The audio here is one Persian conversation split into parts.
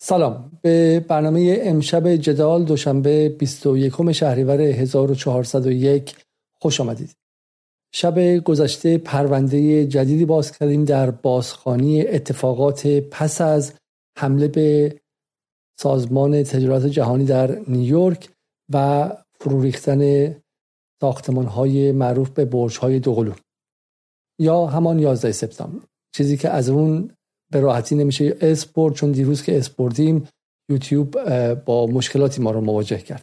سلام. به برنامه امشب جدال دوشنبه 21 شهریور 1401 خوش آمدید. شب گذشته پرونده جدیدی باز کردیم در بازخانی اتفاقات پس از حمله به سازمان تجارت جهانی در نیویورک و فرو ریختن ساختمان های معروف به برج های دوقلو یا همان 11 سپتامبر. چیزی که از اون به راحتی نمیشه. اسپورت چون دیروز که اسپورتیم یوتیوب با مشکلاتی ما رو مواجه کرد.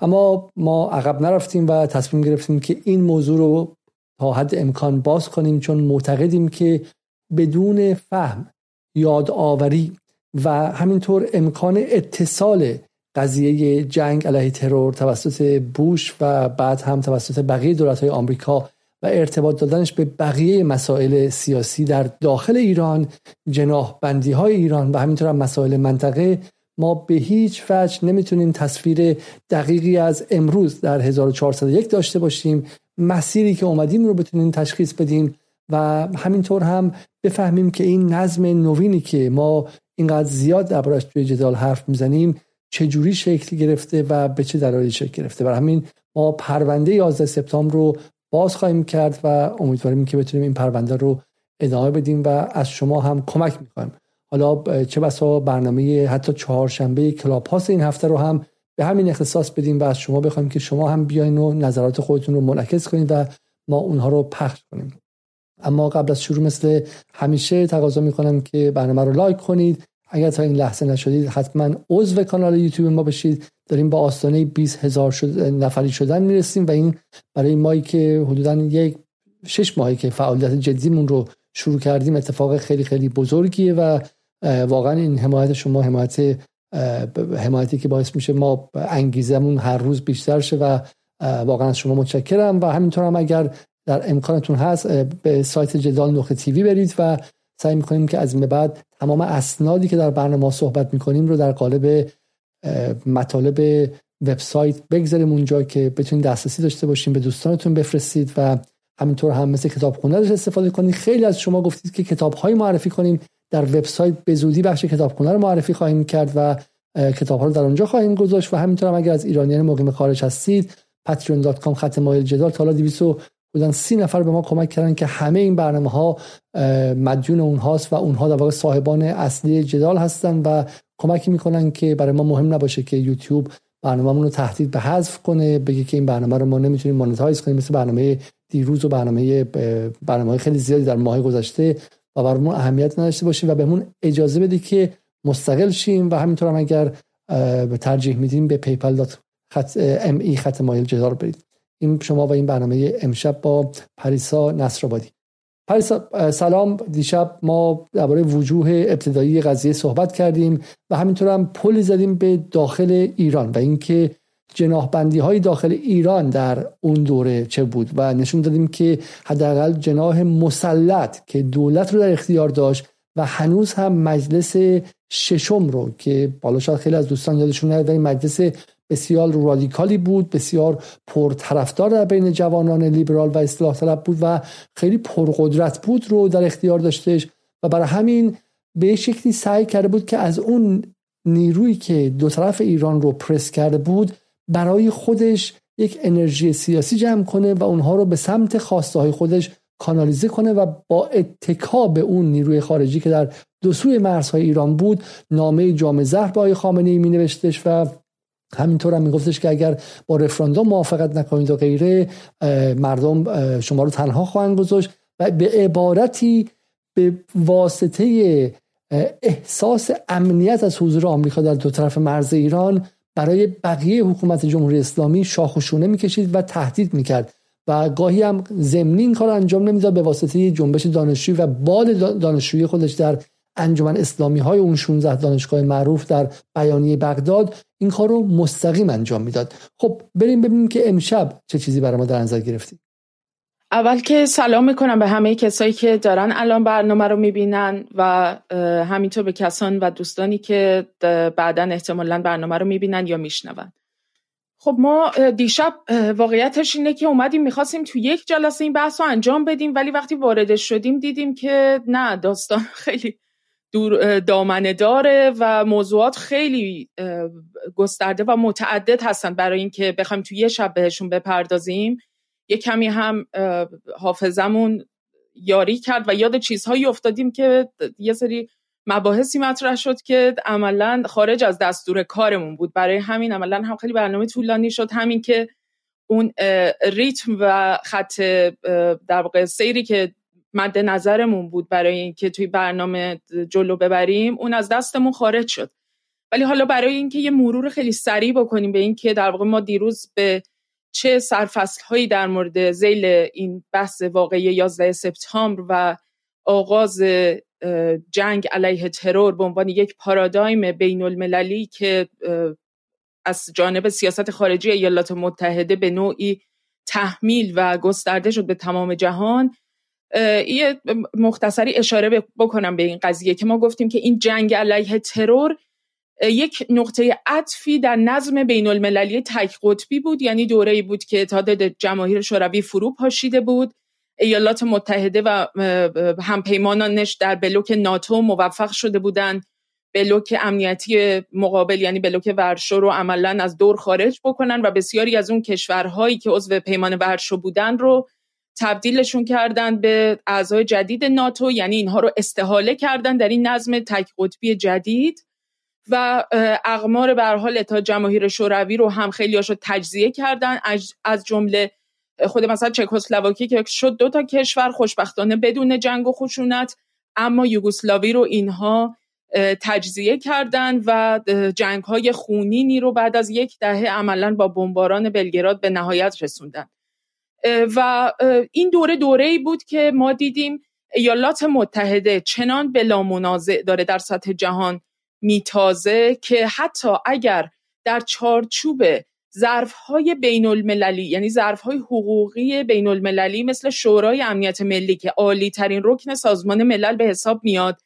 اما ما عقب نرفتیم و تصمیم گرفتیم که این موضوع رو تا حد امکان باز کنیم چون معتقدیم که بدون فهم یادآوری و همینطور امکان اتصال قضیه جنگ علیه ترور توسط بوش و بعد هم توسط بقیه دولت های آمریکا ارتباط دادنش به بقیه مسائل سیاسی در داخل ایران جناح بندی های ایران و همینطور هم مسائل منطقه. ما به هیچ وجه نمی‌تونیم تصویر دقیقی از امروز در 1401 داشته باشیم. مسیری که اومدیم رو بتونیم تشخیص بدیم و همینطور هم بفهمیم که این نظم نوینی که ما اینقدر زیاد دربارش توی جدال حرف می‌زنیم چجوری شکل گرفته و به چه دلایلی شکل گرفته. برای همین ما پرونده 11 سپتامبر رو باز خواهیم کرد و امیدواریم که بتونیم این پرونده رو ادامه بدیم و از شما هم کمک می‌خوایم. حالا چه بسا برنامه حتی چهارشنبه کلاب هاست این هفته رو هم به همین اختصاص بدیم و از شما بخوایم که شما هم بیاین و نظرات خودتون رو منعکس کنید و ما اونها رو پخش کنیم. اما قبل از شروع مثل همیشه تقاضا می‌کنم که برنامه رو لایک کنید اگر تا این لحظه نشدید حتما عضو کانال یوتیوب ما بشید. داریم با آستانه 20 هزار شد نفری شدن می‌رسیم و این برای مایی که حدودا یک شش ماهی که فعالیت جدیمون رو شروع کردیم اتفاق خیلی خیلی بزرگیه و واقعا این حمایت شما حمایت حمایتی که باعث میشه ما انگیزمون هر روز بیشتر شه و واقعا از شما متشکرم. و همینطور هم اگر در امکانتون هست به سایت جدال نقطه تیوی برید و سعی می‌کنیم که از این به بعد تمام اسنادی که در برنامه صحبت می‌کنیم رو در قالب مطالب وبسایت بگذاریم اونجا که بتونید دسترسی داشته باشیم به دوستانتون بفرستید و همینطور هم مثل کتابخونه ازش استفاده کنید. خیلی از شما گفتید که کتاب معرفی کنیم. در وبسایت به زودی بخش کتابخونه رو معرفی خواهیم کرد و کتاب ها رو در اونجا خواهیم گذاشت. و همینطور هم اگر از ایرانیان مقیم خارج هستید patreon.com خط مایل جدال تا حالا 200 بودن. سی نفر به ما کمک کردن که همه این برنامه ها مدیون اونهاست و اونها در واقع صاحبان اصلی جدال هستن و کمکی می‌کنن که برای ما مهم نباشه که یوتیوب برنامه‌مون رو تهدید به حذف کنه بگه که این برنامه رو ما نمی‌تونیم monetize کنیم. مثل برنامه دیروز و برنامه برنامه خیلی زیادی در ماه گذشته و برامون اهمیت نداشته باشیم و بهمون اجازه بده که مستقل شیم و همینطور هم اگر ترجیح میدیم به PayPal خط me خط مایل جدال برید. این شما و این برنامه امشب با پریسا نصرآبادی. پریسا سلام. دیشب ما درباره وجوه ابتدایی قضیه صحبت کردیم و همینطور هم پلی زدیم به داخل ایران و اینکه جناح بندی های داخل ایران در اون دوره چه بود و نشون دادیم که حداقل جناح مسلط که دولت رو در اختیار داشت و هنوز هم مجلس ششم رو که بالا شاید خیلی از دوستان یادشون نیاد مجلس بسیار رادیکالی بود بسیار پرطرفدار در بین جوانان لیبرال و اصلاح طلب بود و خیلی پرقدرت بود رو در اختیار داشتش و برای همین به شکلی سعی کرده بود که از اون نیرویی که دو طرف ایران رو پرس کرده بود برای خودش یک انرژی سیاسی جمع کنه و اونها رو به سمت خواسته های خودش کانالیزه کنه و با اتکا به اون نیروی خارجی که در دو سوی مرزهای ایران بود نامه جام زهر با آقای خامنه ای می نوشتش و همینطور هم میگفتش که اگر با رفراندوم موافقت نکنید و غیره مردم شما رو تنها خواهند گذاشت و به عبارتی به واسطه احساس امنیت از حضور آمریکا در دو طرف مرز ایران برای بقیه حکومت جمهوری اسلامی شاخ و شونه می‌کشید و تهدید می‌کرد. و گاهی هم ضمنی کار انجام نمی‌داد به واسطه جنبش دانشجویی و بال دانشجویی خودش در انجمن اسلامی های اون 16 دانشگاه معروف در بیانیه بغداد این کار رو مستقیم انجام می‌داد. خب بریم ببینیم که امشب چه چیزی برای ما در نظر گرفتیم. اول که سلام می‌کنم به همه کسایی که دارن الان برنامه رو می‌بینن و همینطور به کسان و دوستانی که بعدا احتمالا برنامه رو می‌بینن یا میشنون. خب ما دیشب واقعیتش اینه که اومدیم می‌خواستیم تو یک جلسه این بحث رو انجام بدیم ولی وقتی وارد شدیم دیدیم که نه داستان خیلی دور دامنه داره و موضوعات خیلی گسترده و متعدد هستن برای اینکه بخوایم توی یه شب بهشون بپردازیم. یه کمی هم حافظمون یاری کرد و یاد چیزهایی افتادیم که یه سری مباحثی مطرح شد که عملا خارج از دستور کارمون بود. برای همین عملا هم خیلی برنامه طولانی شد. همین که اون ریتم و خط در واقع سیری که مد نظرمون بود برای اینکه توی برنامه جلو ببریم اون از دستمون خارج شد. ولی حالا برای اینکه یه مرور خیلی سریع بکنیم به اینکه در واقع ما دیروز به چه سرفصل هایی در مورد زیل این بحث واقعی 11 سپتامبر و آغاز جنگ علیه ترور به عنوان یک پارادایم بین المللی که از جانب سیاست خارجی ایالات متحده به نوعی تحمیل و گسترده شد به تمام جهان یه مختصری اشاره بکنم به این قضیه که ما گفتیم که این جنگ علیه ترور یک نقطه عطفی در نظم بین المللی تک قطبی بود. یعنی دوره بود که اتحاد جماهیر شوروی فرو پاشیده بود. ایالات متحده و همپیمانانش در بلوک ناتو موفق شده بودند. بلوک امنیتی مقابل یعنی بلوک ورشو رو عملا از دور خارج بکنن و بسیاری از اون کشورهایی که عضو پیمان ورشو بودن رو تبدیلشون کردن به اعضای جدید ناتو یعنی اینها رو استحاله کردن در این نظم تک قطبی جدید و اقمار به حال اتحاد جماهیر شوروی رو هم خیلی هاشو تجزیه کردن. از جمله خود مثلا چکسلواکی که شد دو تا کشور خوشبختانه بدون جنگ و خشونت اما یوگسلاوی رو اینها تجزیه کردن و جنگ های خونینی رو بعد از یک دهه عملا با بمباران بلگراد به نهایت رسوندن. و این دوره دوره ای بود که ما دیدیم ایالات متحده چنان بلا منازع داره در سطح جهان میتازه که حتی اگر در چارچوب ظرف های بین المللی یعنی ظرف های حقوقی بین المللی مثل شورای امنیت ملی که عالی ترین رکن سازمان ملل به حساب میاد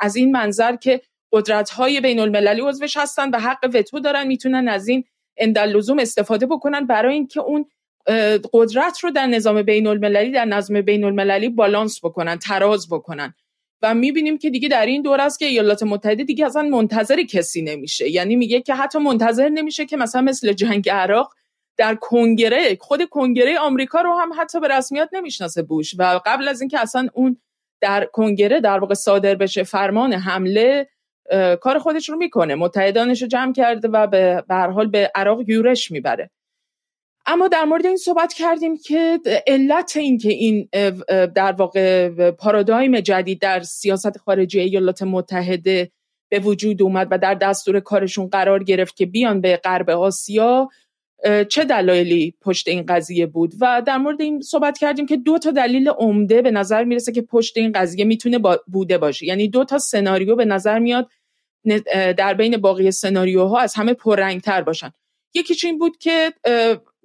از این منظر که قدرت های بین المللی عضوش هستن و حق وتو دارن می‌تونن از این اندلزوم استفاده بکنن برای اینکه اون قدرت رو در نظام بین المللی در نظم بین المللی بالانس بکنن تراز بکنن. و می‌بینیم که دیگه در این دور است که ایالات متحده دیگه اصلا منتظر کسی نمیشه. یعنی میگه که حتی منتظر نمیشه که مثلا مثل جنگ عراق در کنگره خود کنگره آمریکا رو هم حتی به رسمیت نمی‌شناسه بوش. و قبل از اینکه اصلا اون در کنگره در واقع صادر بشه فرمان حمله کار خودش رو می‌کنه. متحدانش رو جمع کرده و به هر حال به عراق یورش می‌بره. اما در مورد این صحبت کردیم که علت این که این در واقع پارادایم جدید در سیاست خارجی ایالات متحده به وجود اومد و در دستور کارشون قرار گرفت که بیان به غرب آسیا چه دلایلی پشت این قضیه بود؟ و در مورد این صحبت کردیم که دو تا دلیل عمده به نظر می‌رسه که پشت این قضیه می‌تونه بوده باشه. یعنی دو تا سناریو به نظر میاد در بین باقی سناریوها از همه پررنگتر باشن. یکیش این بود که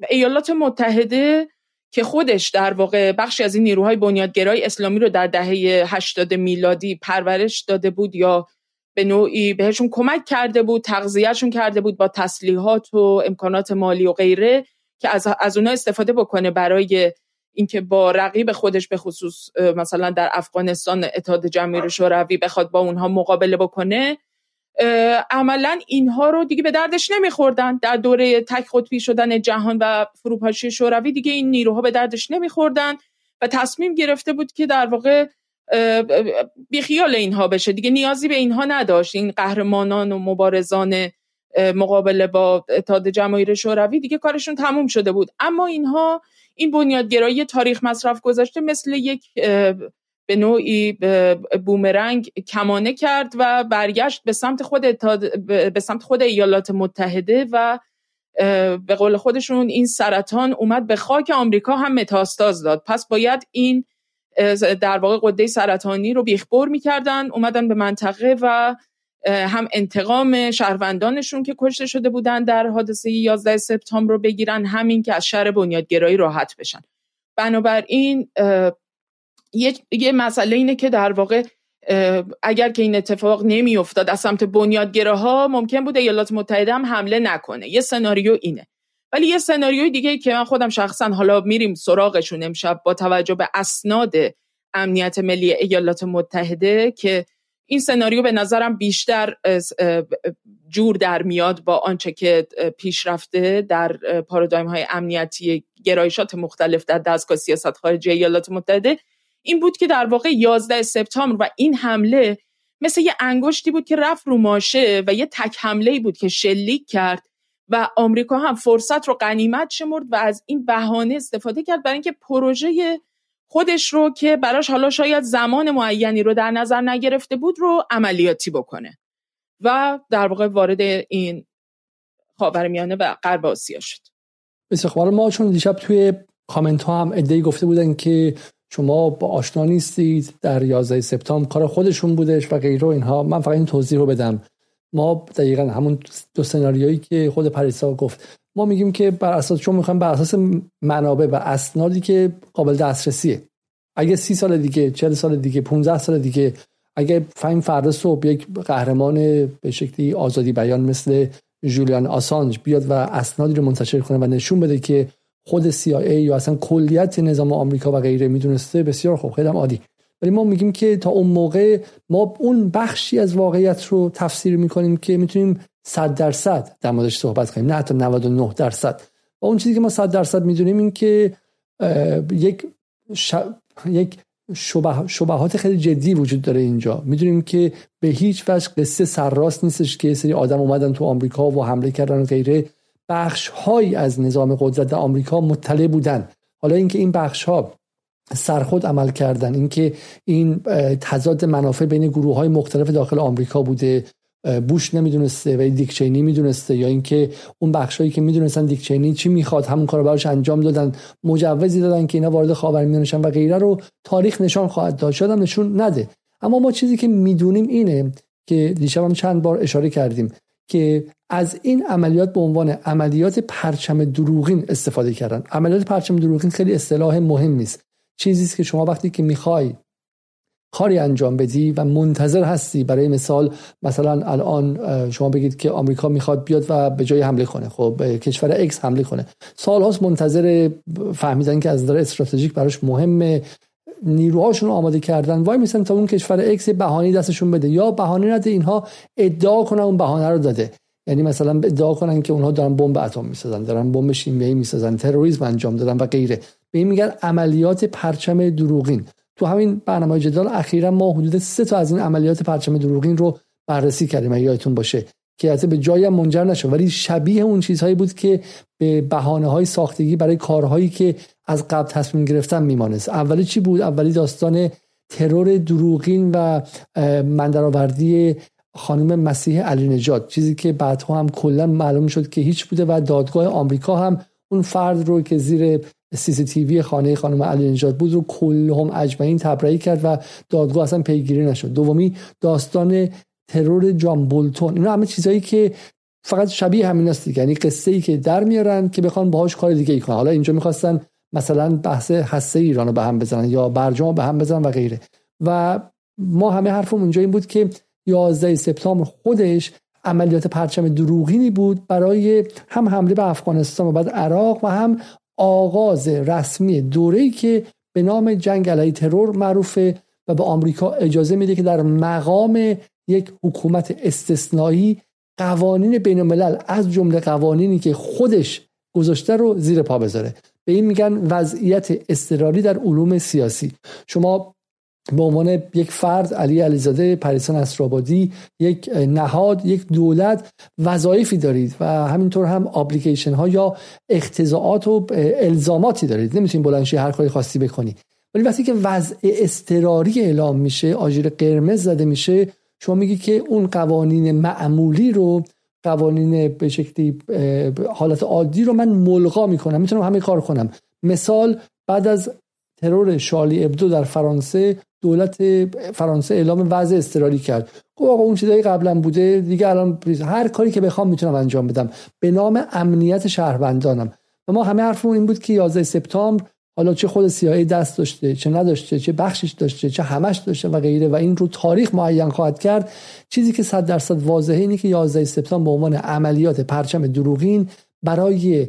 ایالات متحده که خودش در واقع بخشی از این نیروهای بنیادگرای اسلامی رو در دهه 80 میلادی پرورش داده بود یا به نوعی بهشون کمک کرده بود تغذیهشون کرده بود با تسلیحات و امکانات مالی و غیره که از, از اونها استفاده بکنه برای اینکه با رقیب خودش به خصوص مثلا در افغانستان اتحاد جماهیر شوروی بخواد با اونها مقابله بکنه. عملا اینها رو دیگه به دردش نمیخوردن. در دوره تک قطبی شدن جهان و فروپاشی شوروی دیگه این نیروها به دردش نمیخوردن و تصمیم گرفته بود که در واقع بیخیال اینها بشه. دیگه نیازی به اینها نداشت. این قهرمانان و مبارزان مقابله با اتحاد جماهیر شوروی دیگه کارشون تموم شده بود. اما اینها این بنیادگرایی تاریخ مصرف گذاشته مثل یک به نوعی بومرنگ کمانه کرد و برگشت به سمت خود به سمت خود ایالات متحده و به قول خودشون این سرطان اومد به خاک آمریکا هم متاستاز داد. پس باید این در واقع قده سرطانی رو بیخبر می‌کردن اومدن به منطقه و هم انتقام شهروندانشون که کشته شده بودن در حادثه 11 سپتامبر رو بگیرن همین که از شر بنیادگرایی راحت بشن. بنابراین یه, یه مسئله اینه که در واقع اگر که این اتفاق نمی افتاد از سمت بنیادگراها ممکن بود ایالات متحده هم حمله نکنه. یه سناریو اینه. ولی یه سناریوی دیگه که من خودم شخصا حالا میریم سراغشون امشب با توجه به اسناد امنیت ملی ایالات متحده که این سناریو به نظرم بیشتر جور در میاد با آنچه که پیش رفته در پارادایم های امنیتی گرایشات مختلف در دستگاه سیاست خارجی ایالات متحده. این بود که در واقع 11 سپتامبر و این حمله مثل یه انگشتی بود که رفت رو ماشه و یه تک حمله بود که شلیک کرد و آمریکا هم فرصت رو غنیمت شمرد و از این بهانه استفاده کرد برای اینکه پروژه خودش رو که براش حالا شاید زمان معینی رو در نظر نگرفته بود رو عملیاتی بکنه و در واقع وارد این خاورمیانه و غرب آسیا شد. بسیار ما چون دیشب توی کامنت ها هم ادعی گفته بودن که شما با آشنا نیستید. در 11 سپتامبر کار خودشون بودش و غیره اینها. من فقط این توضیح رو بدم. ما دقیقا همون دو سناریویی که خود پریسا گفت. ما میگیم که بر اساس چون می‌خوایم بر اساس منابع و اسنادی که قابل دسترسیه. اگه سی سال دیگه 40 سال دیگه 15 سال دیگه اگه فهم فردا صبح یک قهرمان به شکلی آزادی بیان مثل جولیان آسانج بیاد و اسنادی رو منتشر کنه و نشون بده که خود CIA یا اصلا کلیت نظام آمریکا و غیره می‌دونسته؟ بسیار خوب خیلی عادی ولی ما میگیم که تا اون موقع ما اون بخشی از واقعیت رو تفسیر می‌کنیم که می‌تونیم 100 درصد در موردش صحبت کنیم نه حتی 99 درصد. و اون چیزی که ما 100 درصد می‌دونیم این که یک. یک شبه... شبهات خیلی جدی وجود داره اینجا. می‌دونیم که به هیچ وجه قصه سرراست نیستش که سری آدم اومدن تو آمریکا و حمله کردن و غیره. بخش هایی از نظام قدرت در آمریکا مطلع بودن حالا اینکه این بخش ها سرخود عمل کردن اینکه این تضاد منافع بین گروه های مختلف داخل آمریکا بوده بوش نمی‌دونسته و دیکچینی می‌دونسته یا اینکه اون بخشایی که می‌دونستن دیکچینی چی می‌خواد همون کارو براش انجام دادن مجوزی دادن که اینا وارد خاورمیانه و غیره رو تاریخ نشان خواهد داد. شاید نشون نده. اما ما چیزی که می‌دونیم اینه که دیشب هم چند بار اشاره کردیم. که از این عملیات به عنوان عملیات پرچم دروغین استفاده کردن. عملیات پرچم دروغین خیلی اصطلاح مهم نیست. چیزی است که شما وقتی که می‌خوای کاری انجام بدی و منتظر هستی برای مثال مثلا الان شما بگید که آمریکا می‌خواد بیاد و به جای حمله کنه خب به کشور X حمله کنه. سالهاست منتظر فهمیدن که از نظر استراتژیک براش مهمه نیروهاشون رو آماده کردن وایمیسن تا اون کشور X بهانه دستشون بده. یا بهانه نده اینها ادعا کنن اون بهانه رو داده. یعنی مثلا ادعا کنن که اونها دارن بمب اتم می‌سازن دارن بمب شیمیایی می‌سازن تروریسم انجام دادن و غیره. به این میگن عملیات پرچم دروغین. تو همین برنامه جدال اخیرا ما حدود سه تا از این عملیات پرچم دروغین رو بررسی کردیم. یادتون باشه که به جایی منجر نشد. ولی شبیه اون چیزهایی بود که به بهانه های ساختگی برای کارهایی که از قبل تصمیم گرفتن میمانست. اولی چی بود؟ اولی داستان ترور دروغین و مندرآوردی خانم مسیح علی نجات. چیزی که بعدها هم کلا معلوم شد که هیچ بوده و دادگاه آمریکا هم اون فرد رو که زیر سی سی تیوی خانه خانم علی نجات بود رو کلهم اجمعین تبرئه کرد و دادگاه اصلا پیگیری نشد. دومی داستان ترور جان بولتون. اینا همه چیزایی که فقط شبیه همین است دیگه. یعنی قصه ای که در میارن که بخوان باهاش کار دیگه ای کنن. حالا اینجا می‌خواستن مثلا بحث هسته ایران رو به هم بزنن یا برجام به هم بزنن و غیره. و ما همه حرفمون اونجا این بود که 11 سپتامبر خودش عملیات پرچم دروغینی بود برای هم حمله به افغانستان و بعد عراق و هم آغاز رسمی دوره‌ای که به نام جنگ علیه ترور معروفه و به آمریکا اجازه میده که در مقام یک حکومت استثنایی قوانین بین الملل از جمله قوانینی که خودش گذاشته رو زیر پا بذاره. به این میگن وضعیت اضطراری در علوم سیاسی. شما به عنوان یک فرد علی علیزاده پریسان اسرابادی یک نهاد یک دولت وظایفی دارید و همینطور هم اپلیکیشن ها یا اختزاعات و الزاماتی دارید. نمی‌تونید بلنشی هر کاری خاصی بکنی. ولی وقتی که وضع اضطراری اعلام میشه آژیر قرمز زده میشه شما میگی که اون قوانین معمولی رو قوانین به شکلی حالت عادی رو من ملغا می‌کنم. می‌تونم همه کار کنم. مثال بعد از ترور شارلی ابدو در فرانسه دولت فرانسه اعلام وضع اضطراری کرد. گفت آقا اون چیزایی قبلا بوده. دیگه الان هر کاری که بخوام می‌تونم انجام بدم. به نام امنیت شهروندانم. و ما همه حرفمون این بود که 11 سپتامبر حالا چه خود سیاهی دست داشته چه نداشته چه بخشش داشته چه همش داشته و غیره و این رو تاریخ معین خواهد کرد چیزی که صد درصد واضحه اینه که 11 سپتامبر به عنوان عملیات پرچم دروغین برای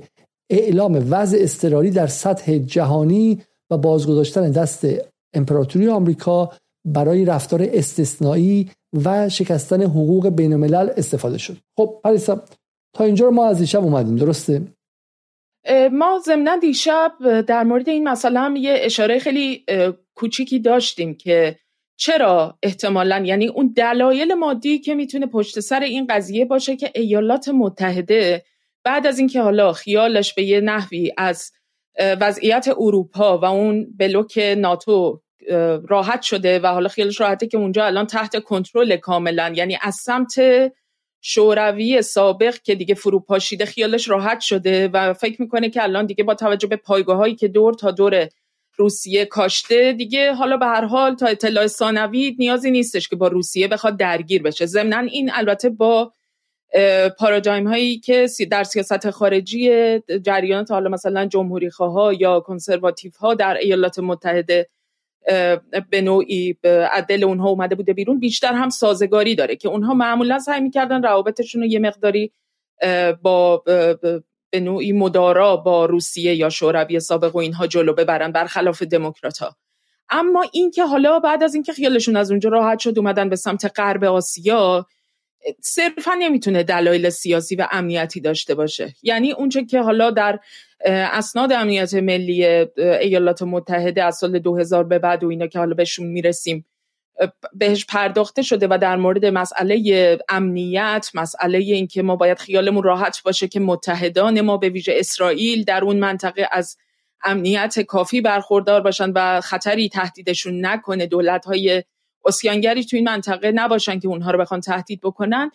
اعلام وضع اضطراری در سطح جهانی و بازگذاشتن دست امپراتوری آمریکا برای رفتار استثنایی و شکستن حقوق بین الملل استفاده شد. خب پریسا تا اینجا ما از دیشب اومدیم درسته؟ ما ضمنا دیشب در مورد این مسئله هم یه اشاره خیلی کوچیکی داشتیم که چرا احتمالا یعنی اون دلایل مادی که می‌تونه پشت سر این قضیه باشه که ایالات متحده بعد از اینکه حالا خیالش به یه نحوی از وضعیت اروپا و اون بلوک ناتو راحت شده و حالا خیالش راحته که اونجا الان تحت کنترل کاملا یعنی از سمت شوروی سابق که دیگه فروپاشیده خیالش راحت شده و فکر می‌کنه که الان دیگه با توجه به پایگاه هایی که دور تا دور روسیه کاشته دیگه حالا به هر حال تا اطلاع ثانوی نیازی نیستش که با روسیه بخواد درگیر بشه. ضمنا این البته با پارادایم هایی که در سیاست خارجی جریانات حالا مثلا جمهوری خواه یا کنسرواتیو ها در ایالات متحده به نوعی عدل اونها اومده بوده بیرون بیشتر هم سازگاری داره که اونها معمولا سعی می‌کردن روابطشون رو یه مقداری با به نوعی مدارا با روسیه یا شوروی سابق و اینها جلو ببرن برخلاف دموکرات ها اما اینکه حالا بعد از اینکه خیالشون از اونجا راحت شد اومدن به سمت غرب آسیا صرفا نمی‌تونه دلایل سیاسی و امنیتی داشته باشه. یعنی اونچه که حالا در اسناد امنیت ملی ایالات متحده از سال 2000 به بعد و اینا که حالا بهشون می‌رسیم بهش پرداخته شده و در مورد مسئله امنیت مسئله اینکه ما باید خیالمون راحت باشه که متحدان ما به ویژه اسرائیل در اون منطقه از امنیت کافی برخوردار باشن و خطری تهدیدشون نکنه دولت های اسیانگری تو این منطقه نباشن که اونها رو بخوان تهدید بکنن.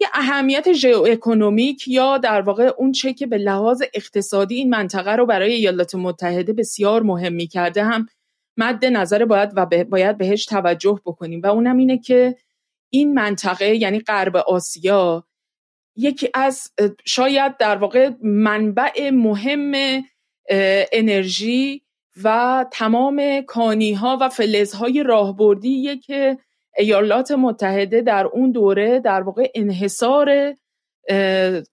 یه اهمیت ژئواکونومیک یا در واقع اون چه که به لحاظ اقتصادی این منطقه رو برای ایالات متحده بسیار مهم می کرده هم مد نظر باید و باید بهش توجه بکنیم. و اونم اینه که این منطقه یعنی غرب آسیا یکی از شاید در واقع منبع مهم انرژی و تمام کانی ها و فلزهای راهبردی که ایالات متحده در اون دوره در واقع انحصار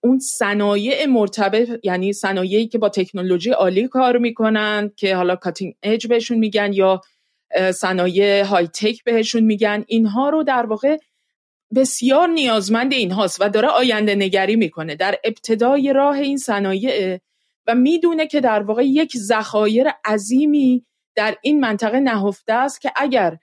اون صنایع مرتبط یعنی صنایعی که با تکنولوژی عالی کار می‌کنن که حالا کاتینگ اج بهشون میگن یا صنایع های تک بهشون میگن اینها رو در واقع بسیار نیازمند اینهاست و داره آینده نگری می‌کنه. در ابتدای راه این صنایع و می‌دونه که در واقع یک ذخایر عظیمی در این منطقه نهفته است که اگر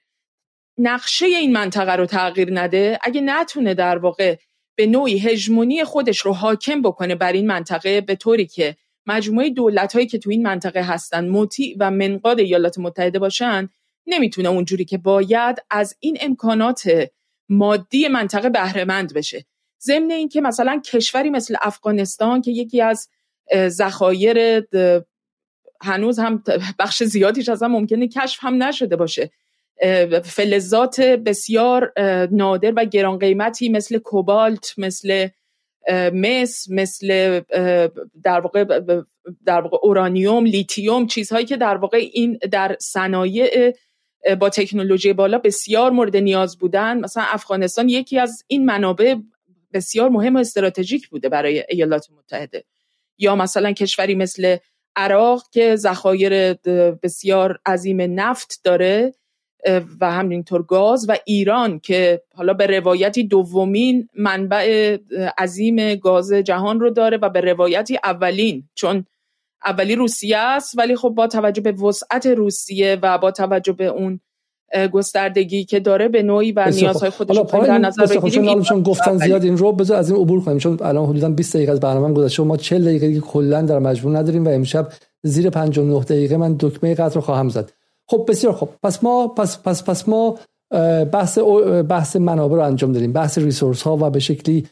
نقشه این منطقه رو تغییر نده اگه نتونه در واقع به نوعی هژمونی خودش رو حاکم بکنه بر این منطقه به طوری که مجموعه دولت هایی که تو این منطقه هستن مطیع و منقاد ایالات متحده باشن نمی‌تونه اونجوری که باید از این امکانات مادی منطقه بهرهمند بشه. ضمن اینکه مثلا کشوری مثل افغانستان که یکی از ذخایر هنوز هم بخش زیادیش از هم ممکنه کشف هم نشده باشه. فلزات بسیار نادر و گران قیمتی مثل کوبالت مثل مس مثل در واقع در واقع اورانیوم لیتیوم چیزهایی که در واقع این در صنایع با تکنولوژی بالا بسیار مورد نیاز بودن. مثلا افغانستان یکی از این منابع بسیار مهم و استراتژیک بوده برای ایالات متحده. یا مثلا کشوری مثل عراق که ذخایر بسیار عظیم نفت داره و همینطور گاز و ایران که حالا به روایتی دومین منبع عظیم گاز جهان رو داره و به روایتی اولین چون اولی روسیه است ولی خب با توجه به وسعت روسیه و با توجه به اون گستردگی که داره به نوعی و نیازهای خودش رو در نظر بگیریم چون گفتن زیاد این رو بذار از این عبور کنیم. چون الان حدودا 20 دقیقه از برنامه گذشته ما 40 دقیقه کلا در مجموع نداریم و امشب زیر 59 دقیقه من دکمه قطر رو خواهم زد. خب بسیار خب پس ما پس پس پس ما بحث بحث منابع رو انجام دادیم. بحث ریسورس ها و به شکلی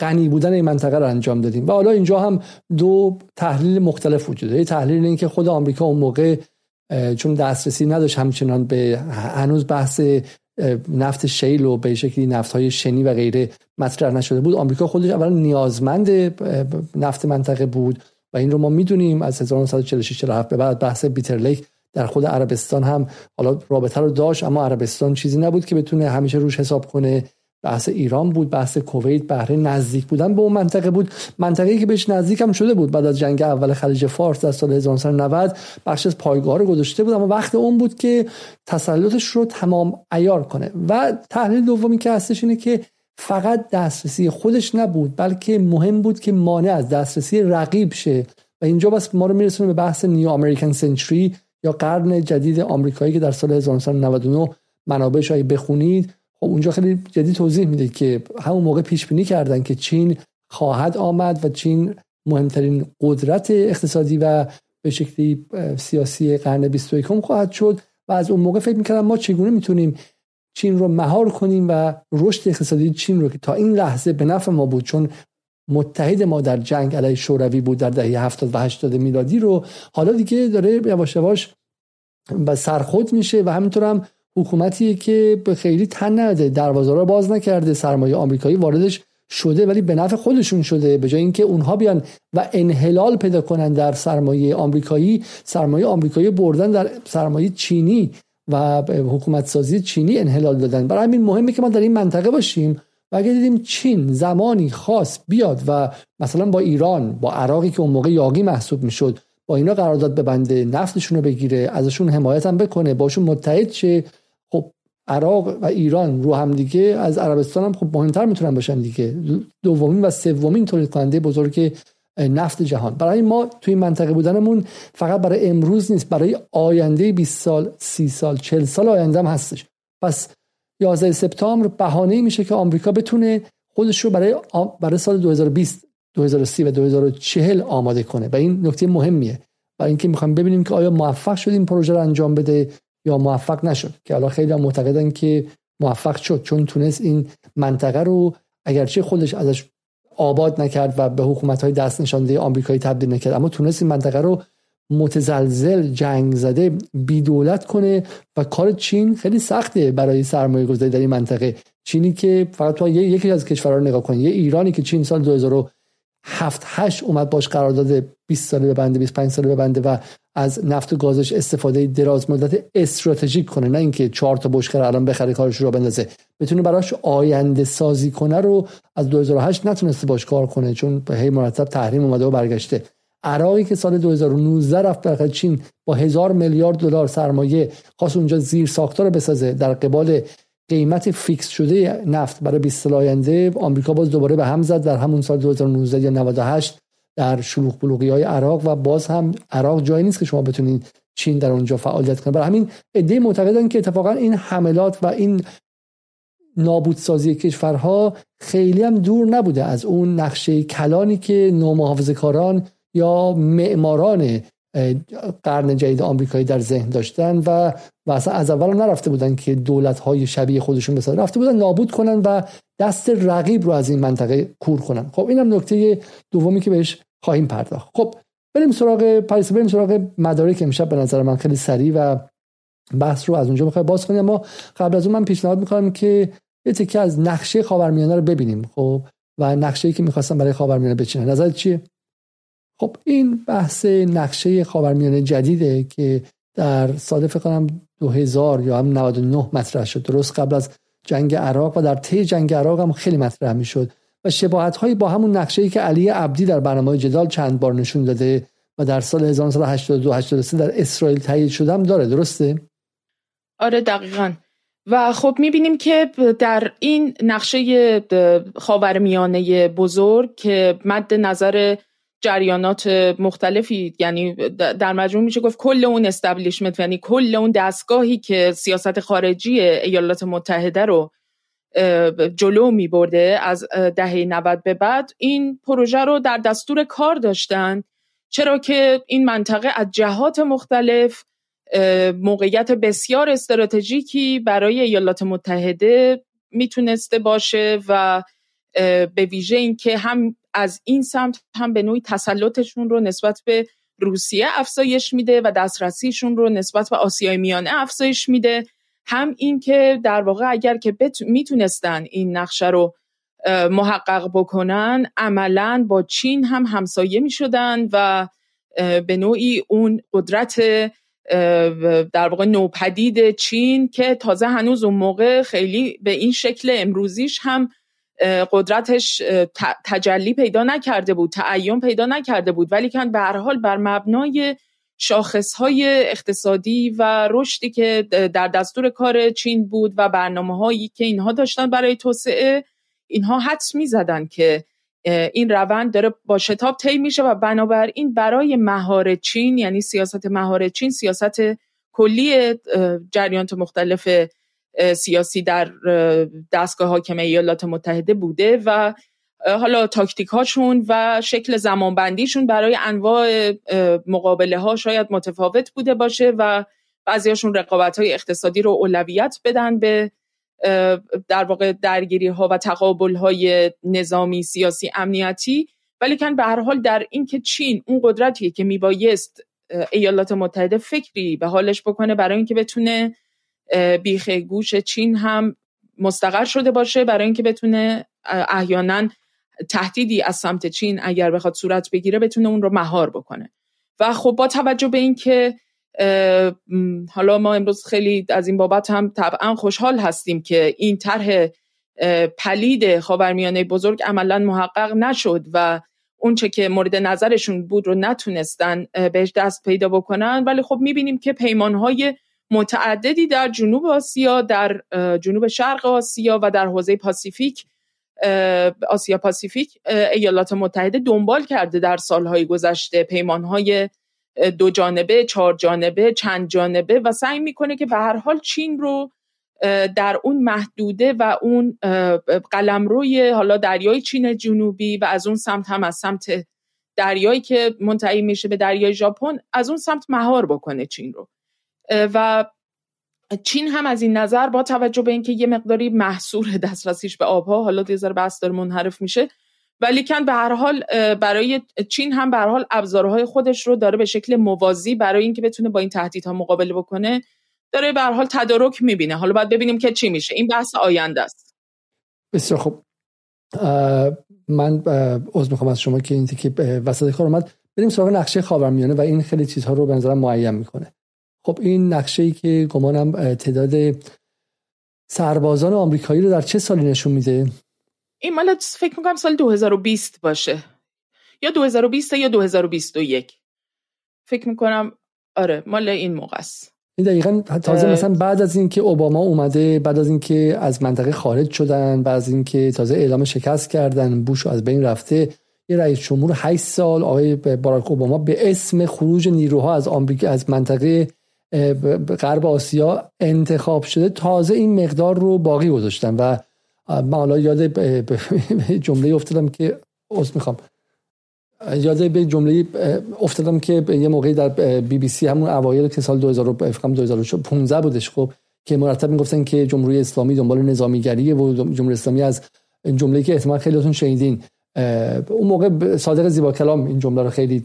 غنی بودن این منطقه رو انجام دادیم. و حالا اینجا هم دو تحلیل مختلف وجود داره. تحلیل این که خود آمریکا اون موقع چون دسترسی نداشت همچنان به هنوز بحث نفت شیل و به شکلی نفت های شنی و غیره مطرح نشده بود. آمریکا خودش اولا نیازمند نفت منطقه بود و این رو ما می‌دونیم از 1946 47 به بعد بحث بیتر لیک در خود عربستان هم حالا رابطه رو داشت اما عربستان چیزی نبود که بتونه همیشه روش حساب کنه. بحث ایران بود بحث کویت بهره نزدیک بودن. به اون منطقه بود. منطقه‌ای که بهش نزدیک هم شده بود بعد از جنگ اول خلیج فارس در سال 1990 بخش از پایگاه رو گذاشته بود. اما وقت اون بود که تسلطش رو تمام ایار کنه. و تحلیل دومی که هستش اینه که فقط دسترسی خودش نبود بلکه مهم بود که مانع از دسترسی رقیب شه. و اینجا بس ما رو میرسونه به بحث نیو امریکن سنچری یا قرن جدید آمریکایی که در سال 1999 منابعش بخونید خب اونجا خیلی جدی توضیح میده که همون موقع پیش بینی کردن که چین خواهد آمد و چین مهمترین قدرت اقتصادی و به شکلی سیاسی قرن 21 خواهد شد و از اون موقع فکر می‌کردن ما چگونه می‌تونیم چین رو مهار کنیم و رشد اقتصادی چین رو که تا این لحظه به نفع ما بود چون متحد ما در جنگ علیه شوروی بود در دهه 70 و 80 میلادی رو حالا دیگه داره یواش یواش و سرخود میشه و همینطور هم حکومتی که به خیلی تن نده دروازه را باز نکرده سرمایه آمریکایی واردش شده ولی به نفع خودشون شده. به جای اینکه اونها بیان و انحلال پیدا کنن در سرمایه آمریکایی سرمایه آمریکایی بردن در سرمایه چینی و حکومت سازی چینی انحلال دادن. برای همین مهمه که ما در این منطقه باشیم و اگر دیدیم چین زمانی خاص بیاد و مثلا با ایران با عراقی که اون موقع یاقی محسوب می‌شد با اینا قرارداد ببنده نفتشون رو بگیره ازشون حمایت هم بکنه باشون متحد شه عراق و ایران رو هم دیگه از عربستان هم خب مهمتر می‌تونن باشن دیگه. دومین و سومین تولید کننده بزرگ نفت جهان. برای ما توی منطقه بودنمون فقط برای امروز نیست برای آینده 20 سال 30 سال 40 سال آینده هم هستش. پس 11 سپتامبر بهانه میشه که آمریکا بتونه خودش رو برای برای سال 2020 2030 و 2040 آماده کنه. و این نکته مهمیه. برای اینکه می‌خوایم ببینیم که آیا موفق شد این پروژه رو انجام بده یا موفق نشد. که حالا خیلی معتقدن که موفق شد چون تونست این منطقه رو اگرچه خودش ازش آباد نکرد و به حکومت های دست نشانده آمریکایی تبدیل نکرد اما تونست این منطقه رو متزلزل جنگ زده بی دولت کنه و کار چین خیلی سخته برای سرمایه گذاری در این منطقه. چینی که فقط تو یکی از کشورها رو نگاه کنید یه ایرانی که چین سال 2007 8 اومد باش قرارداد 20 ساله ببنده 25 ساله ببنده و از نفت و گازش استفاده دراز مدت استراتژیک کنه. نه اینکه چهار تا بشکر الان بخره کارش رو بندازه. بتونه براش آینده سازی کنه رو از 2008 نتونسته باش کار کنه چون به هی مرتب تحریم اومده و برگشته. عراقی که سال 2019 رفت در چین با هزار میلیارد دلار سرمایه خواست اونجا زیر ساختار بسازه در قبال قیمت فیکس شده نفت برای 20 سال آینده آمریکا باز دوباره به هم زد. در همون سال 2019 یا 98 در شلوغ بلوغی های عراق و باز هم عراق جایی نیست که شما بتونید چین در اونجا فعالیت کنه. برای همین ایده معتقدن که اتفاقا این حملات و این نابودسازی کشورها خیلی هم دور نبوده. از اون نقشه کلانی که نومحافظه کاران یا معماران قرن جدید آمریکایی در ذهن داشتن و و از اول نرفته بودن که دولت های شبیه خودشون بسازن. رفته بودن نابود کنن و دست رقیب رو از این منطقه کور کنن. خب اینم نکته دومی که بهش خواهیم پرداخت. خب بریم سراغ پاریس بریم سراغ مدارک امشب. به نظر من خیلی سریع و بحث رو از اونجا می‌خوای باز کنیم. اما قبل از اون من پیشنهاد می‌کنم که یه تکه از نقشه خاورمیانه رو ببینیم. خب و نقشه که می‌خواستم برای خاورمیانه بچینم. نظرت چیه؟ خب این بحث نقشه خاورمیانه جدیده که در سال فکر کنم 2000 یا هم 99 مطرح شد. درست قبل از جنگ عراق و در طی جنگ عراق هم خیلی مطرح می‌شد. و شباهت هایی با همون نقشه ای که علی عبدی در برنامه جدال چند بار نشون داده و در سال 1982 83 در اسرائیل تایید شدم داره. درسته؟ آره دقیقا. و خب می‌بینیم که در این نقشه خاورمیانه بزرگ که مد نظر جریانات مختلفی یعنی در مجموع میشه گفت کل اون استبلیشمنت یعنی کل اون دستگاهی که سیاست خارجی ایالات متحده رو جلو می برده از دهه 90 به بعد این پروژه رو در دستور کار داشتن. چرا که این منطقه از جهات مختلف موقعیت بسیار استراتژیکی برای ایالات متحده می‌تونسته باشه و به ویژه اینکه هم از این سمت هم به نوعی تسلطشون رو نسبت به روسیه افزایش میده و دسترسیشون رو نسبت به آسیای میانه افزایش میده. هم این که در واقع اگر که می‌تونستن این نقشه رو محقق بکنن عملا با چین هم همسایه می‌شدن و به نوعی اون قدرت در واقع نوپدید چین که تازه هنوز اون موقع خیلی به این شکل امروزیش هم قدرتش تجلی پیدا نکرده بود تعین پیدا نکرده بود. ولی کن به هر حال بر مبنای شاخصهای اقتصادی و رشدی که در دستور کار چین بود و برنامه هایی که اینها داشتن برای توسعه اینها حدس می زدن که این روند داره با شتاب طی میشه و بنابراین برای مهار چین یعنی سیاست مهار چین سیاست کلی جریانات مختلف سیاسی در دستگاه حاکم ایالات متحده بوده و حالا تاکتیک هاشون و شکل زمانبندیشون برای انواع مقابله ها شاید متفاوت بوده باشه و بعضیاشون رقابت های اقتصادی رو اولویت بدن به در واقع درگیری ها و تقابل های نظامی سیاسی امنیتی. ولی کن به هر حال در اینکه چین اون قدرتیه که میبایست ایالات متحده فکری به حالش بکنه برای اینکه بتونه بیخ گوش چین هم مستقر شده باشه برای اینکه بتونه احیانا تهدیدی از سمت چین اگر بخواد صورت بگیره بتونه اون رو مهار بکنه. و خب با توجه به اینکه حالا ما امروز خیلی از این بابت هم طبعا خوشحال هستیم که این طرح پلید خاورمیانه بزرگ عملا محقق نشد و اونچه که مورد نظرشون بود رو نتونستن بهش دست پیدا بکنن. ولی خب می‌بینیم که پیمانهای متعددی در جنوب آسیا در جنوب شرق آسیا و در حوزه پاسیفیک آسیا پاسیفیک ایالات متحده دنبال کرده در سالهای گذشته پیمانهای دو جانبه چهار جانبه چند جانبه و سعی می‌کنه که به هر حال چین رو در اون محدوده و اون قلمروی حالا دریای چین جنوبی و از اون سمت هم از سمت دریایی که منتهی میشه به دریای ژاپن از اون سمت مهار بکنه چین رو. و چین هم از این نظر با توجه به اینکه یه مقداری محصور دسترسیش به آبها حالا یه ذره بحث داره منحرف میشه. ولی کن به هر حال برای چین هم به هر حال ابزارهای خودش رو داره به شکل موازی برای اینکه بتونه با این تهدیدها مقابله بکنه داره به هر حال تدارک می‌بینه. حالا باید ببینیم که چی میشه. این بحث آینده است. بسیار خوب. من عذر می‌خوام از شما که این که وسط کار اومد. بریم سراغ نقشه خاورمیانه و این خیلی چیزها رو به نظرم معین می‌کنه. خب این نقشه ای که گمانم تعداد سربازان آمریکایی رو در چه سالی نشون میده؟ این مال فکر می‌کنم سال 2020 باشه. یا 2020 یا 2021 فکر می‌کنم آره مال این موقع است. این دقیقا تازه مثلا بعد از اینکه اوباما اومده بعد از اینکه از منطقه خارج شدن بعد از اینکه تازه اعلام شکست کردن بوش از بین رفته یه رئیس جمهور 8 سال آقای باراک اوباما به اسم خروج نیروها از آمریکا از منطقه غرب آسیا انتخاب شده تازه این مقدار رو باقی گذاشتن و من حالا یاد جمله افتادم که عذر می‌خوام. یاد به جمله افتادم که یه موقعی در بی بی سی همون اوایل که سال 2015 بودش خب که مرتب می‌گفتن که جمهوری اسلامی دنبال نظامیگریه و جمهوری اسلامی از جمله که احتمال خیلیاتون شنیدین. اون موقع صادق زیبا کلام این جمله رو خیلی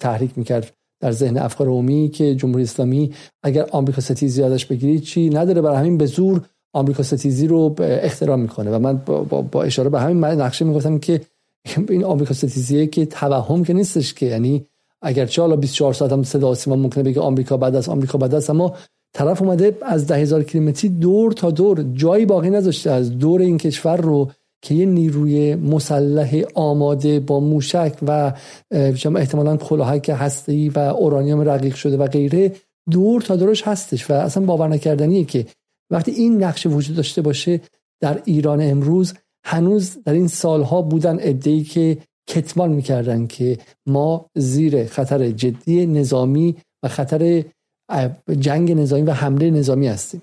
تحریک می‌کرد. در ذهن افکار عمومی که جمهوری اسلامی اگر آمریکا ستیزی ازش بگیرید چی نداره؟ برای همین به زور آمریکا ستیزی رو احترام می‌کنه. و من با, با, اشاره به همین نقشه می‌گفتم که این آمریکا ستیزیه که توهم که نیستش که. یعنی اگرچه حالا 24 ساعت هم صدا سیما ممکنه بگه آمریکا بعد از آمریکا بعد از اما طرف اومده از ده هزار کیلومتری دور تا دور جایی باقی نذاشته. از دور این کشور رو که یه نیروی مسلح آماده با موشک و احتمالا کلاهک هسته‌ای و اورانیوم رقیق شده و غیره دور تا دورش هستش و اصلا باور نکردنیه که وقتی این نقشه وجود داشته باشه در ایران امروز هنوز در این سالها بودن ادهی که کتمان می‌کردن که ما زیر خطر جدی نظامی و خطر جنگ نظامی و حمله نظامی هستیم.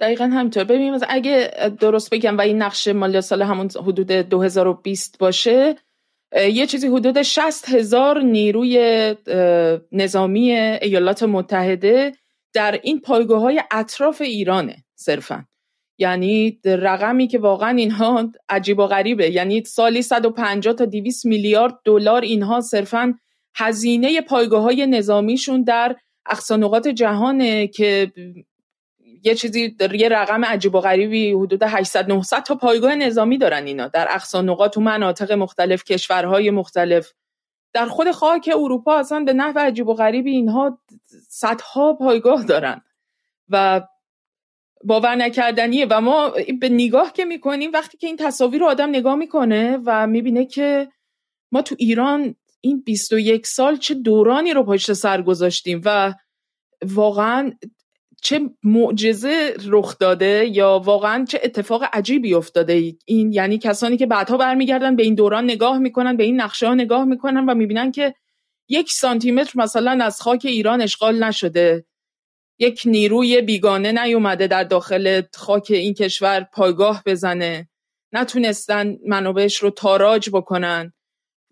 دقیقا همینطور. ببینیم اگه درست بگم و این نقشه مال سال همون حدود 2020 باشه یه چیزی حدود 60 هزار نیروی نظامی ایالات متحده در این پایگاه های اطراف ایرانه صرفا. یعنی رقمی که واقعا اینها عجیب و غریبه. یعنی سالی 150 تا 200 میلیارد دلار اینها صرفا هزینه پایگاه های نظامیشون در اقصانقات جهانه که یه چیزی یه رقم عجیب و غریبی حدود 800 900 تا پایگاه نظامی دارن اینا. در اقصا نقاط و مناطق مختلف کشورهای مختلف. در خود خاک اروپا اصلا به نحو عجیب و غریبی اینها صدها پایگاه دارن. و باور نکردنیه. و ما به نگاه که می‌کنیم وقتی که این تصاویر رو آدم نگاه می‌کنه و می‌بینه که ما تو ایران این 21 سال چه دورانی رو پشت سر گذاشتیم و واقعا چه معجزه رخ داده یا واقعا چه اتفاق عجیبی افتاده این یعنی کسانی که بعدها برمیگردن به این دوران نگاه می‌کنن به این نقشه ها نگاه می‌کنن و می‌بینن که یک سانتیمتر مثلا از خاک ایران اشغال نشده. یک نیروی بیگانه نیومده در داخل خاک این کشور پایگاه بزنه. نتونستن منابعش رو تاراج بکنن.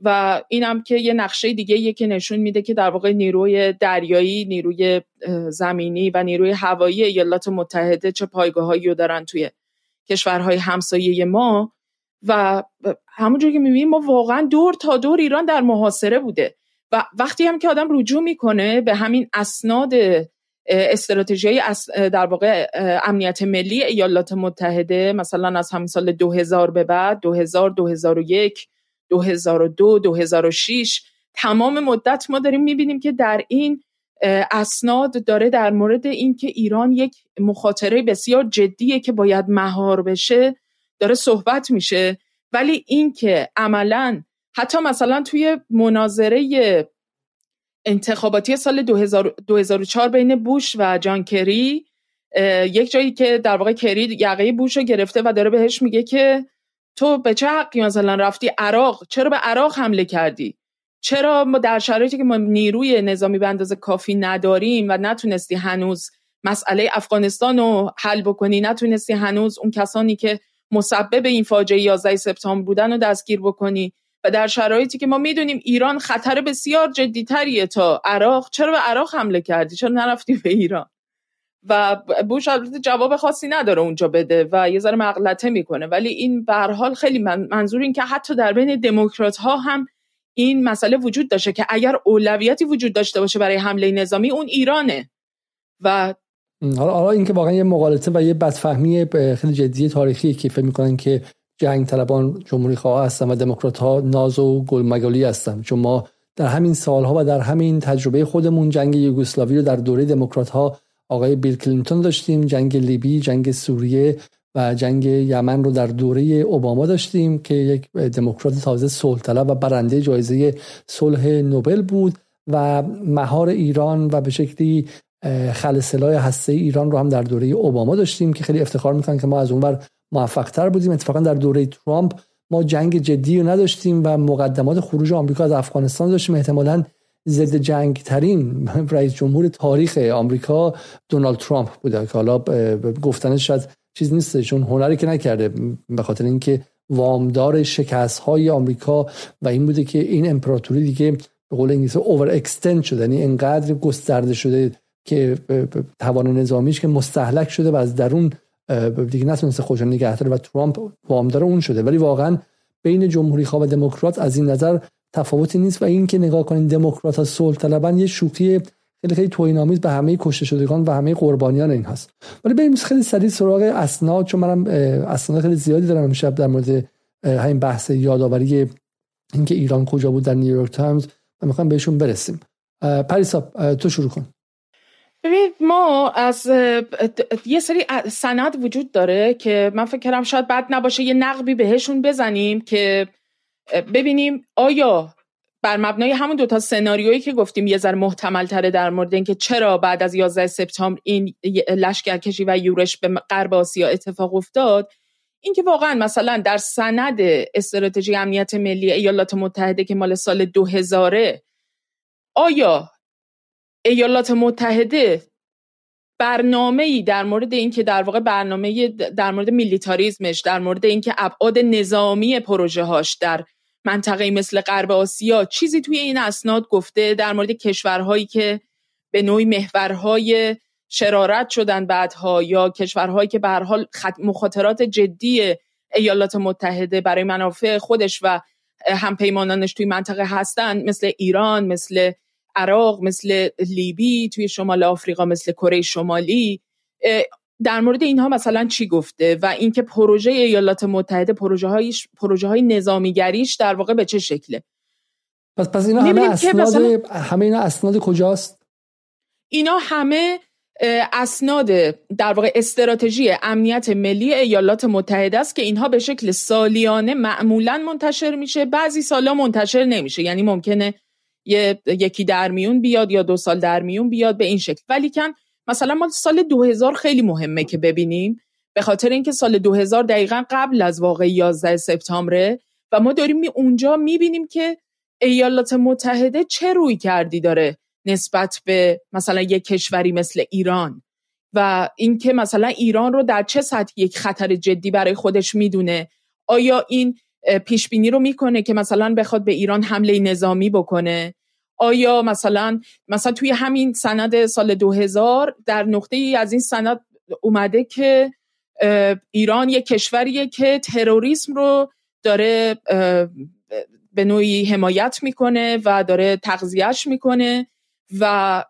و اینم که یه نقشه دیگه یه که نشون میده که در واقع نیروی دریایی نیروی زمینی و نیروی هوایی ایالات متحده چه پایگاهایی رو دارن توی کشورهای همسایه ما و همونجور که می‌بینیم ما واقعا دور تا دور ایران در محاصره بوده و وقتی هم که آدم رجوع می‌کنه به همین اسناد استراتژی در واقع امنیت ملی ایالات متحده مثلا از همین سال 2000 به بعد 2000 2001 2002 2006 تمام مدت ما داریم می‌بینیم که در این اسناد داره در مورد اینکه ایران یک مخاطره بسیار جدیه که باید مهار بشه داره صحبت میشه. ولی اینکه عملا حتی مثلا توی مناظره انتخاباتی سال 2004 بین بوش و جان کری یک جایی که در واقع کری یقه بوش رو گرفته و داره بهش میگه که تو به چه حقی مثلا رفتی عراق؟ چرا به عراق حمله کردی؟ چرا ما در شرایطی که ما نیروی نظامی به اندازه کافی نداریم و نتونستی هنوز مسئله افغانستان رو حل بکنی نتونستی هنوز اون کسانی که مسبب این فاجعه 11 سپتامبر بودن رو دستگیر بکنی؟ و در شرایطی که ما می‌دونیم ایران خطر بسیار جدیتریه تا عراق چرا به عراق حمله کردی؟ چرا نرفتی به ایران؟ و بوش البته جواب خاصی نداره اونجا بده و یه ذره مغلطه می‌کنه. ولی این به حال خیلی منظور این که حتی در بین دموکرات ها هم این مسئله وجود داشته که اگر اولویتی وجود داشته باشه برای حمله نظامی اون ایرانه. و حالا حالا اینکه واقعا یه مقالطه و یه بدفهمی خیلی جدی تاریخی که فکر می‌کنن که جنگ طلبان جمهوری خواه هستن و دموکرات ها ناز و گلمگالی هستن. چون ما در همین سالها و در همین تجربه خودمون جنگ یوگسلاوی رو در دوره دموکرات ها آقای بیل کلینتون داشتیم جنگ لیبی جنگ سوریه و جنگ یمن رو در دوره اوباما داشتیم که یک دموکرات تازه صلح طلب و برنده جایزه صلح نوبل بود و مهار ایران و به شکلی خلسلای هسته ایران رو هم در دوره اوباما داشتیم که خیلی افتخار می‌کنن که ما از اونور موفق تر بودیم. اتفاقا در دوره ترامپ ما جنگ جدی رو نداشتیم و مقدمات خروج آمریکا از افغانستان داشتیم. احتمالاً ضد جنگ ترین رئیس جمهور تاریخ آمریکا دونالد ترامپ بوده که حالا گفتنش شاید چیز نیست چون هنری که نکرده به خاطر اینکه وامدار شکست های آمریکا و این بوده که این امپراتوری دیگه به قول انگلیسی اوور اکستند شده یعنی انقدر گسترده شده که توان نظامیش که مستحلک شده و از درون دیگه نتونسته خودش نگه داره و ترامپ وامدار اون شده. ولی واقعا بین جمهوری خواه و دموکرات از این نظر تفاوتی نیست و این که نگاه کنید دموکرات ها صلح طلبن یه شوخی خیلی خیلی توهین‌آمیز به همه کشته شدگان و همه قربانیان این هست. ولی بریم خیلی سریع سراغ اسناد چون منم اسناد خیلی زیادی دارم امشب در مورد همین بحث یادآوری اینکه ایران کجا بود در نیویورک تایمز و می‌خوام بهشون برسیم. پریسا تو شروع کن. ببین ما از یه سری سند وجود داره که من فکر کردم شاید بد نباشه یه نقبی بهشون بزنیم که ببینیم آیا بر مبنای همون دوتا سناریویی که گفتیم یه ذره محتمل تره در مورد اینکه چرا بعد از 11 سپتامبر این لشکرکشی و یورش به غرب آسیا اتفاق افتاد اینکه واقعا مثلا در سند استراتژی امنیت ملی ایالات متحده که مال سال 2000 آیا ایالات متحده برنامه ای در مورد اینکه در واقع برنامه در مورد میلیتاریزمش در مورد اینکه ابعاد نظامی پروژه هاش در منطقه مثل غرب آسیا چیزی توی این اسناد گفته در مورد کشورهایی که به نوعی محورهای شرارت شدن بعدها یا کشورهایی که به هر حال مخاطرات جدی ایالات متحده برای منافع خودش و همپیمانانش توی منطقه هستن مثل ایران مثل عراق مثل لیبی توی شمال آفریقا مثل کره شمالی در مورد اینها مثلا چی گفته و اینکه پروژه ایالات متحده پروژه های, پروژه های نظامیگریش در واقع به چه شکله؟ پس پس اینا همه اسناد همه اینا اسناد کجاست؟ اینا همه اسناد در واقع استراتژی امنیت ملی ایالات متحده است که اینها به شکل سالیانه معمولا منتشر میشه بعضی سالا منتشر نمیشه. یعنی ممکنه یه، یکی در میون بیاد یا دو سال در میون بیاد به این شکل. ولی کن مثلا ما سال 2000 خیلی مهمه که ببینیم. به خاطر اینکه سال 2000 دقیقا قبل از واقع 11 سپتامبره و ما داریم اونجا می‌بینیم که ایالات متحده چه روی کردی داره نسبت به مثلا یک کشوری مثل ایران؟ و اینکه مثلا ایران رو در چه سطح یک خطر جدی برای خودش می‌دونه؟ آیا این پیش بینی رو می‌کنه که مثلا بخواد به ایران حمله نظامی بکنه؟ آیا مثلا مثلا توی همین سند سال 2000 در نقطه ای از این سند اومده که ایران یک کشوریه که تروریسم رو داره به نوعی حمایت می‌کنه و داره تغذیهش می‌کنه و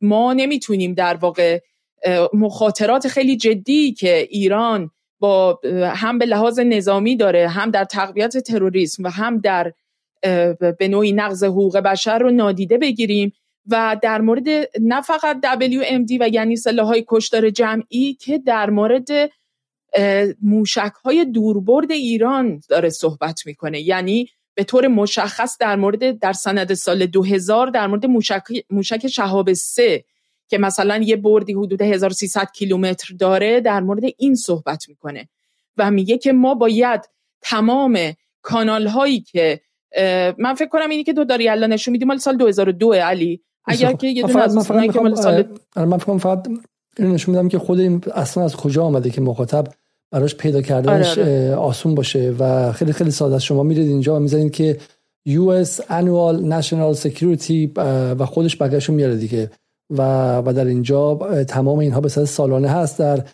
ما نمی‌تونیم در واقع مخاطرات خیلی جدی که ایران با هم به لحاظ نظامی داره هم در تقویت تروریسم و هم در به نوعی نقض حقوق بشر رو نادیده بگیریم و در مورد نه فقط WMD و یعنی سلاح های کشتار جمعی که در مورد موشک های دوربرد ایران داره صحبت می‌کنه. یعنی به طور مشخص در مورد در سند سال 2000 در مورد موشک, موشک شهاب سه که مثلا یه بردی حدود 1300 کیلومتر داره در مورد این صحبت می‌کنه. و میگه که ما باید تمام کانال هایی که من فکر کنم اینی که دو داری الان نشون میدی مال سال 2002 علی. اگر که یه دونه از که مال سال من فکر فقط نشون میدم که خود این اصلا از کجا آمده که مخاطب براش پیدا کردنش آره، آره. آسون باشه و خیلی خیلی ساده است. شما میرید اینجا و می‌زنید که US Annual National Security و خودش بقیه‌شو میاره دیگه. و و در اینجا تمام اینها به صورت سالانه هست در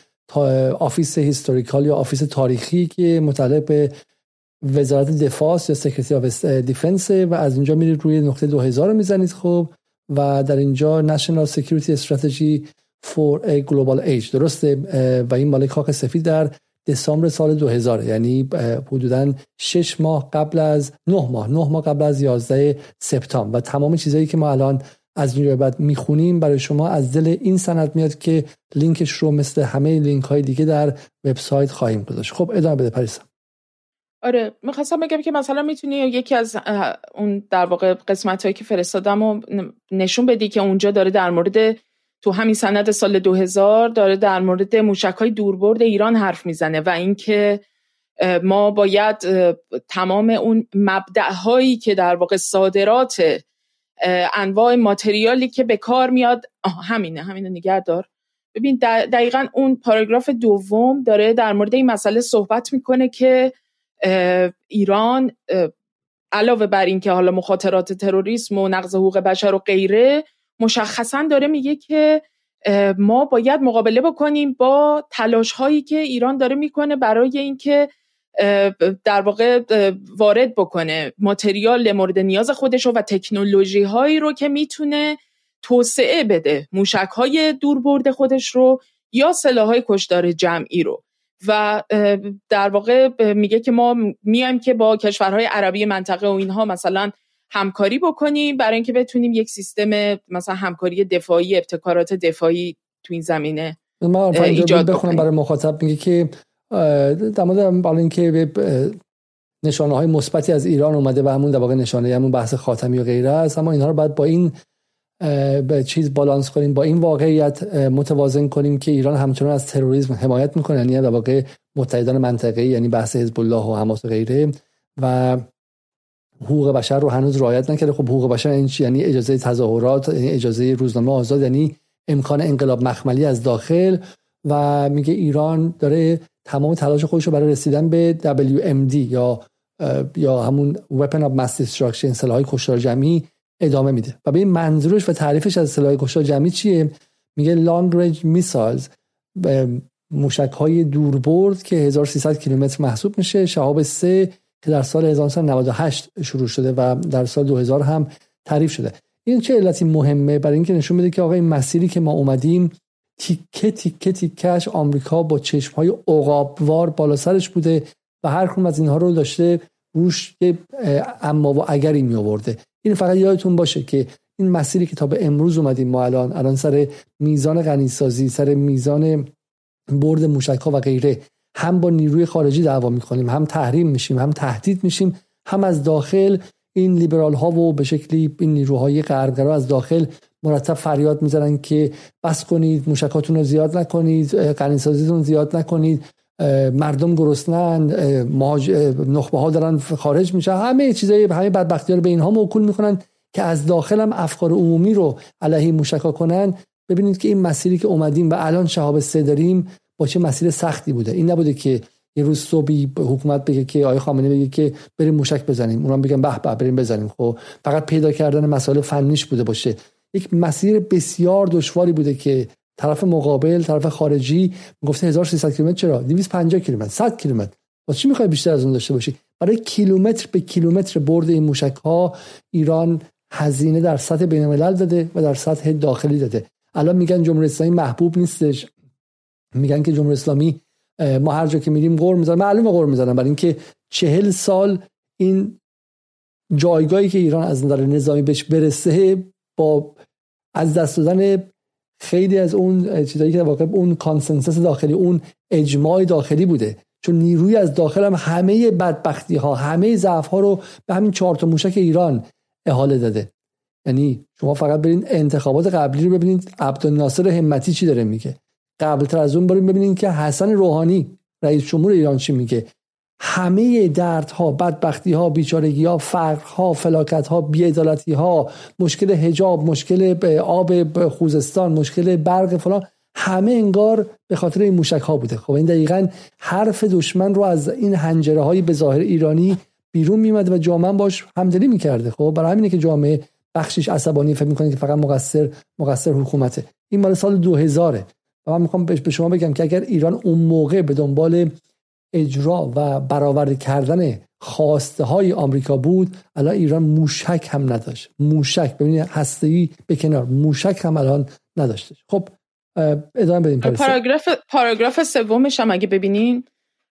office historical یا office تاریخی که متعلق به وزارت دفاع یا Secretary of Defense و از اینجا میرید روی نقطه 2000 رو می‌زنید خب و در اینجا National Security Strategy for a Global Age. درسته؟ و این مال کاخ سفید در دسامبر سال 2000 یعنی حدودا 6 ماه قبل از 9 ماه 9 ماه قبل از 11 سپتامبر. و تمام چیزهایی که ما الان از این بعد می‌خونیم برای شما از دل این سند میاد که لینکش رو مثل همه لینک های دیگه در وبسایت خواهیم گذاشت. خب ادامه بده پریسا. آره می‌خواستم بگم که مثلا می‌تونی یکی از اون در واقع قسمت هایی که فرستادم و نشون بدی که اونجا داره در مورد تو همین سند سال 2000 داره در مورد موشک های دوربرد ایران حرف می‌زنه و اینکه ما باید تمام اون مبدع هایی که در واقع صادرات انواع ماتریالی که به کار میاد همینه همینه نگه دار. ببین دقیقا اون پاراگراف دوم داره در مورد این مسئله صحبت می‌کنه که ایران علاوه بر اینکه حالا مخاطرات تروریسم و نقض حقوق بشر و غیره مشخصا داره میگه که ما باید مقابله بکنیم با تلاش هایی که ایران داره می‌کنه برای اینکه در واقع وارد بکنه ماتریال مورد نیاز خودش و تکنولوژی هایی رو که می‌تونه توسعه بده. موشک های دوربرد خودش رو یا سلاح های کشدار جمعی رو. و در واقع میگه که ما میایم که با کشورهای عربی منطقه و اینها مثلا همکاری بکنیم برای اینکه بتونیم یک سیستم مثلا همکاری دفاعی ابتکارات دفاعی تو این زمینه ایجاد بخونم برای مخاطب. میگه که در مورد اینکه نشانه های مثبتی از ایران اومده و همون در واقع نشانه همون بحث خاتمی و غیره است اما اینها رو باید با این به چیز بالانس کنیم با این واقعیت متوازن کنیم که ایران همچنان از تروریسم حمایت می‌کنه یعنی در واقع متحدان منطقه یعنی بحث حزب الله و حماس و غیره. و حقوق بشر رو هنوز رعایت نکرده. خب حقوق بشر این یعنی اجازه تظاهرات یعنی اجازه روزنامه آزاد یعنی امکان انقلاب مخملی از داخل. و میگه ایران داره تمام تلاش خودش رو برای رسیدن به WMD یا یا همون Weapon of Mass Destruction سلاح کشتار جمعی ادامه میده. و به این منظورش و تعریفش از سلاح کشتار جمعی چیه؟ میگه Long Range Missiles موشک های دوربرد که 1300 کیلومتر محسوب میشه. شهاب سه که در سال 1998 شروع شده و در سال 2000 هم تعریف شده. این چه علتی مهمه؟ برای اینکه نشون میده که آقا این مسیری که ما اومدیم تیکه تیکه تیکش آمریکا با چشم های عقابوار بالا سرش بوده و هر کدوم از اینها رو داشته روش اما و اگری می آورده این فقط یادتون باشه که این مسیری که تا به امروز اومدیم ما الان الان سر میزان غنیسازی سر میزان برد موشک ها و غیره هم با نیروی خارجی دعوا می‌کنیم هم تحریم میشیم هم تهدید میشیم هم از داخل این لیبرال ها و به شکلی این نیروهای غربگرا از داخل مرتب فریاد می‌زنن که بس کنید موشکاتون رو زیاد نکنید قنیسازیتون زیاد نکنید. مردم گرسنن نخبه ها دارن خارج میشن. همه چیزای همه بدبختی رو به اینها موکول می‌کنن که از داخل هم افکار عمومی رو علیه موشکا کنن. ببینید که این مسیری که اومدیم و الان شهاب سه داریم با چه مسیر سختی بوده. این نبوده که یه روز صبحی حکومت بگه که آقای خامنه‌ای بگه که بریم موشک بزنیم. اونم بگن به به بریم بزنیم. خب فقط پیدا کردن مسائل فنیش بوده باشه. یک مسیر بسیار دشواری بوده که طرف مقابل طرف خارجی گفته 1300 کیلومتر. چرا؟ 250 کیلومتر. 100 کیلومتر. با چی می‌خوای بیشتر از اون داشته باشی؟ برای کیلومتر به کیلومتر برد این موشک ها ایران هزینه در سطح بین الملل داده و در سطح داخلی داده. الان میگن جمهوری اسلامی محبوب نیستش. میگن که جمهوری اسلامی ما هر جا که میریم قور می‌زنن. معلومه قور می‌زنن برای اینکه چهل سال این جایگاهی که ایران از نظر نظامی بهش برسه با از دست دادن خیلی از اون چیزایی که واقع اون consensus داخلی اون اجماع داخلی بوده. چون نیروی از داخل هم همه بدبختی ها همه ضعف ها رو به همین چهار تا موشک ایران احاله داده. یعنی شما فقط برین انتخابات قبلی رو ببینید عبدالناصر همتی چی داره میگه؟ قبل از اون بریم ببینید که حسن روحانی رئیس جمهور ایران چی میگه؟ همه دردها بدبختی ها بیچارگی ها فقر ها فلاکت ها بیعدالتی ها مشکل حجاب مشکل آب خوزستان مشکل برق فلان همه انگار به خاطر این موشک ها بوده. خب این دقیقا حرف دشمن رو از این هنجره های به ظاهر ایرانی بیرون میمده و جامعه باش همدلی می‌کرده. خب برای همینه که جامعه بخشش عصبانی فکر می‌کنه که فقط مقصر مقصر حکومته. این مال سال 2000 و من می‌خوام به شما بگم که اگر ایران اون موقع به دنبال اجرا و برآورده کردن خواسته های آمریکا بود الان ایران موشک هم نداشت. موشک ببینید هسته‌ای به کنار موشک هم الان نداشته. خب ادامه بدیم پاراگراف پاراگراف سومش هم اگه ببینین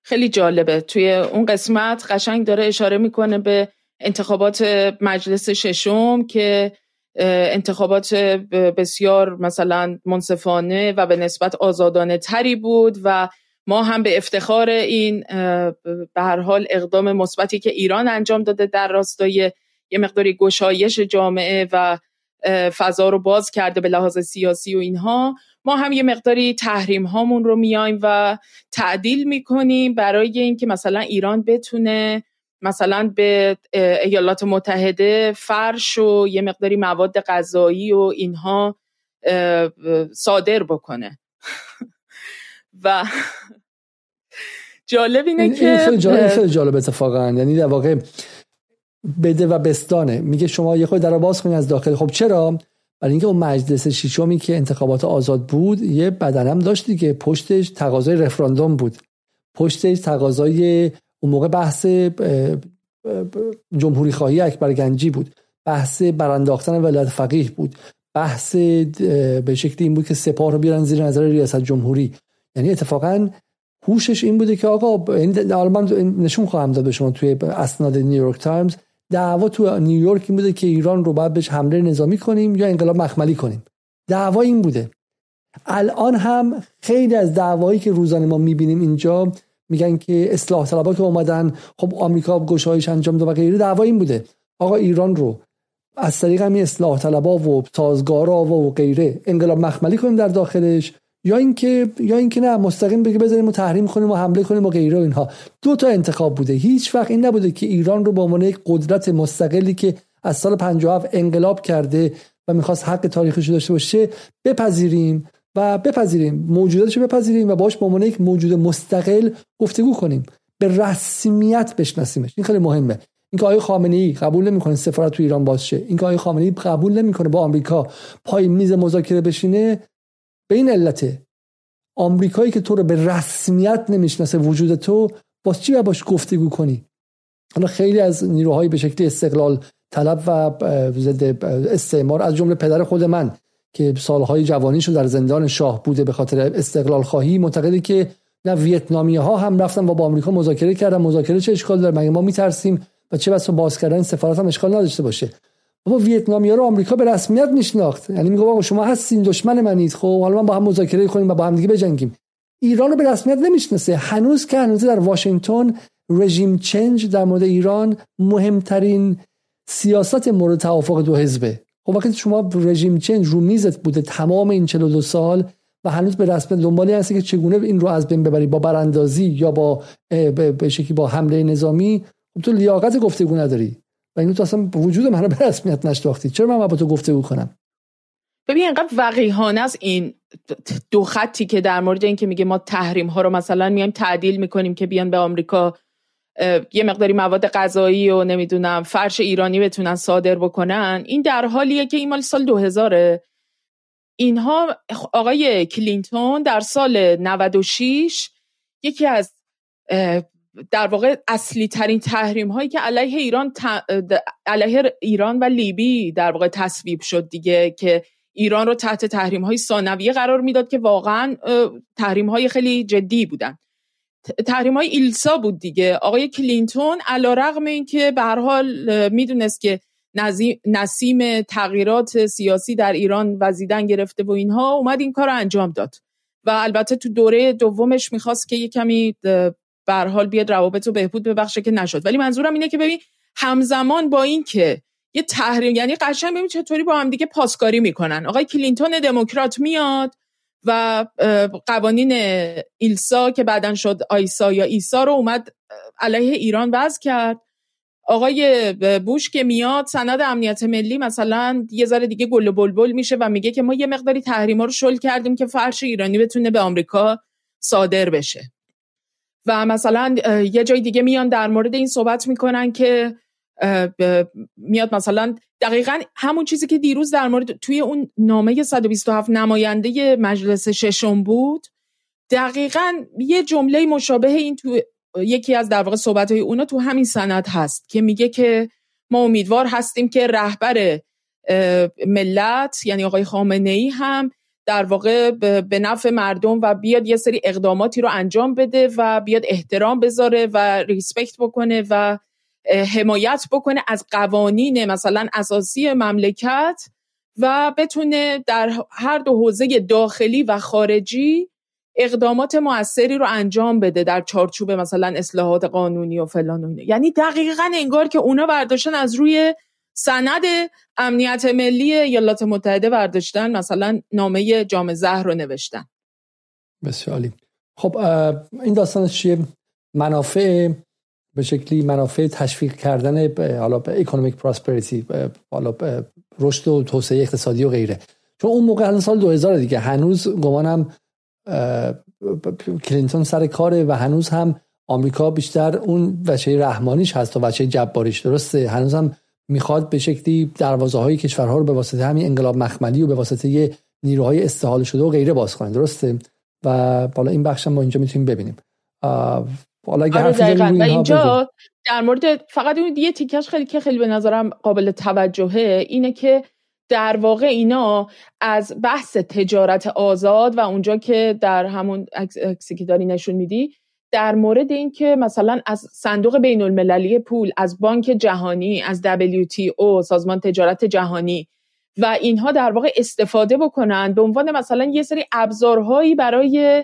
خیلی جالبه. توی اون قسمت قشنگ داره اشاره می‌کنه به انتخابات مجلس ششم که انتخابات بسیار مثلا منصفانه و به نسبت آزادانه تری بود و ما هم به افتخار این به هر حال اقدام مثبتی که ایران انجام داده در راستای یه مقداری گشایش جامعه و فضا رو باز کرده به لحاظ سیاسی و اینها ما هم یه مقداری تحریم هامون رو میایم و تعدیل می‌کنیم برای اینکه مثلا ایران بتونه مثلا به ایالات متحده فرش و یه مقداری مواد غذایی و اینها صادر بکنه. و جالب اینه که خیلی جالب, خیلی جالب اتفاقا. یعنی در واقع بده و بستانه. میگه شما یه خود در باز کنید از داخل. خب چرا؟ برای اینکه اون مجلس ششمی که انتخابات آزاد بود یه بدنم داشت دیگه. پشتش تقاضای رفراندوم بود. پشتش تقاضای اون موقع بحث جمهوری خواهی اکبر گنجی بود. بحث برانداختن ولایت فقیه بود. بحث به شکلی این بود که سپاه رو بیارن زیر نظر ریاست جمهوری. یعنی اتفاقا هوشش این بوده که آقا من نشون خواهم داد به شما توی اسناد نیویورک تایمز. دعوا تو نیویورک این بوده که ایران رو باید بهش حمله نظامی کنیم یا انقلاب مخملی کنیم. دعوا این بوده. الان هم خیلی از دعوایی که روزانه ما می‌بینیم اینجا میگن که اصلاح طلبا که اومدن خب آمریکا گشایش انجام داد و غیره دعوا این بوده. آقا ایران رو از طریق همین اصلاح طلبا و سازگارا و غیره انقلاب مخملی کنیم در داخلش. یا اینکه یا اینکه نه مستقیم بگه بذاریم و تحریم کنیم و حمله کنیم و غیره اینها. دو تا انتخاب بوده. هیچ وقت این نبوده که ایران رو به عنوان یک قدرت مستقلی که از سال 57 انقلاب کرده و می‌خواست حق تاریخش داشته باشه بپذیریم و بپذیریم. موجوداتش بپذیریم و باش به عنوان یک موجود مستقل گفتگو کنیم. به رسمیت بشناسیمش. این خیلی مهمه. اینکه آقای خامنه ای قبول نمی‌کنه سفارت تو ایران باز شه. اینکه آقای خامنه ای قبول نمی‌کنه با آمریکا پای میز مذاکره بشینه به این علته آمریکایی که تو رو به رسمیت نمی‌شناسه وجود تو با چی باش گفتگو کنی؟ حالا خیلی از نیروهای به شکلی استقلال طلب و ضد استعمار از جمله پدر خود من که سالهای جوانیشو در زندان شاه بوده به خاطر استقلال خواهی معتقدی که نه ویتنامی ها هم رفتن و با آمریکا مذاکره کردن. مذاکره چه اشکال داره؟ مگه ما میترسیم و چه بسا باز کردن سفارت هم اشکال نداشته باشه. بابا ویتنامیا رو آمریکا به رسمیت میشناخت. یعنی میگه آقا شما هستین دشمن منید. خب حالا من با هم مذاکره کنیم و با هم دیگه بجنگیم. ایران رو به رسمیت نمی‌شناسه. هنوز که هنوز در واشنگتن رژیم چنج در مورد ایران مهمترین سیاست مورد توافق دو حزبه. خب وقتی شما رژیم چنج رو میزت بوده تمام این 42 سال و هنوز به رسمیت دنبالی هستی که چگونه این رو از بین ببری با براندازی یا با به شکلی با حمله نظامی خب تو لیاقت گفتگو نداری. و اینو تو اصلا وجود من رو به رسمیت نشناختی. چرا من با تو گفتگو کنم ببین اینقدر وقیحانه است این دو خطی که در مورد این که میگه ما تحریم ها رو مثلا میایم تعدیل می‌کنیم که بیان به آمریکا یه مقداری مواد غذایی و نمی‌دونم فرش ایرانی بتونن صادر بکنن این در حالیه که این مال سال 2000 اینها آقای کلینتون در سال 96 یکی از در واقع اصلی ترین تحریم هایی که علیه ایران علیه ایران و لیبی در واقع تصویب شد دیگه که ایران رو تحت تحریم های ثانویه قرار می‌داد که واقعا تحریم های خیلی جدی بودن. تحریم های ایلسا بود دیگه. آقای کلینتون علا رقم این که به هر حال می‌دونست که نسیم تغییرات سیاسی در ایران وزیدن گرفته و اینها اومد این کار رو انجام داد. و البته تو دوره دومش می‌خواست که یه کمی به حال بیاد روابط رو بهبود ببخشه که نشد. ولی منظورم اینه که ببین همزمان با این که یه تحریم یعنی قشنگ ببین چطوری با هم دیگه پاسکاری می‌کنن. آقای کلینتون دموکرات میاد و قوانین ایلسا که بعدا شد آیسا یا ایسا رو اومد علیه ایران وضع کرد. آقای بوش که میاد سند امنیت ملی مثلا یه ذره دیگه گل و بلبل میشه و میگه که ما یه مقداری تحریما رو شل کردیم که فرش ایرانی بتونه به آمریکا صادر بشه. و مثلا یه جای دیگه میان در مورد این صحبت می‌کنن که میاد مثلا دقیقا همون چیزی که دیروز در مورد توی اون نامه 127 نماینده مجلس ششم بود دقیقا یه جمله مشابه این تو یکی از در واقع صحبت های اونا تو همین سند هست که میگه که ما امیدوار هستیم که رهبر ملت یعنی آقای خامنه ای هم در واقع به نفع مردم و بیاد یه سری اقداماتی رو انجام بده و بیاد احترام بذاره و ریسپکت بکنه و حمایت بکنه از قوانین مثلا اساسی مملکت و بتونه در هر دو حوزه داخلی و خارجی اقدامات موثری رو انجام بده در چارچوب مثلا اصلاحات قانونی و فلان و یعنی دقیقا انگار که اونا برداشتن از روی سند امنیت ملی ایالات متحده برداشتن مثلا نامه جام زهر رو نوشتن. بسیار عالی. خب این داستان چیه؟ منافع به شکلی منافع تشویق کردن حالا اکونومیک پراسپریتی حالا رشد و توسعه اقتصادی و غیره. چون اون موقع سال 2000 دیگه هنوز گمانم کلینتون سر کاره و هنوز هم آمریکا بیشتر اون وچه رحمانیش هست و وچه جباریش. درسته؟ هنوز هم می‌خواد به شکلی دروازه های کشورها رو به واسطه همین انقلاب مخملی و به واسطه نیروهای استحال شده و غیره باز کنه درسته؟ و بالا این بخش ما اینجا می‌تونیم ببینیم. حالا آره و اینجا در مورد فقط اون یه تیکش خیلی که خیلی به نظرم قابل توجهه اینه که در واقع اینا از بحث تجارت آزاد و اونجا که در همون عکسی که داری نشون میدی در مورد اینکه مثلا از صندوق بین المللی پول از بانک جهانی از WTO سازمان تجارت جهانی و اینها در واقع استفاده بکنن به عنوان مثلا یه سری ابزارهایی برای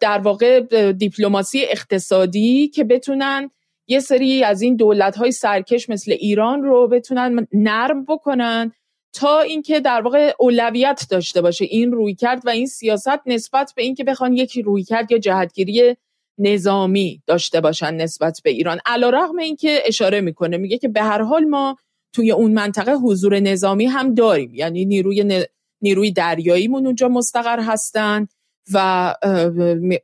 در واقع دیپلماسی اقتصادی که بتونن یه سری از این دولت های سرکش مثل ایران رو بتونن نرم بکنن تا اینکه در واقع اولویت داشته باشه این روی کرد و این سیاست نسبت به اینکه بخوان یکی روی کرد یا جهتگیری نظامی داشته باشن نسبت به ایران. علیرغم اینکه اشاره می‌کنه میگه که به هر حال ما توی اون منطقه حضور نظامی هم داریم. یعنی نیروی نیروی دریاییمون اونجا مستقر هستن و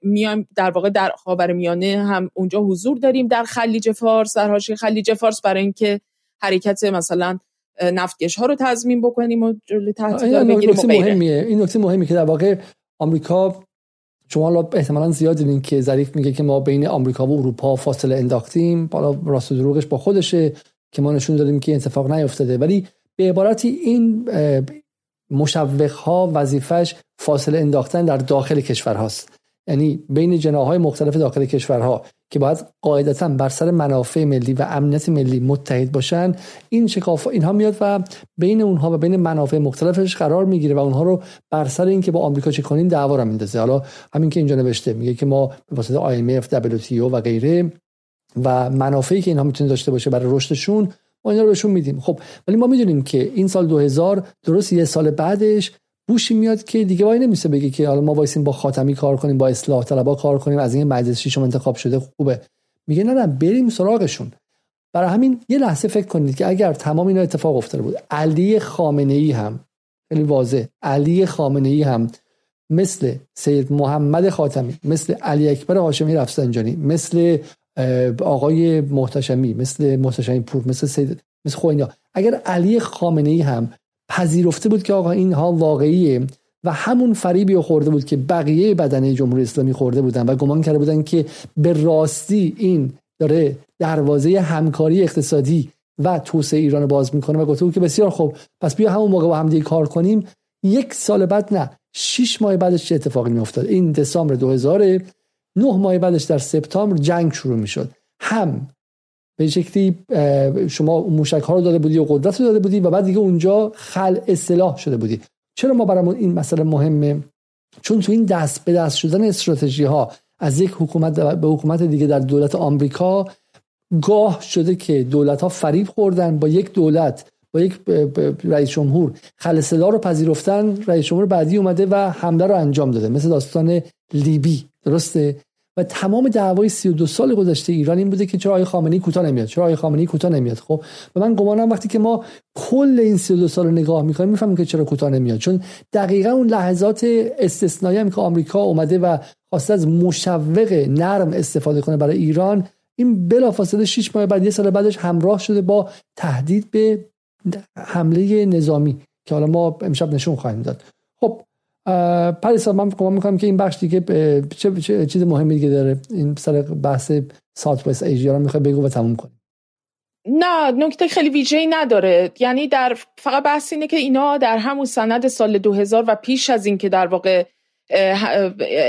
میایم در واقع در خاور میانه هم اونجا حضور داریم. در خلیج فارس در حاشیه خلیج فارس برای اینکه حرکت مثلا نفتکش ها رو تضمین بکنیم و جلوی تهدیدها بگیریم مهمیه. این نکته مهمی که در واقع آمریکا شما احتمالا زیاد دیدین که ظریف میگه که ما بین آمریکا و اروپا فاصله انداختیم. بالا راست دروغش با خودشه که ما نشون دادیم که اتفاق نیفتاده. ولی به عبارتی این مشوق ها وظیفش فاصله انداختن در داخل کشور هاست یعنی بین جناهای مختلف داخل کشورها. که باید قاعدتا بر سر منافع ملی و امنیت ملی متحد باشن این شکاف اینها میاد و بین اونها و بین منافع مختلفش قرار می‌گیره و اونها رو بر سر اینکه با آمریکا چه کنیم دعوا رو میندازه. حالا همین که اینجا نوشته میگه که ما به واسطه IMF WTO و غیره و منافعی که اینها می‌تونه داشته باشه برای رشدشون ما اینا رو بهشون میدیم. خب ولی ما می‌دونیم که این سال 2000 درست یه سال بعدش بوشی میاد که دیگه وای نمیشه بگه که حالا ما وایسیم با خاتمی کار کنیم با اصلاح طلبا کار کنیم از این مجلس شیشم انتخاب شده خوبه. میگه نه نه بریم سراغشون. برای همین یه لحظه فکر کنید که اگر تمام اینا اتفاق افتاده بود علی خامنه ای هم خیلی واضح علی خامنه ای هم مثل سید محمد خاتمی مثل علی اکبر هاشمی رفسنجانی مثل آقای محتشمی مثل محتشمی پور مثل سید مثل خوینیا اگر علی خامنه ای هم پذیرفته بود که آقا اینها واقعیه و همون فریبی خورده بود که بقیه بدنه جمهوری اسلامی خورده بودن و گمان کرده بودن که به راستی این داره دروازه همکاری اقتصادی و توسعه ایران باز می‌کنه و گفته بود که بسیار خوب پس بیا همون موقع با هم دیگه کار کنیم. یک سال بعد نه شش ماه بعدش چه اتفاقی میافتاد؟ این دسامبر 2000 نه ماه بعدش در سپتامبر جنگ شروع می‌شد. هم به شکلی شما موشک ها رو داده بودی و قدرت رو داده بودی و بعد دیگه اونجا خل اصلاح شده بودی. چرا ما برامون این مسئله مهمه؟ چون تو این دست به دست شدن استراتژی ها از یک حکومت به حکومت دیگه در دولت آمریکا گاه شده که دولت ها فریب خوردن با یک دولت با یک رئیس جمهور. خل رو پذیرفتن رئیس جمهور بعدی اومده و حمله رو انجام داده مثل داستان لیبی. درسته؟ تمام دعوای 32 سال گذشته ایران این بوده که چرا آقای خامنه‌ای کوتاه نمیاد؟ چرا آقای خامنه‌ای کوتاه نمیاد؟ خب و من گمانم وقتی که ما کل این 32 سال رو نگاه می‌کنیم می‌فهمیم که چرا کوتاه نمیاد. چون دقیقا اون لحظات استثنایی هم که آمریکا اومده و خواسته از مشوق نرم استفاده کنه برای ایران این بلافاصله 6 ماه بعد یه سال بعدش همراه شده با تهدید به حمله نظامی که حالا ما امشب نشون خواهیم داد. خب پریسا من گمان می‌کنم که این بخش دیگه چه, چه چیز مهمی دیگه داره؟ این سر بحث ساوت وست ایجیا رو می‌خوای بگو و تموم کنیم. نه نکته خیلی ویژه‌ای نداره. یعنی در فقط بحث اینه که اینا در همون سند سال 2000 و پیش از اینکه در واقع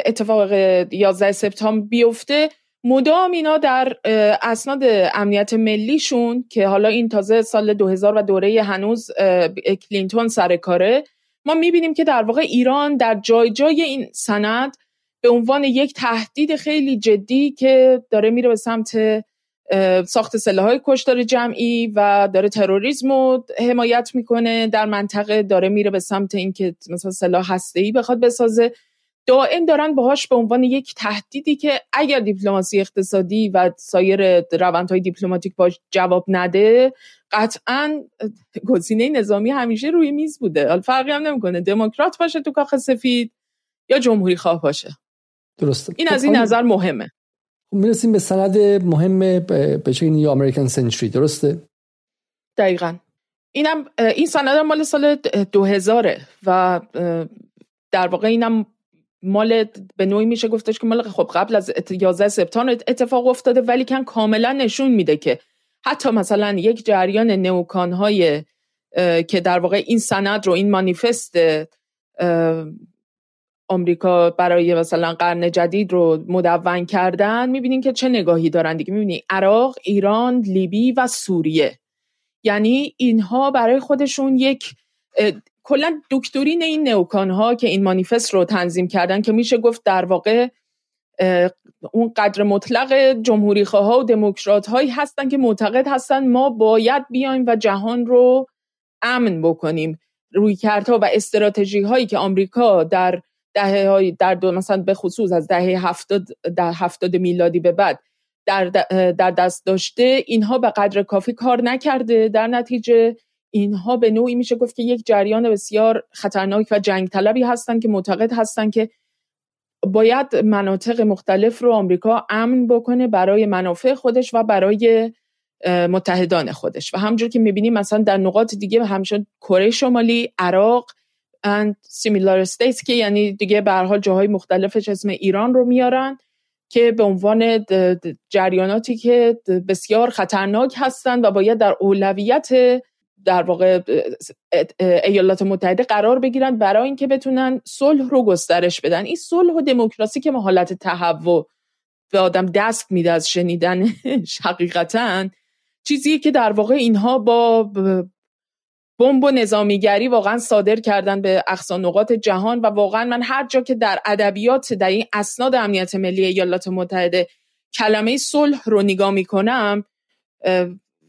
اتفاق 11 سپتامبر بیفته مدام اینا در اسناد امنیت ملیشون که حالا این تازه سال 2000 و دوره هنوز کلینتون سر کاره ما می‌بینیم که در واقع ایران در جای جای این سند به عنوان یک تهدید خیلی جدی که داره میره به سمت ساخت سلاحهای کشتار جمعی و داره تروریسم رو حمایت می‌کنه. در منطقه داره میره به سمت اینکه مثلا سلاح هسته‌ای بخواد بسازه. دائم دارن باهاش به عنوان یک تهدیدی که اگر دیپلماسی اقتصادی و سایر روندهای دیپلماتیک باش جواب نده قطعا گزینه نظامی همیشه روی میز بوده. حالا فرقی هم نمی‌کنه. دموکرات باشه تو کاخ سفید یا جمهوری خواه باشه. درسته. این از این نظر مهمه. خب، می‌رسیم به سند مهم به چه نیو امریکن سنچری درسته؟ دقیقا. اینم این سند مال سال 2000 و در واقع اینم مال به نوعی میشه گفتش که مال خب قبل از 11 سپتامبر اتفاق افتاده ولی کن کاملا نشون میده که حتی مثلا یک جریان نوکان های که در واقع این سند رو این مانیفست آمریکا برای مثلا قرن جدید رو مدون کردن می‌بینین که چه نگاهی دارن دیگه. می‌بینی عراق، ایران، لیبی و سوریه. یعنی اینها برای خودشون یک کلا دکترین این نوکان ها که این مانیفست رو تنظیم کردن که میشه گفت در واقع اون قدر مطلق جمهوری خواه و دموکرات هایی هستن که معتقد هستن ما باید بیایم و جهان رو امن بکنیم. روی کردها و استراتژی هایی که آمریکا در دهه های در دو مثلا به خصوص از دهه هفتاد در هفتاد میلادی به بعد در, در دست داشته اینها به قدر کافی کار نکرده. در نتیجه اینها به نوعی میشه گفت که یک جریان بسیار خطرناک و جنگ طلبی هستند که معتقد هستند که باید مناطق مختلف رو آمریکا امن بکنه برای منافع خودش و برای متحدان خودش. و همجور که می‌بینیم مثلا در نقاط دیگه همچون کره شمالی عراق and similar states که یعنی دیگه به جاهای مختلفش اسم ایران رو میارن که به عنوان جریاناتی که بسیار خطرناک هستند و باید در اولویت در واقع ایالات متحده قرار بگیرن برای اینکه بتونن صلح رو گسترش بدن. این صلح و دموکراسی که ما حالت تهوع به آدم دست میده از شنیدن حقیقتا چیزی که در واقع اینها با بمب و نظامیگری واقعا صادر کردن به اقصا نقاط جهان و واقعا من هر جا که در ادبیات در این اسناد امنیت ملی ایالات متحده کلمه صلح رو نگاه می‌کنم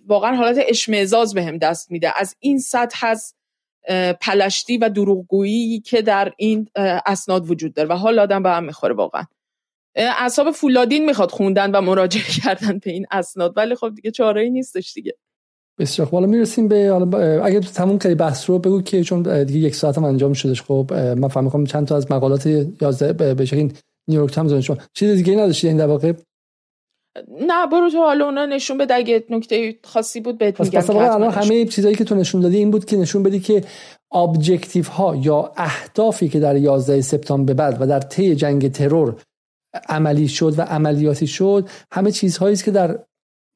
واقعا حالت اشمعزاز به دست میده. از این سطح از پلشتی و دروغگویی که در این اسناد وجود داره. و حال آدم به هم می‌خوره واقعا. اعصاب فولادین می‌خواد خوندن و مراجعه کردن به این اسناد. ولی خب دیگه چاره ای نیستش دیگه. بسیار خب حالا می‌رسیم به اگه تموم کردی بحث رو بگو که چون دیگه یک ساعت هم انجام شدش. خب من فهم چند تا از مقالات 11 به شکل نیویورک تایمز چیز دیگه نداشتی؟ این در واقع نه برو تو حالا اونا نشون بده اگه نکته خاصی بود بهت میگم پس الان همه چیزایی که تو نشون دادی این بود که نشون بدی که objective ها یا اهدافی که در 11 سپتامبر به بعد و در طی جنگ ترور عملی شد و عملیاتی شد همه چیزهایی است که در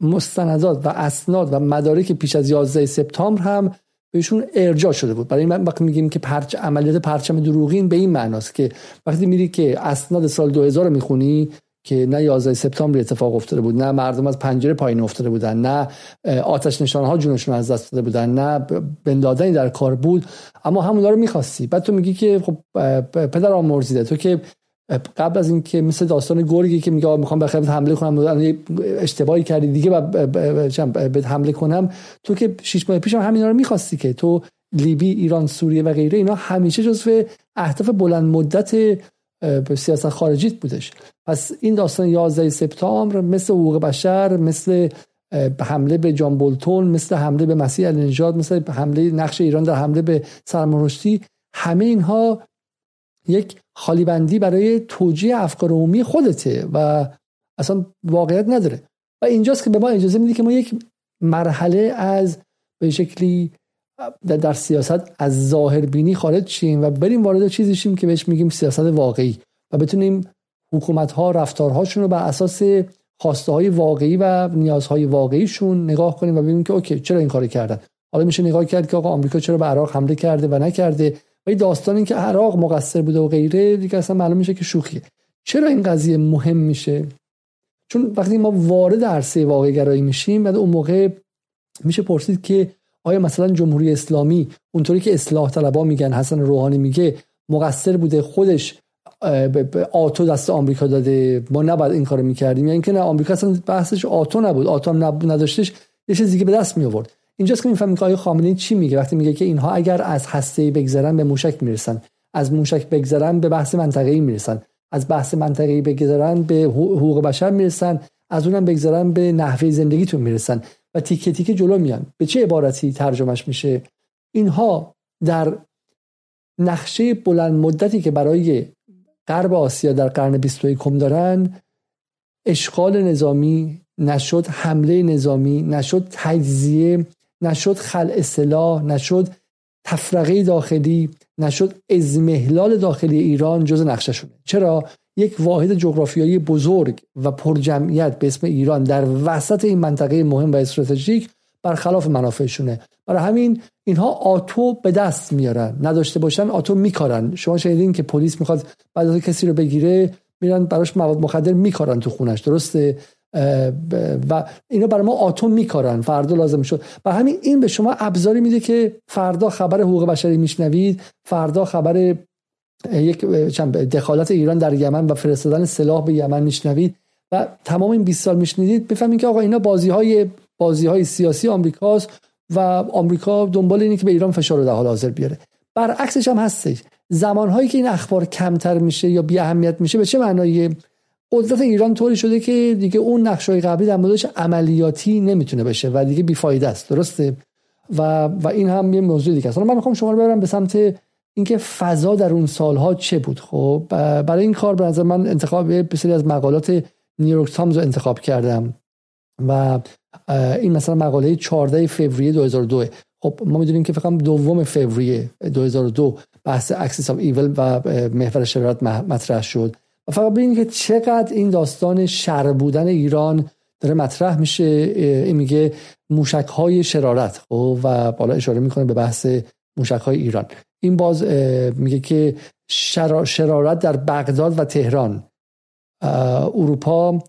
مستندات و اسناد و مدارک پیش از 11 سپتامبر هم بهشون ارجاع شده بود. برای این وقتی میگیم که پرچ عملیات پرچم دروغین به این معناست که وقتی میری که اسناد سال 2000 می‌خونی که نه 11 سپتامبر اتفاق افتاده بود نه مردم از پنجره پایین افتاده بودن نه آتش نشانه ها جونشون از دست داده بودن نه بن در کار بود. اما همونا رو می‌خواستی. بعد تو میگی که خب پدر آمرزیده تو که قبل از اینکه مثل داستان گرگی که میگه می‌خوام به حمله کنم اشتباهی کردی دیگه به حمله کنم. تو که شش ماه پیشم همین رو می‌خواستی که تو لیبی ایران سوریه و غیره اینا همیشه جزو اهداف بلند مدت سیاست خارجیت بودش. پس این داستان 11 سپتامبر مثل حقوق بشر مثل حمله به جان بولتون مثل حمله به مسیح النژاد مثل حمله نقش ایران در حمله به سلمان همه اینها یک خالیبندی برای توجیه افکار عمومی خودته و اصلا واقعیت نداره. و اینجاست که به ما اجازه میده که ما یک مرحله از به شکلی در سیاست از ظاهر بینی خارج شیم و بریم وارد چیزی شیم که بهش میگیم سیاست واقعی و بتونیم حکومت ها رفتارهاشون رو بر اساس خواسته های واقعی و نیازهای واقعیشون نگاه کنیم و ببینیم که اوکی چرا این کاری کردن؟ حالا میشه نگاه کرد که آقا آمریکا چرا به عراق حمله کرده و نکرده؟ و این داستان این که عراق مقصر بوده و غیره دیگه اصلا معلوم میشه که شوخیه. چرا این قضیه مهم میشه؟ چون وقتی ما وارد عرصه واقعی گرایی میشیم بعد اون موقع میشه پرسید که آیا مثلا جمهوری اسلامی اونطوری که اصلاح طلبا میگن حسن روحانی میگه مقصر بوده خودش آتو دست آمریکا داده؟ ما نباید این کارو می‌کردیم. یا اینکه نه آمریکا اصلا بحثش آتو نبود. آتو هم نداشتش یه چیز دیگه به دست می آورد اینجاست که می‌فهمیم که آقای خامنه‌ای چی میگه؟ وقتی میگه که اینها اگر از هسته بگذرن به موشک می‌رسن. از موشک بگذرن به بحث منطقه‌ای می‌رسن. از بحث منطقه‌ای بگذرن به حقوق بشر می‌رسن. از اونم بگذرن به نحوه زندگیتون می‌رسن. و تیکه تیکه جلو میان. به چه عبارتی ترجمهش میشه؟ اینها در نقشه بلند مدتی که برای غرب آسیا در قرن 21 دارن اشغال نظامی نشد حمله نظامی نشد تجزیه نشد خل اصلاح نشد تفرقه داخلی نشد ازمهلال داخلی ایران جز نقشه چرا؟ یک واحد جغرافیایی بزرگ و پرجمعیت به اسم ایران در وسط این منطقه مهم و استراتژیک برخلاف منافعشونه. برای همین اینها آتو به دست میارن. نداشته باشن آتو میکارن. شما شنیدین که پلیس می‌خواد بعد از کسی رو بگیره میرن براش مواد مخدر میکارن تو خونش. درسته؟ و اینا برای ما آتوم میکارن. فردا لازم شد. و همین این به شما ابزاری میده که فردا خبر حقوق بشری میشنوید فردا خبر یک دخالت ایران در یمن و فرستادن سلاح به یمن میشنوید و تمام این 20 سال میشنیدید. بفهمید که آقا اینا بازی های بازی های سیاسی آمریکاست و آمریکا دنبال اینه که به ایران فشار رو در حال حاضر بیاره. برعکسش هم هستش. زمانهایی که این اخبار کمتر میشه یا بی اهمیت میشه به چه معنایی قدرت ایران طوری شده که دیگه اون نقشای قبلی در موردش عملیاتی نمی‌تونه بشه و دیگه بیفایده است. درسته؟ و و این هم یه موضوع دیگه است. من می‌خوام شما رو ببرم به سمت اینکه فضا در اون سالها چه بود؟ خب برای این کار به من انتخاب بسیاری از مقالات نیویورک تایمز رو انتخاب کردم و این مثلا مقاله 14 فوریه 2002 خب ما می‌دونیم که فقط دوم فوریه 2002 بحث Axis of Evil و محور شرارت مطرح شد. و فقط ببینید که چقدر این داستان شر بودن ایران داره مطرح میشه این میگه موشک های شرارت خب و بالا اشاره می‌کنه به بحث موشک های ایران. این باز میگه که شرارت در بغداد و تهران. اروپا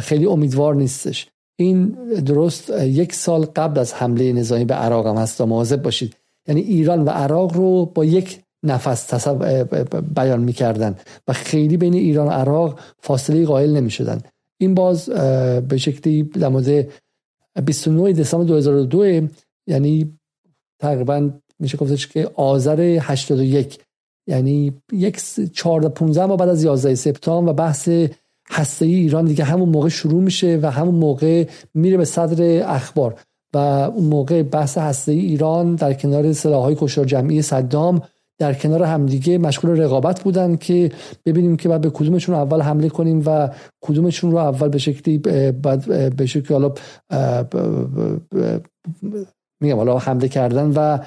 خیلی امیدوار نیستش. این درست یک سال قبل از حمله نظامی به عراق هم هست. مواظب باشید. یعنی ایران و عراق رو با یک نفس بیان می‌کردن و خیلی بین ایران و عراق فاصله قائل نمی‌شدن. این باز به شکلی در مورد 29 دسامبر 2002 یعنی تقریبا میشه گفتش که آذر 81 یعنی یک 14 15 ماه بعد از 11 سپتامبر و بحث هسته ای ایران دیگه همون موقع شروع میشه و همون موقع میره به صدر اخبار و اون موقع بحث هسته ای ایران در کنار سلاحهای کشتار جمعی صدام در کنار همدیگه مشغول رقابت بودن که ببینیم که بعد به کدومشون اول حمله کنیم و کدومشون رو اول به شکلی بعد به شکلی حالا میگم حالا حمله کردن و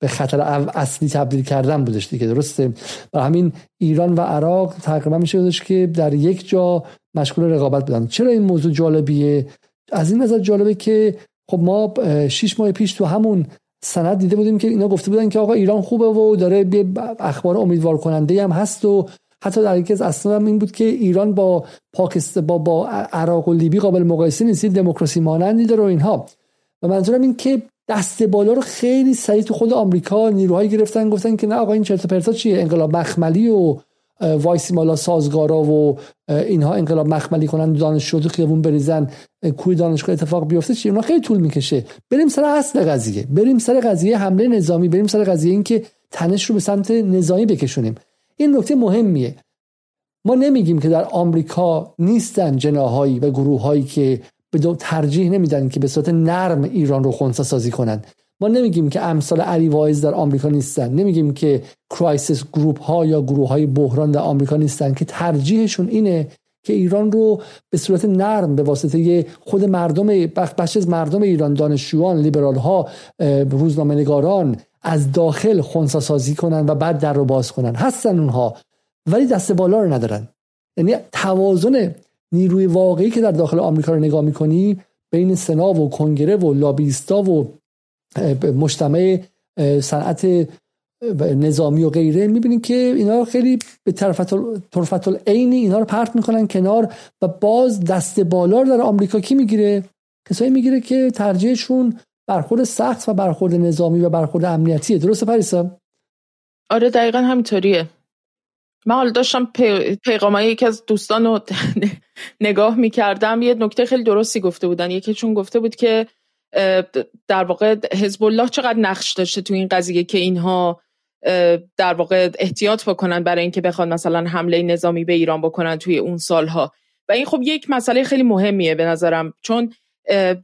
به خطر اصلی تبدیل کردن بودش دیگه درسته؟ و همین ایران و عراق تقریبا میشه بودش که در یک جا مشغول رقابت بودن. چرا این موضوع جالبیه؟ از این نظر جالبه که خب ما شیش ماه پیش تو همون سند دیده بودیم که اینا گفته بودن که آقا ایران خوبه و داره اخبار امیدوار کننده هم هست و حتی در یکی از اسناد هم این بود که ایران با پاکستان با با عراق و لیبی قابل مقایسه نیست دموکراسی مانندی داره و اینها. و منظورم این که دست بالا رو خیلی سریع تو خود آمریکا نیروهایی گرفتن گفتن که نه آقا این چرت پرتا چیه؟ انقلاب مخملی و وایسی مالا سازگارا و اینها انقلاب مخملی کنن دانشجو تو خیابون بریزن کوی دانشگاه اتفاق بیفته چی؟ اونا خیلی طول می‌کشه. بریم سر اصل قضیه. بریم سر قضیه حمله نظامی. بریم سر قضیه اینکه تنش رو به سمت نظامی بکشونیم. این نکته مهمیه. ما نمیگیم که در آمریکا نیستن جناهایی و گروههایی که به دو ترجیح نمیدن که به صورت نرم ایران رو خونسا سازی کنن. ما نمیگیم که امثال علی واعظ در آمریکا نیستن. نمیگیم که Crisis Group ها یا گروه های بحران در آمریکا نیستن که ترجیحشون اینه که ایران رو به صورت نرم به واسطه خود مردم بخش از مردم ایران دانشجویان لیبرال ها روزنامه نگاران از داخل خونسا سازی کنن و بعد در رو باز کنن. هستن اونها ولی دست بالا رو ندارن. یعنی توازن نیروی واقعی که در داخل آمریکا رو نگاه می‌کنی بین سنا و کنگره و لابیستا و مجتمع صنعت نظامی و غیره می‌بینید که اینا خیلی به طرفت العینی اینا رو پرت می‌کنن کنار و باز دست بالا در آمریکا کی می‌گیره؟ کسایی می‌گیره که ترجیحشون برخورد سخت و برخورد نظامی و برخورد امنیتیه. درسته پریسا؟ آره دقیقا همینطوریه. من حالا داشتم پیغامای یکی از دوستان رو نگاه می‌کردم یه نکته خیلی درستی گفته بودن. یکی چون گفته بود که در واقع حزب الله چقدر نقش داشته تو این قضیه که اینها در واقع احتیاط بکنن برای اینکه بخوان مثلا حمله نظامی به ایران بکنن توی اون سالها. و این خب یک مسئله خیلی مهمیه به نظرم. چون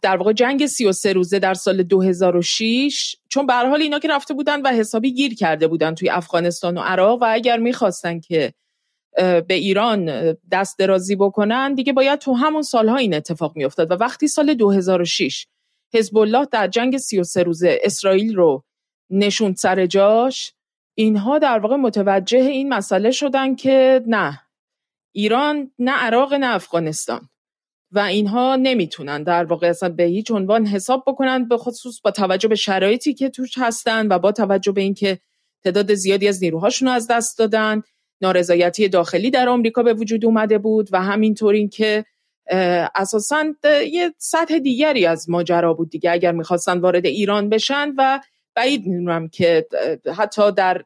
در واقع جنگ 33 روزه در سال 2006 چون به حال اینا که رفته بودن و حسابی گیر کرده بودن توی افغانستان و عراق و اگر می‌خواستن که به ایران دست درازی بکنن دیگه باید تو همون سالها این اتفاق میافتاد. و وقتی سال 2006 حزب الله در جنگ 33 روزه اسرائیل رو نشوند سر جاش اینها در واقع متوجه این مسئله شدن که نه ایران نه عراق نه افغانستان. و اینها نمی‌تونن در واقع اصلا به هیچ عنوان حساب بکنن به خصوص با توجه به شرایطی که توش هستن و با توجه به اینکه تعداد زیادی از نیروهاشون از دست دادن. نارضایتی داخلی در آمریکا به وجود اومده بود و همینطور اینکه اساسا یه سطح دیگری از ماجرا بود دیگه اگر می‌خواستن وارد ایران بشن و بعید می‌دونم که حتی در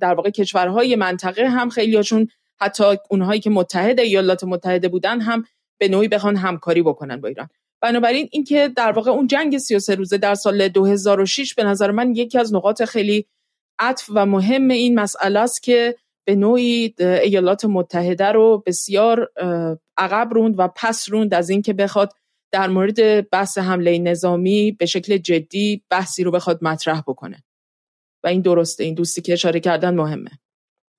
در واقع کشورهای منطقه هم خیلیاشون حتی اونهایی که متحد ایالات متحده بودن هم به نوعی بخوان همکاری بکنن با ایران. بنابراین اینکه در واقع اون جنگ 33 روزه در سال 2006 به نظر من یکی از نقاط خیلی عطف و مهم این مسئله است که به نوعی ایالات متحده رو بسیار عقب روند و پس روند از اینکه بخواد در مورد بحث حمله نظامی به شکل جدی بحثی رو بخواد مطرح بکنه. و این درسته این دوستی که اشاره کردن مهمه.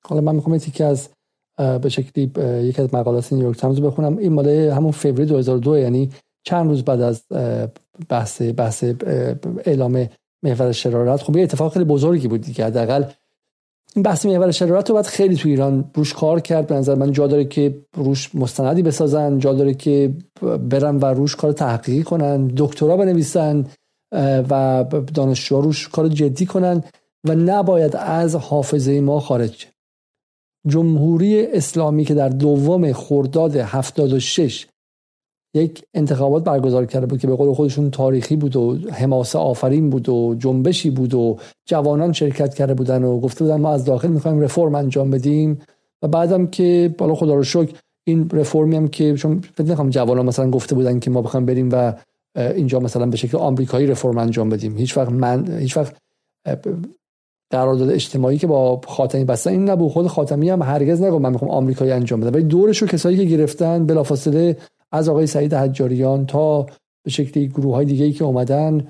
حالا من می‌خوام که از به شکلی یکی از مقالات نیویورک تایمز بخونم. این مال همون فوریه 2002 یعنی چند روز بعد از بحث بحث اعلام محور شرارت. خب یه اتفاق خیلی بزرگی بود دیگه. حداقل این بحث محور شرارت رو باید خیلی تو ایران روش کار کرد. به نظر من جا داره که روش مستندی بسازن جا داره که برن و روش کار تحقیقی کنن دکترا بنویسن و دانشجوها روش کار جدی کنن و نباید از حافظه ما خارج جمهوری اسلامی که در دوم خرداد 76 یک انتخابات برگزار کرده بود که به قول خودشون تاریخی بود و حماسه آفرین بود و جنبشی بود و جوانان شرکت کرده بودن و گفته بودن ما از داخل می‌خوایم رفرم انجام بدیم. و بعدم که بالا خدا رو شکر این رفرمی هم که چون فکر جوانان مثلا گفته بودن که ما بخوایم بریم و اینجا مثلا به شکل آمریکایی رفرم انجام بدیم. هیچ وقت من هیچ وقت قرارداد اجتماعی که با خاتمی بستن این نبود. خود خاتمی هم هرگز نگفت من می‌خوام آمریکایی انجام بدم. ولی دورش رو کسایی که گرفتن بلافاصله از آقای سعید حجاریان تا به شکلی گروه های دیگه ای که اومدن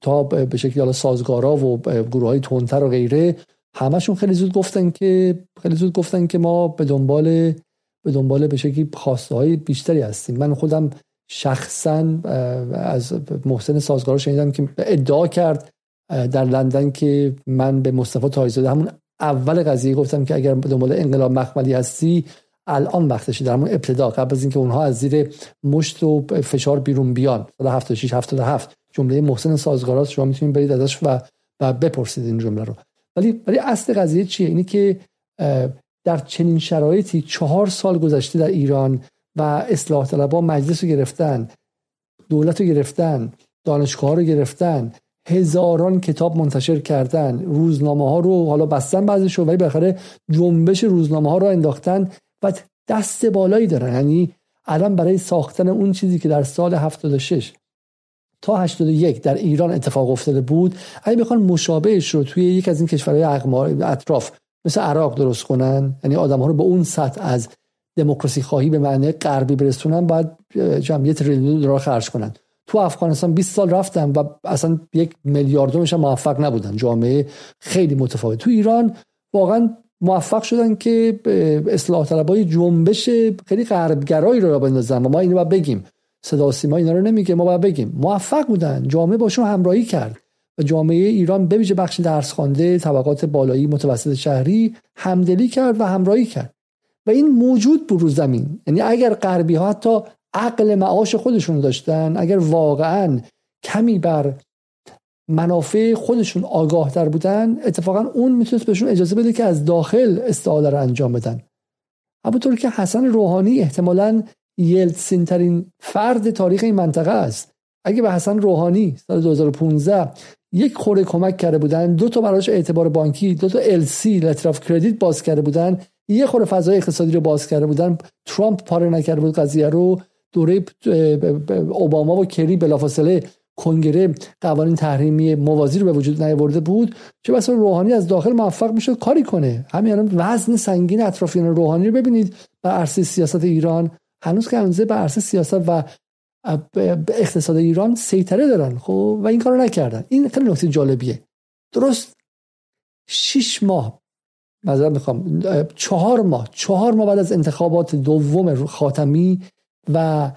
تا به شکلی حالا سازگارا و گروه های تونتر و غیره همشون خیلی زود گفتن که خیلی زود گفتن که ما به دنبال به دنبال به شکلی خواسته های بیشتری هستیم. من خودم شخصا از محسن سازگارا شنیدم که ادعا کرد در لندن که من به مصطفی تایزاده همون اول قضیه گفتم که اگر به دنبال انقلاب مخملی هستی الان وقتشه در همون ابتدا قبل از اینکه اونها از زیر مشت و فشار بیرون بیان. سال 76 77 جمله محسن سازگارا شما می‌تونید برید ازش و و بپرسید این جمله رو. ولی ولی اصل قضیه چیه؟ اینی که در چنین شرایطی چهار سال گذشته در ایران و اصلاح طلبها مجلس رو گرفتن دولت رو گرفتن دانشگاه رو گرفتن هزاران کتاب منتشر کردن روزنامه ها رو حالا بستن بعضیش ولی بالاخره جنبش روزنامه ها رو انداختن و دست بالایی دارن. یعنی الان برای ساختن اون چیزی که در سال 76 تا 81 در ایران اتفاق افتاده بود اگه بخوان مشابهش رو توی یک از این کشورهای اطراف مثل عراق درست کنن یعنی آدم ها رو به اون سطح از دموکراسی خواهی به معنی غربی برسونن باید جمعیت تریلیون دلار خرج کنن. تو افغانستان 20 سال رفتن و اصلا یک میلیاردمش موفق نبودن. جامعه خیلی متفاوت. تو ایران واقعا موفق شدن که اصلاح طلبای جنبش خیلی غربگرایی رو بندازن و ما اینو بگیم. صدا سیما اینا رو نمیگه ما باید بگیم. موفق بودن جامعه باشون همراهی کرد و جامعه ایران به ویژه بخش درس خوانده طبقات بالایی متوسط شهری همدلی کرد و همراهی کرد. و این موجود بود رو زمین. یعنی اگر غربی ها حتی عقل معاش خودشون داشتن اگر واقعا کمی بر منافع خودشون آگاه در بودن اتفاقا اون می‌تونست بهشون اجازه بده که از داخل استعاده رو انجام بدن. همونطور که حسن روحانی احتمالا یلتسین ترین فرد تاریخ این منطقه است. اگه به حسن روحانی سال 2015 یک خوره کمک کرده بودن دو تا براش اعتبار بانکی دو تا سی لتر کردیت باز کرده بودن یه خوره فضای اقتصادی رو باز کرده بودن ترامپ پاره نکرده بود قضیه رو دوره اوباما و کری بلافاصله کنگره قوانین تحریمی موازی رو به وجود نیاورده بود چه بسا روحانی از داخل موفق می‌شد کاری کنه. همین الان وزن سنگین اطرافیان روحانی رو ببینید. بر عرصه سیاست ایران هنوز که هنوز بر عرصه سیاست و اقتصاد ایران سیطره دارن. خب و این کارو نکردن. این خیلی نکته جالبیه. درست شش ماه مثلا می‌خوام چهار ماه چهار ماه بعد از انتخابات دوم خاتمی و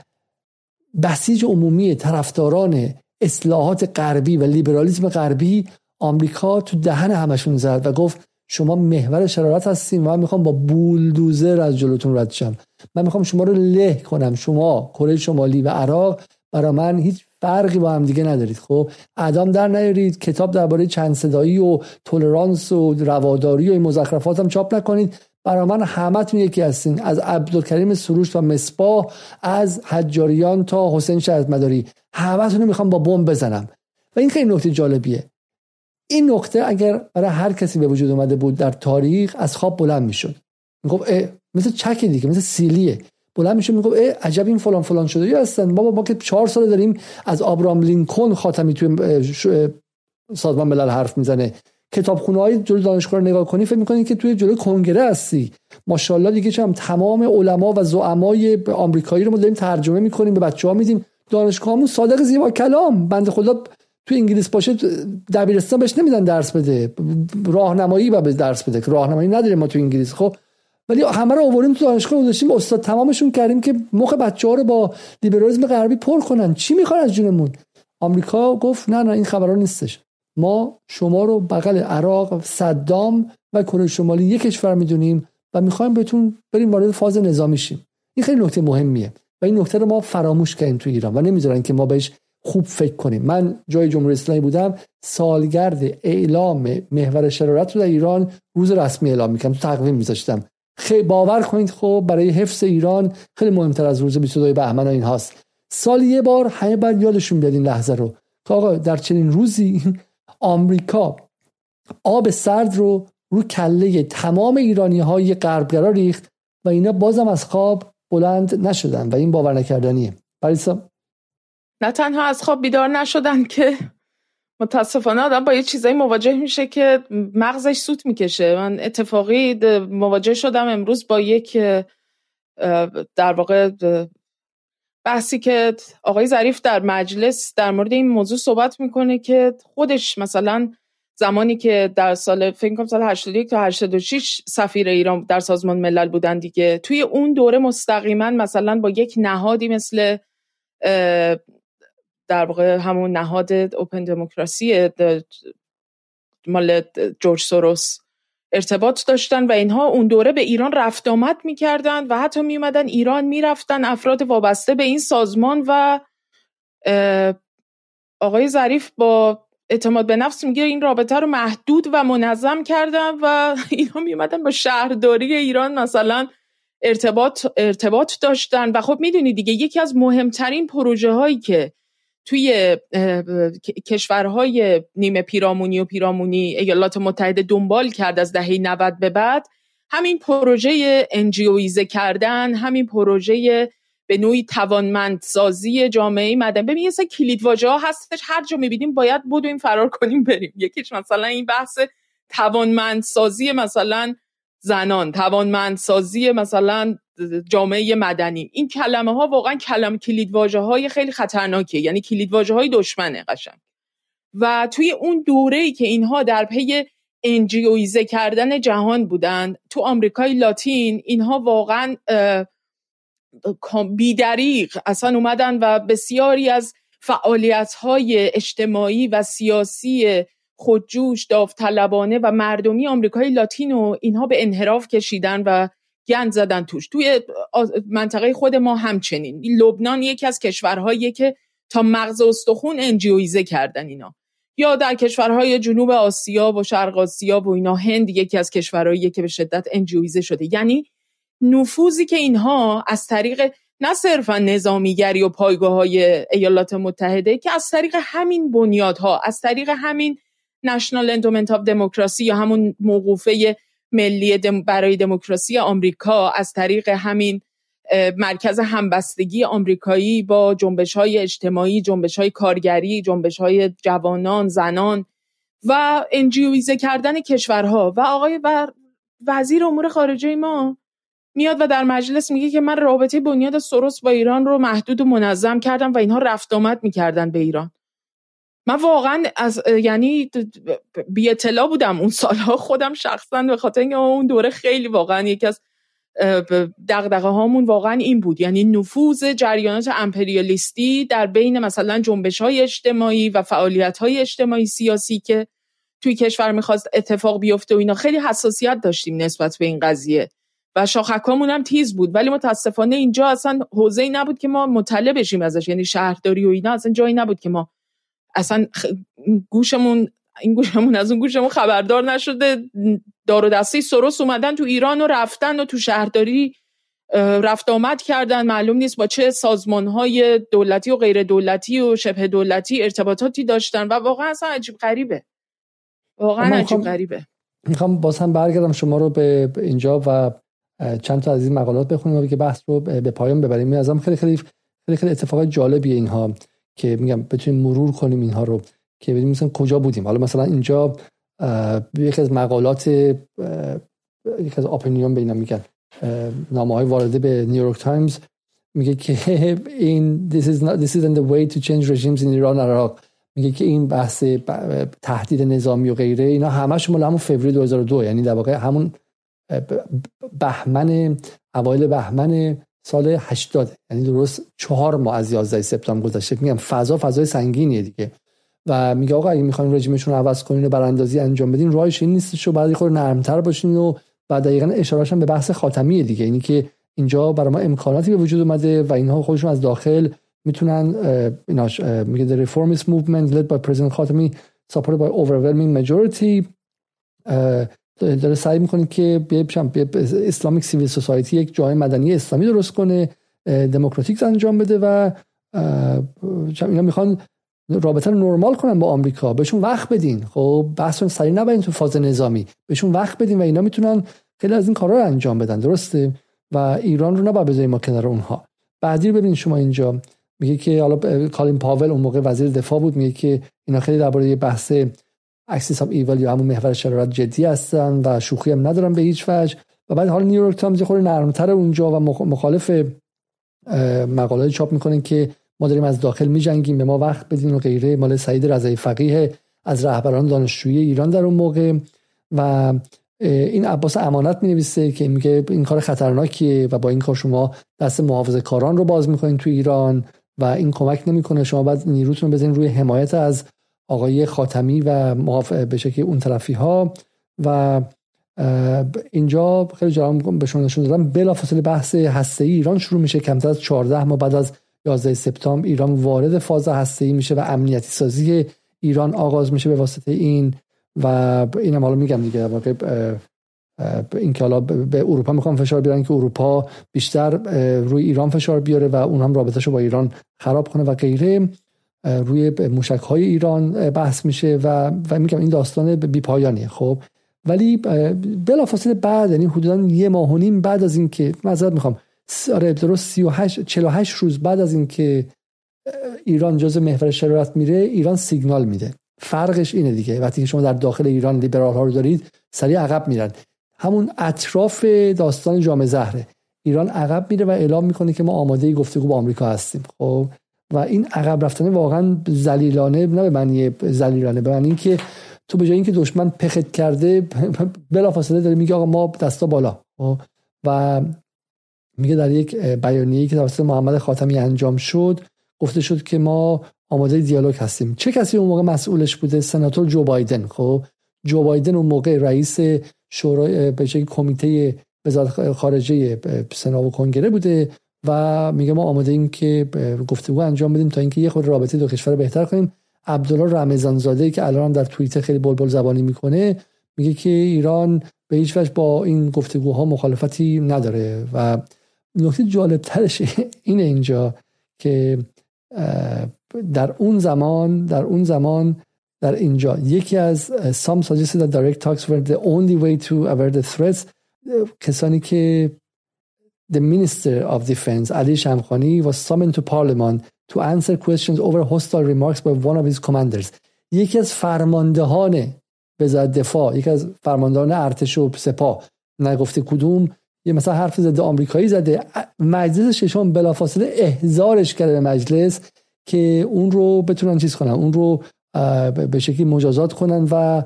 بسیج عمومی طرفداران اصلاحات غربی و لیبرالیسم غربی آمریکا تو دهن همشون زد و گفت شما محور شرارت هستیم و من می‌خوام با بولدوزر از جلوتون رد شم. من می‌خوام شما رو له کنم. شما کره شمالی و عراق برای من هیچ فرقی با هم دیگه ندارید. خب ادام در نیارید. کتاب درباره چند صدایی و تولرانس و رواداری و این مزخرفات هم چاپ نکنید. برای من همتون یکی هستین. از عبدالکریم سروش و مصباح از حجاریان تا حسین شهد مداری همتون رو می‌خوام با بمب بزنم. و این خیلی نکته جالبیه. این نکته اگر برای هر کسی به وجود اومده بود در تاریخ از خواب بلند می‌شد. می‌گفت مثل چکی دیگه مثل سیلیه. بلند میشه می‌گفت عجب این فلان فلان شده یا هستن. بابا ما که چهار سال داریم از آبرام لینکن خاتمی توی سازمان ملل حرف می‌زنه. کتابخونه های جلو دانشگاه رو نگاه کنی فکر می‌کنی که توی جلو کنگره هستی. ماشاءالله دیگه چم تمام علما و زعمای آمریکایی رو ما داریم ترجمه می‌کنیم به بچه ها میدیم. دانشگاهمون صادق زیبا کلام. بنده خدا تو انگلیس باشه دبیرستان بهش نمیدن درس بده. راهنمایی و به درس بده. راهنمایی نداریم ما تو انگلیس خب؟ ولی همه رو آوردیم تو دانشگاه گذاشتیم استاد. تمامشون کردیم که مخ بچه ها رو با لیبرالیسم غربی پر کنن. چی می‌خوان از جونمون؟ آمریکا گفت نه نه این خبرها نیستش. ما شما رو بغل عراق صدام و کره شمالی یک کشور می‌دونیم و می‌خوایم بهتون بریم وارد فاز نظامی شیم. این خیلی نکته مهمیه و این نکته رو ما فراموش کردیم تو ایران و نمی‌ذارن که ما بهش خوب فکر کنیم. من جای جمهوری اسلامی بودم سالگرد اعلام محور شرارت رو در ایران روز رسمی اعلام می‌کنم تو تقویم میذاشتم. خیلی باور کنید خب برای حفظ ایران خیلی مهمتر از روز 22 بهمن این هاست سال یه بار همه باید یادشون بیاد این لحظه رو. که آقا در چنین روزی آمریکا. آب سرد رو رو کله تمام ایرانی های غربگرا ریخت و اینا بازم از خواب بلند نشدن و این باور نکردنیه. پریسا؟ نه تنها از خواب بیدار نشدن که متاسفانه آدم با یه چیزایی مواجه میشه که مغزش سوت می‌کشه. من اتفاقی مواجه شدم امروز با یک در واقع بحثی که آقای ظریف در مجلس در مورد این موضوع صحبت می‌کنه که خودش مثلا زمانی که در سال فکر کنم سال 81 تا 86 سفیر ایران در سازمان ملل بودن دیگه. توی اون دوره مستقیما مثلا با یک نهادی مثل در واقع همون نهاد اوپن دموکراسی مال جورج سوروس. ارتباط داشتن و اینها اون دوره به ایران رفت آمد می‌کردن و حتی میومدن ایران می‌رفتن افراد وابسته به این سازمان و آقای ظریف با اعتماد به نفس میگه این رابطه رو محدود و منظم کردن و اینا میومدن با شهرداری ایران مثلا ارتباط ارتباط داشتن. و خب می‌دونی دیگه یکی از مهمترین پروژه هایی که توی کشورهای نیمه پیرامونی و پیرامونی ایالات متحده دنبال کرد از دهه 90 به بعد همین پروژه انجیویزه کردن همین پروژه به نوعی توانمندسازی جامعه مدنی. ببین یه کلید واژه ها هستش. هر جا می‌بینیم باید این فرار کنیم بریم. یکیش مثلا این بحث توانمندسازی مثلا زنان توانمندسازی مثلا جامعه مدنی. این کلمه ها واقعا کلم کلید واژه های خیلی خطرناکه یعنی کلید واژه های دشمنه قشنگ. و توی اون دوره ای که اینها در پی انجیویزه کردن جهان بودن تو آمریکای لاتین اینها واقعا بیدریق اصلا اومدن و بسیاری از فعالیت های اجتماعی و سیاسی خودجوش داوطلبانه و مردمی آمریکای لاتین و اینها به انحراف کشیدن و گند زدن توش. توی منطقه خود ما همچنین. لبنان یکی از کشورهایی که تا مغز استخون NGO یزه کردن اینا. یا در کشورهای جنوب آسیا و شرق آسیا و اینا هند یکی از کشورهایی که به شدت NGO یزه شده. یعنی نفوذی که اینها از طریق نه صرفا نظامیگری و پایگاه های ایالات متحده که از طریق همین بنیادها از طریق همین National Endowment of Democracy یا همون موقوفه ملی برای دموکراسی آمریکا از طریق همین مرکز همبستگی آمریکایی با جنبش های اجتماعی، جنبش های کارگری، جنبش های جوانان، زنان و انجیویزه کردن کشورها. و آقای وزیر امور خارجه ما میاد و در مجلس میگه که من رابطه بنیاد سروس با ایران رو محدود و منظم کردم و اینها رفت آمد می‌کردن به ایران. من واقعا از یعنی بی اطلاع بودم اون سالها. خودم شخصا به خاطر اینکه اون دوره خیلی واقعا یکی از دغدغه هامون واقعا این بود. یعنی نفوذ جریانات امپریالیستی در بین مثلا جنبش های اجتماعی و فعالیت های اجتماعی سیاسی که توی کشور می‌خواست اتفاق بیفته و اینا خیلی حساسیت داشتیم نسبت به این قضیه. و شاخکامون هم تیز بود. ولی متاسفانه اینجا اصلا حوزه نبود که ما مطلع بشیم ازش. یعنی شهرداری و اینا اصلا جایی نبود که ما اصلا گوشمون این گوشمون از اون گوشمون خبردار نشده. دار و دسته سروس اومدن تو ایران و رفتن و تو شهرداری رفت آمد کردن. معلوم نیست با چه سازمان های دولتی و غیر دولتی و شبه دولتی ارتباطاتی داشتن و واقعا اصلا عجیب غریبه. واقعا عجیب غریبه. می‌خوام باز هم برگردم شما رو به اینجا و چند تا از این مقالات بخونیم و که بحث رو به پایان ببریم. ازم خیلی خیلی خیلی خیلی اتفاق جالبیه اینها. که میگم بتونیم مرور کنیم اینها رو که ببینیم مثلا کجا بودیم. حالا مثلا اینجا یکی از مقالات یکی از اپینیون بینا میگن. نامه های وارده به نیویورک تایمز میگه که این this is not this isn't the way to change regimes in Iran Iraq میگه که این بحث تهدید نظامی و غیره اینا همش مال همون فوریه 2002 یعنی در واقع همون بهمن اوایل بهمن سال 80 یعنی درست چهار ماه از 11 سپتامبر گذشته. میگم فضا فضای سنگینیه دیگه. و میگه آقا اگه می‌خواین رژیمشون رو عوض کنین و براندازی انجام بدین راهش این نیستش و بعد خود نرمتر باشین و بعد دقیقا اشارهشون به بحث خاتمیه دیگه. اینی که اینجا برای ما امکاناتی به وجود اومده و اینها خودشون از داخل می‌تونن ایناش میگه the reformist movement led by President خاتمی supported by overwhelming majority. داره سعی می‌کنه که اسلامیک سیویل سوسایتی یک جای مدنی اسلامی درست کنه دموکراتیک انجام بده و اینا می‌خوان رابطه رو نرمال کنن با آمریکا. بهشون وقت بدین. خب بحث سریع نبرین تو فاز نظامی. بهشون وقت بدین و اینا می‌تونن خیلی از این کارا رو انجام بدن. درسته؟ و ایران رو نباید بذاریم ما کنار اونها. بعدی رو ببین شما اینجا. میگه که حالا کالین پاول اون موقع وزیر دفاع بود. میگه که اینا خیلی درباره بحث Axis of Evil یا همون محور شرارت جدی هستن و شوخی هم ندارن به هیچ وجه. و بعد حالا نیویورک تایمز خود نرمتر اونجا و مخالف مقاله چاپ می‌کنن که ما داریم از داخل میجنگیم به ما وقت بدین و غیره. مال سعید رضایی فقیه از رهبران دانشجویی ایران در اون موقع. و این عباس امانت می نویسه که میگه این کار خطرناکیه و با این کار شما دست محافظه کاران رو باز می‌کنین تو ایران و این کمک نمی‌کنه. شما بعد نیروتون بزنین روی حمایت از آقای خاتمی و به شکل اون طرفی ها و اینجا خیلی جالب به شما نشون دادم. بلافاصله بحث هسته ای ایران شروع میشه. کمتر از 14 ماه بعد از 11 سپتامبر ایران وارد فاز هسته ای میشه و امنیتی سازی ایران آغاز میشه به واسطه این. و اینم حالا میگم دیگه واقع این که حالا به اروپا می‌خوام فشار بیارن که اروپا بیشتر روی ایران فشار بیاره و اون هم رابطهشو با ایران خراب کنه و غیره. روی موشک های ایران بحث میشه و و میگم این داستان بی پایانیه خب. ولی بلافاصله بعد یعنی حدودا یه ماه و نیم بعد از اینکه معذرت می‌خوام. آره درست 38 48 روز بعد از اینکه ایران جز محور شرارت میره ایران سیگنال میده. فرقش اینه دیگه. وقتی که شما در داخل ایران لیبرال ها رو دارید سریع عقب میرن. همون اطراف داستان جام زهره. ایران عقب میره و اعلام می‌کنه که ما آماده گفتگو با آمریکا هستیم خب. و این عقب رفتن واقعا ذلیلانه نه به معنی ذلیلانه به معنی اینکه تو به جای اینکه دشمن پخت کرده بلافاصله داره میگه آقا ما دستا بالا. خب؟ و میگه در یک بیانیه‌ای که توسط محمد خاتمی انجام شد گفته شد که ما آماده دیالوگ هستیم. چه کسی اون موقع مسئولش بوده؟ سناتور جو بایدن. خب؟ جو بایدن اون موقع رئیس شورای به کمیته وزارت خارجه سنا و کنگره بوده. و میگه ما آماده ایم که گفتگو انجام بدیم تا اینکه یه خود رابطه دو کشور بهتر کنیم. عبدالله رمضان زاده که الان در توییتر خیلی بلبل زبانی می‌کنه میگه که ایران به هیچ وجه با این گفتگوها مخالفتی نداره. و نکته جالب ترش اینه اینجا که در اون زمان در اون زمان در اینجا یکی از some suggested that direct talks were the only way to avert the threats. کسانی که the minister of defense علی شمخانی was summoned to parliament to answer questions over hostile remarks by one of his commanders. یکی از فرماندهان وزارت دفاع یکی از فرماندهان ارتش و سپاه. نگفته کدوم؟ یه مثلا حرف زده آمریکایی زده. مجلس ششم بلافاصله احضارش کرده به مجلس که اون رو بتونن چیز کنن. اون رو به شکلی مجازات کنن و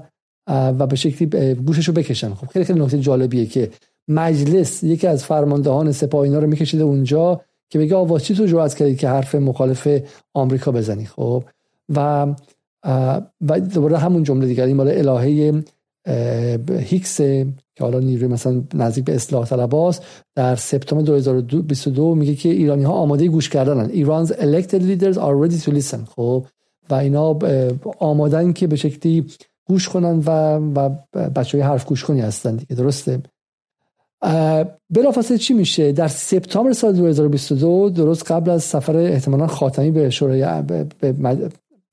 و به شکلی گوشش رو بکشن. خب خیلی خیلی نکته جالبیه که مجلس یکی از فرماندهان سپاه اینا رو میکشیده اونجا که بگه آواز چی تو جرأت کردی که حرف مخالف آمریکا بزنی؟ خب؟ و و دوباره همون جمله دیگر این مال الهه هیکس که حالا نیروی مثلا نزدیک به اصلاح طلباست در سپتامبر 2022 میگه که ایرانی ها آماده گوش کردنن. ایرانز elected leaders are ready to listen. خب؟ و اینا آمادن که به شکلی گوش کنن و و بچه های حرف گوش کنی هستن دیگه درسته؟ بلافاصله چی میشه؟ در سپتامبر سال 2022 درست قبل از سفر احتمالا خاتمی به شورای به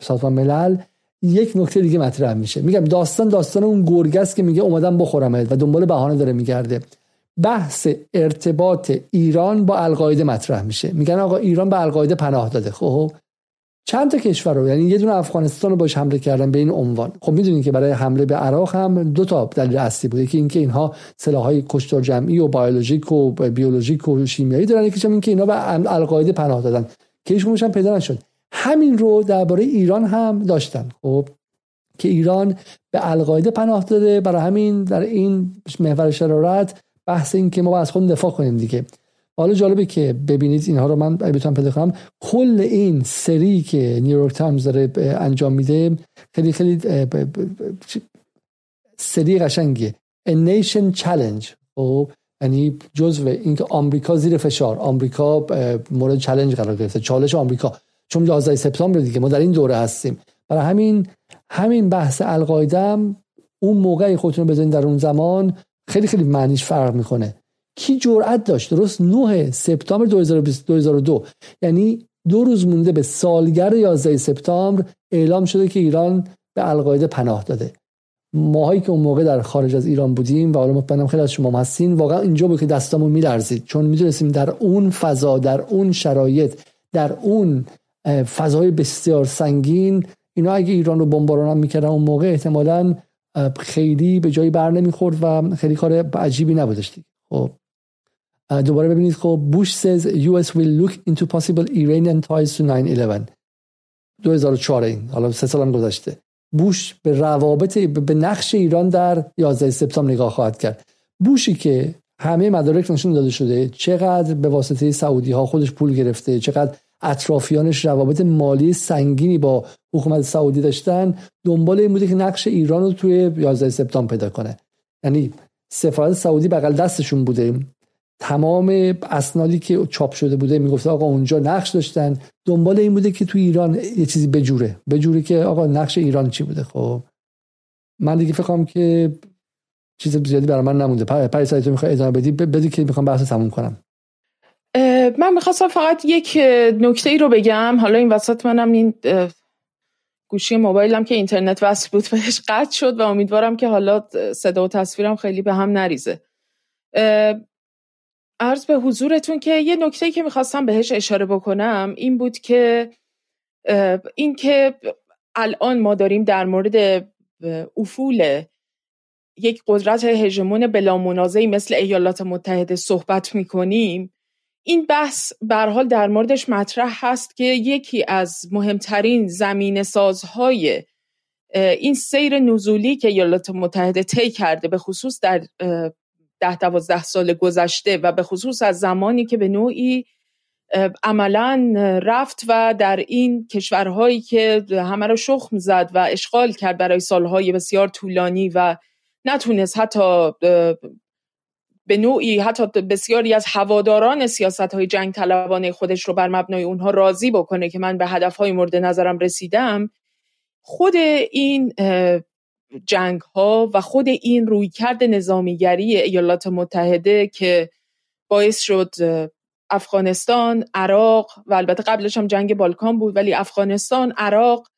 سازمان ملل یک نکته دیگه مطرح میشه. میگم داستان داستان اون گرگست که میگه اومدم بخورمت و دنبال بهانه داره میگرده. بحث ارتباط ایران با القاعده مطرح میشه. میگن آقا ایران به القاعده پناه داده. خب چند تا کشور رو یعنی یه دونه افغانستان رو باش حمله کردن به این عنوان. خب می‌دونید که برای حمله به عراق هم دو تا دلیل اصلی بوده که اینکه اینها سلاحهای کشتار جمعی و بیولوژیک و بیولوژیک و شیمیایی دارن. یکیش اینکه اینا به القاعده پناه دادن که هیچ هم پیدا نشد. همین رو درباره ایران هم داشتن. خب که ایران به القاعده پناه داده. برای همین در این محور شرارت بحث این که ما از خود دفاع کنیم دیگه. حالا جالبه که ببینید اینها رو من بتونم پیدا کنم کل این سری که نیویورک تایمز داره انجام میده خیلی خیلی سری قشنگیه. A Nation Challenge. خب یعنی جزو اینکه آمریکا زیر فشار. آمریکا مورد چالش قرار گرفته. چالش آمریکا. چون 11 سپتامبر دیگه ما در این دوره هستیم. برای همین همین بحث القاعده اون موقعی خودتون بزنید در اون زمان خیلی خیلی معنیش فرق می‌کنه. کی جرأت داشت؟ درست 9 سپتامبر 2022 یعنی دو روز مونده به سالگر 11 سپتامبر اعلام شده که ایران به القاعده پناه داده. ماهایی که اون موقع در خارج از ایران بودیم و حالا مطمئنم خیلی از شما هستین واقعا اینجا بود که دستامون میلرزید. چون می‌دونستیم در اون فضا در اون شرایط در اون فضای بسیار سنگین اینا اگه ایران رو بمباران هم می‌کردن اون موقع احتمالا خیلی به جایی بر نمی‌خورد و خیلی کار عجیبی نبودش خب دوباره ببینید. خب بوش says US will look into possible Iranian ties to 9/11 2004 این. حالا سه سال هم گذشته. بوش به روابط به نقش ایران در 11 سپتامبر نگاه خواهد کرد. بوشی که همه مدارک نشون داده شده چقدر به واسطه سعودی ها خودش پول گرفته چقدر اطرافیانش روابط مالی سنگینی با حکومت سعودی داشتن دنبال این بوده که نقش ایران رو توی 11 سپتامبر پیدا کنه. یعنی سفارت سعودی بغل دستشون بوده. تمام اسنادی که چاپ شده بوده می‌گفته آقا اونجا نقش داشتن. دنبال این بوده که توی ایران یه چیزی بجوره. بجوره که آقا نقش ایران چی بوده؟ خب من دیگه فکرم که چیز زیادی برای من نمونده. پری تو می‌خوای ادامه بدی؟ بدی که می‌خوام بحث تموم کنم. من می‌خواستم فقط یک نکته ای رو بگم. حالا این وسط منم این گوشی موبایلم که اینترنت وصل بود بهش قطع شد و امیدوارم که حالا صدا و تصویرم خیلی به هم نریزه. عرض به حضورتون که یه نکته که می‌خواستم بهش اشاره بکنم این بود که این که الان ما داریم در مورد افول یک قدرت هژمون بلا منازعی مثل ایالات متحده صحبت می‌کنیم. این بحث بر حال در موردش مطرح هست که یکی از مهمترین زمین سازهای این سیر نزولی که ایالات متحده طی کرده به خصوص در ده دوازده سال گذشته و به خصوص از زمانی که به نوعی عملا رفت و در این کشورهایی که همه را شخم زد و اشغال کرد برای سالهای بسیار طولانی و نتونست حتی به نوعی حتی بسیاری از هواداران سیاست های جنگ طلبانه خودش رو بر مبنای اونها راضی بکنه که من به هدف های مورد نظرم رسیدم خود این جنگ ها و خود این رویکرد نظامیگری ایالات متحده که باعث شد افغانستان، عراق و البته قبلش هم جنگ بالکان بود ولی افغانستان، عراق،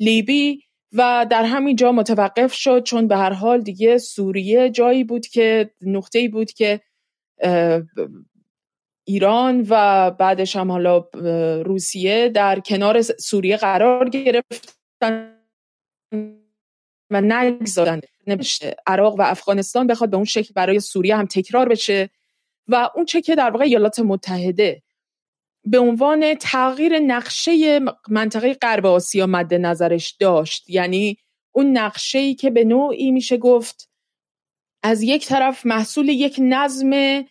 لیبی و در همین جا متوقف شد چون به هر حال دیگه سوریه جایی بود که نقطه‌ای بود که ایران و بعدش هم حالا روسیه در کنار سوریه قرار گرفتن. و نگذارن. نمیشه عراق و افغانستان بخواد به اون شکل برای سوریه هم تکرار بشه و اون چه که در واقع ایالات متحده به عنوان تغییر نقشه منطقه غرب آسیا مد نظرش داشت. یعنی اون نقشه ای که به نوعی میشه گفت از یک طرف محصول یک نظم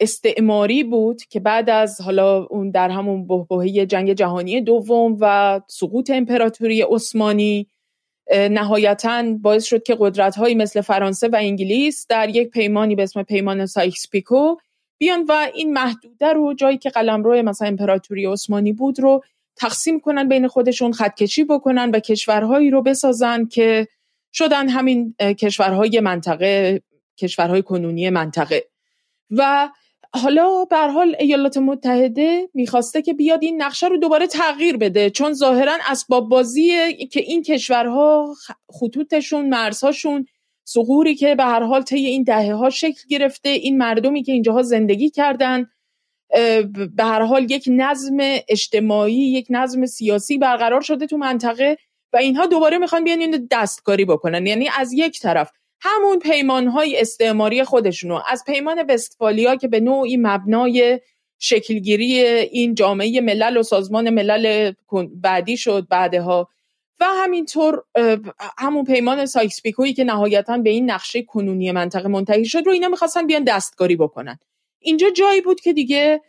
استعماری بود که بعد از حالا اون در همون بحبوحه جنگ جهانی دوم و سقوط امپراتوری عثمانی نهایتا باعث شد که قدرت مثل فرانسه و انگلیس در یک پیمانی به اسم پیمان سایکس پیکو بیان و این محدوده رو جایی که قلمرو مثلا امپراتوری عثمانی بود رو تقسیم کنن بین خودشون خطکشی بکنن و کشورهایی رو بسازن که شدن همین کشورهای منطقه کشورهای کنونی منطقه. و حالا به حال ایالات متحده می‌خواسته که بیاد این نقشه رو دوباره تغییر بده. چون ظاهرا اسباب بازی که این کشورها خطوطشون مرزهاشون سغوری که به هر حال طی این دهه ها شکل گرفته این مردمی که اینجاها زندگی کردن به هر حال یک نظم اجتماعی یک نظم سیاسی برقرار شده تو منطقه و اینها دوباره می‌خوان بیان دستکاری بکنن. یعنی از یک طرف همون پیمان های استعماری خودشونو. از پیمان وستفالیا که به نوعی مبنای شکلگیری این جامعه ملل و سازمان ملل بعدی شد بعدها. و همینطور همون پیمان سایکس پیکویی که نهایتا به این نقشه کنونی منطقه منتهی شد رو اینا می‌خواستن بیان دستکاری بکنن. اینجا جایی بود که دیگه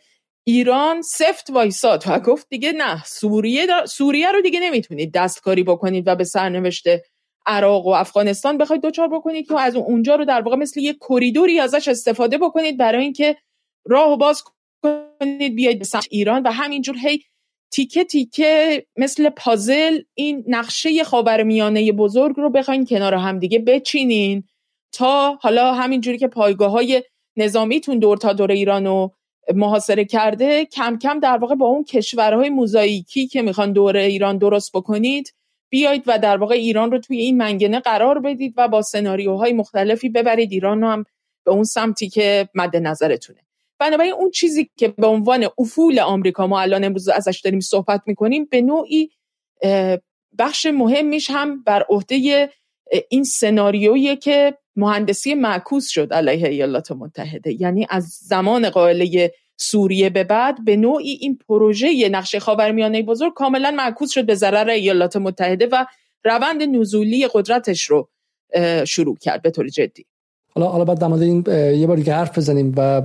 ایران سفت وایساد و گفت دیگه نه سوریه, سوریه رو دیگه نمی‌تونید دستکاری بکنید و به سرنوشت عراق و افغانستان بخواید دوچار بکنید که از اونجا رو در واقع مثل یک کریدوری ازش استفاده بکنید برای اینکه راه باز کنید بیاید به ایران و همینجور هی تیکه تیکه مثل پازل این نقشه خاورمیانه بزرگ رو بخواین کنار همدیگه بچینین تا حالا همینجوری که پایگاه های نظامیتون دور تا دور ایران رو محاصره کرده کم کم در واقع با اون کشورهای موزاییکی که می‌خوان دور ایران درست بکنید بیایید و در واقع ایران رو توی این منگنه قرار بدید و با سناریوهای مختلفی ببرید. ایران رو هم به اون سمتی که مد نظرتونه. بنابراین اون چیزی که به عنوان افول آمریکا ما الان امروز ازش داریم صحبت می‌کنیم به نوعی بخش مهمیش هم بر عهده این سناریویی که مهندسی معکوس شد علیه ایالات متحده. یعنی از زمان قائله سوریه به بعد به نوعی این پروژه نقشه خاورمیانه بزرگ کاملا معکوس شد به ضرر ایالات متحده و روند نزولی قدرتش رو شروع کرد به طور جدی. حالا حالا بعد در این یه بار دیگه حرف بزنیم و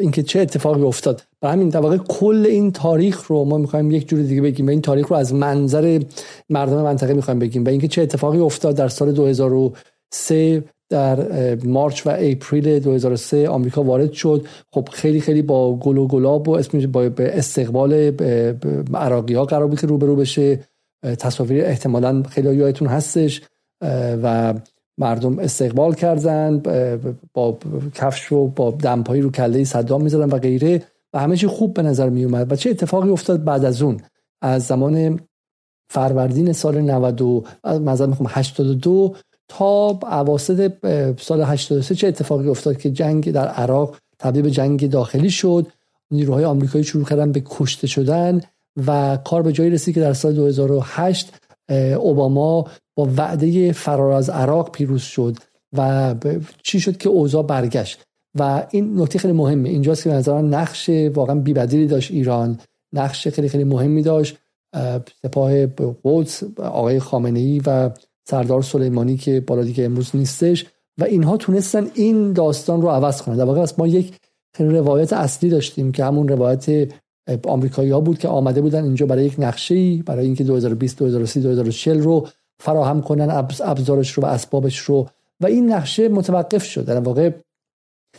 اینکه چه اتفاقی افتاد. و همین در واقع کل این تاریخ رو ما می‌خوایم یک جور دیگه بگیم و این تاریخ رو از منظر مردم منطقه می‌خوایم بگیم و اینکه چه اتفاقی افتاد در سال 2003 در مارچ و اپریل 2003 آمریکا وارد شد. خب خیلی خیلی با گل و گلاب و اسمش با استقبال عراقی ها قرار که روبرو بشه. تصاویر احتمالا خیلی یادتون هستش. و مردم استقبال کردن با کفش و با دمپایی رو کله صدام می‌زدن و غیره. و همه چی خوب به نظر می اومد و چه اتفاقی افتاد بعد از اون؟ از زمان فروردین سال 90 مثلا می‌خوام 82 تا اواسط سال 83 چه اتفاقی افتاد که جنگ در عراق تبدیل به جنگ داخلی شد. نیروهای آمریکایی شروع کردن به کشته شدن و کار به جایی رسید که در سال 2008 اوباما با وعده فرار از عراق پیروز شد و چی شد که اوضاع برگشت. و این نکته خیلی مهمه. اینجاست که نظر نقش واقعا بیبدیلی داشت ایران. نقش خیلی خیلی مهمی داشت. سپاه قدس آقای خامنه ای و سردار سلیمانی که بالا دیگه امروز نیستش و اینها تونستن این داستان رو عوض کنن. در واقع ما یک روایت اصلی داشتیم که همون روایت آمریکایی ها بود که آمده بودن اینجا برای یک نقشه برای اینکه 2020 2030 2040 رو فراهم کنن ابزارش رو و اسبابش رو. و این نقشه متوقف شد. در واقع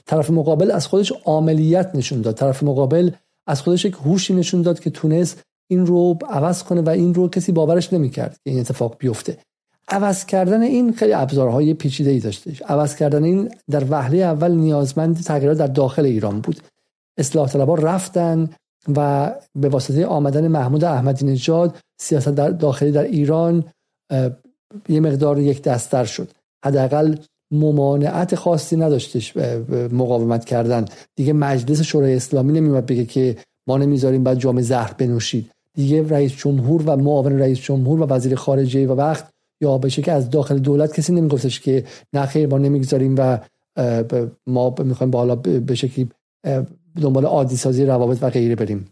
طرف مقابل از خودش عملیات نشون داد. طرف مقابل از خودش یک هوشی نشون داد که تونست این رو عوض کنه و این رو کسی باورش نمی‌کرد که این اتفاق بیفته. عوض کردن این خیلی ابزارهای پیچیده ای داشتش عوض کردن این در وهله اول نیازمند تغییرات در داخل ایران بود. اصلاح طلبها رفتن و به واسطه آمدن محمود احمدی نژاد سیاست در داخلی در ایران یه مقدار یک دستر شد. حداقل ممانعت خاصی نداشتش مقاومت کردن. دیگه مجلس شورای اسلامی نمیومد بگه که ما نمی‌ذاریم بعد جام زهر بنوشید. دیگه رئیس جمهور و معاون رئیس جمهور و وزیر خارجه و وقت یا به که از داخل دولت کسی نمیگفتش که نه خیر ما نمی‌گذاریم و ما می‌خوایم بالا به شکلی دنبال عادی سازی روابط و غیره بریم.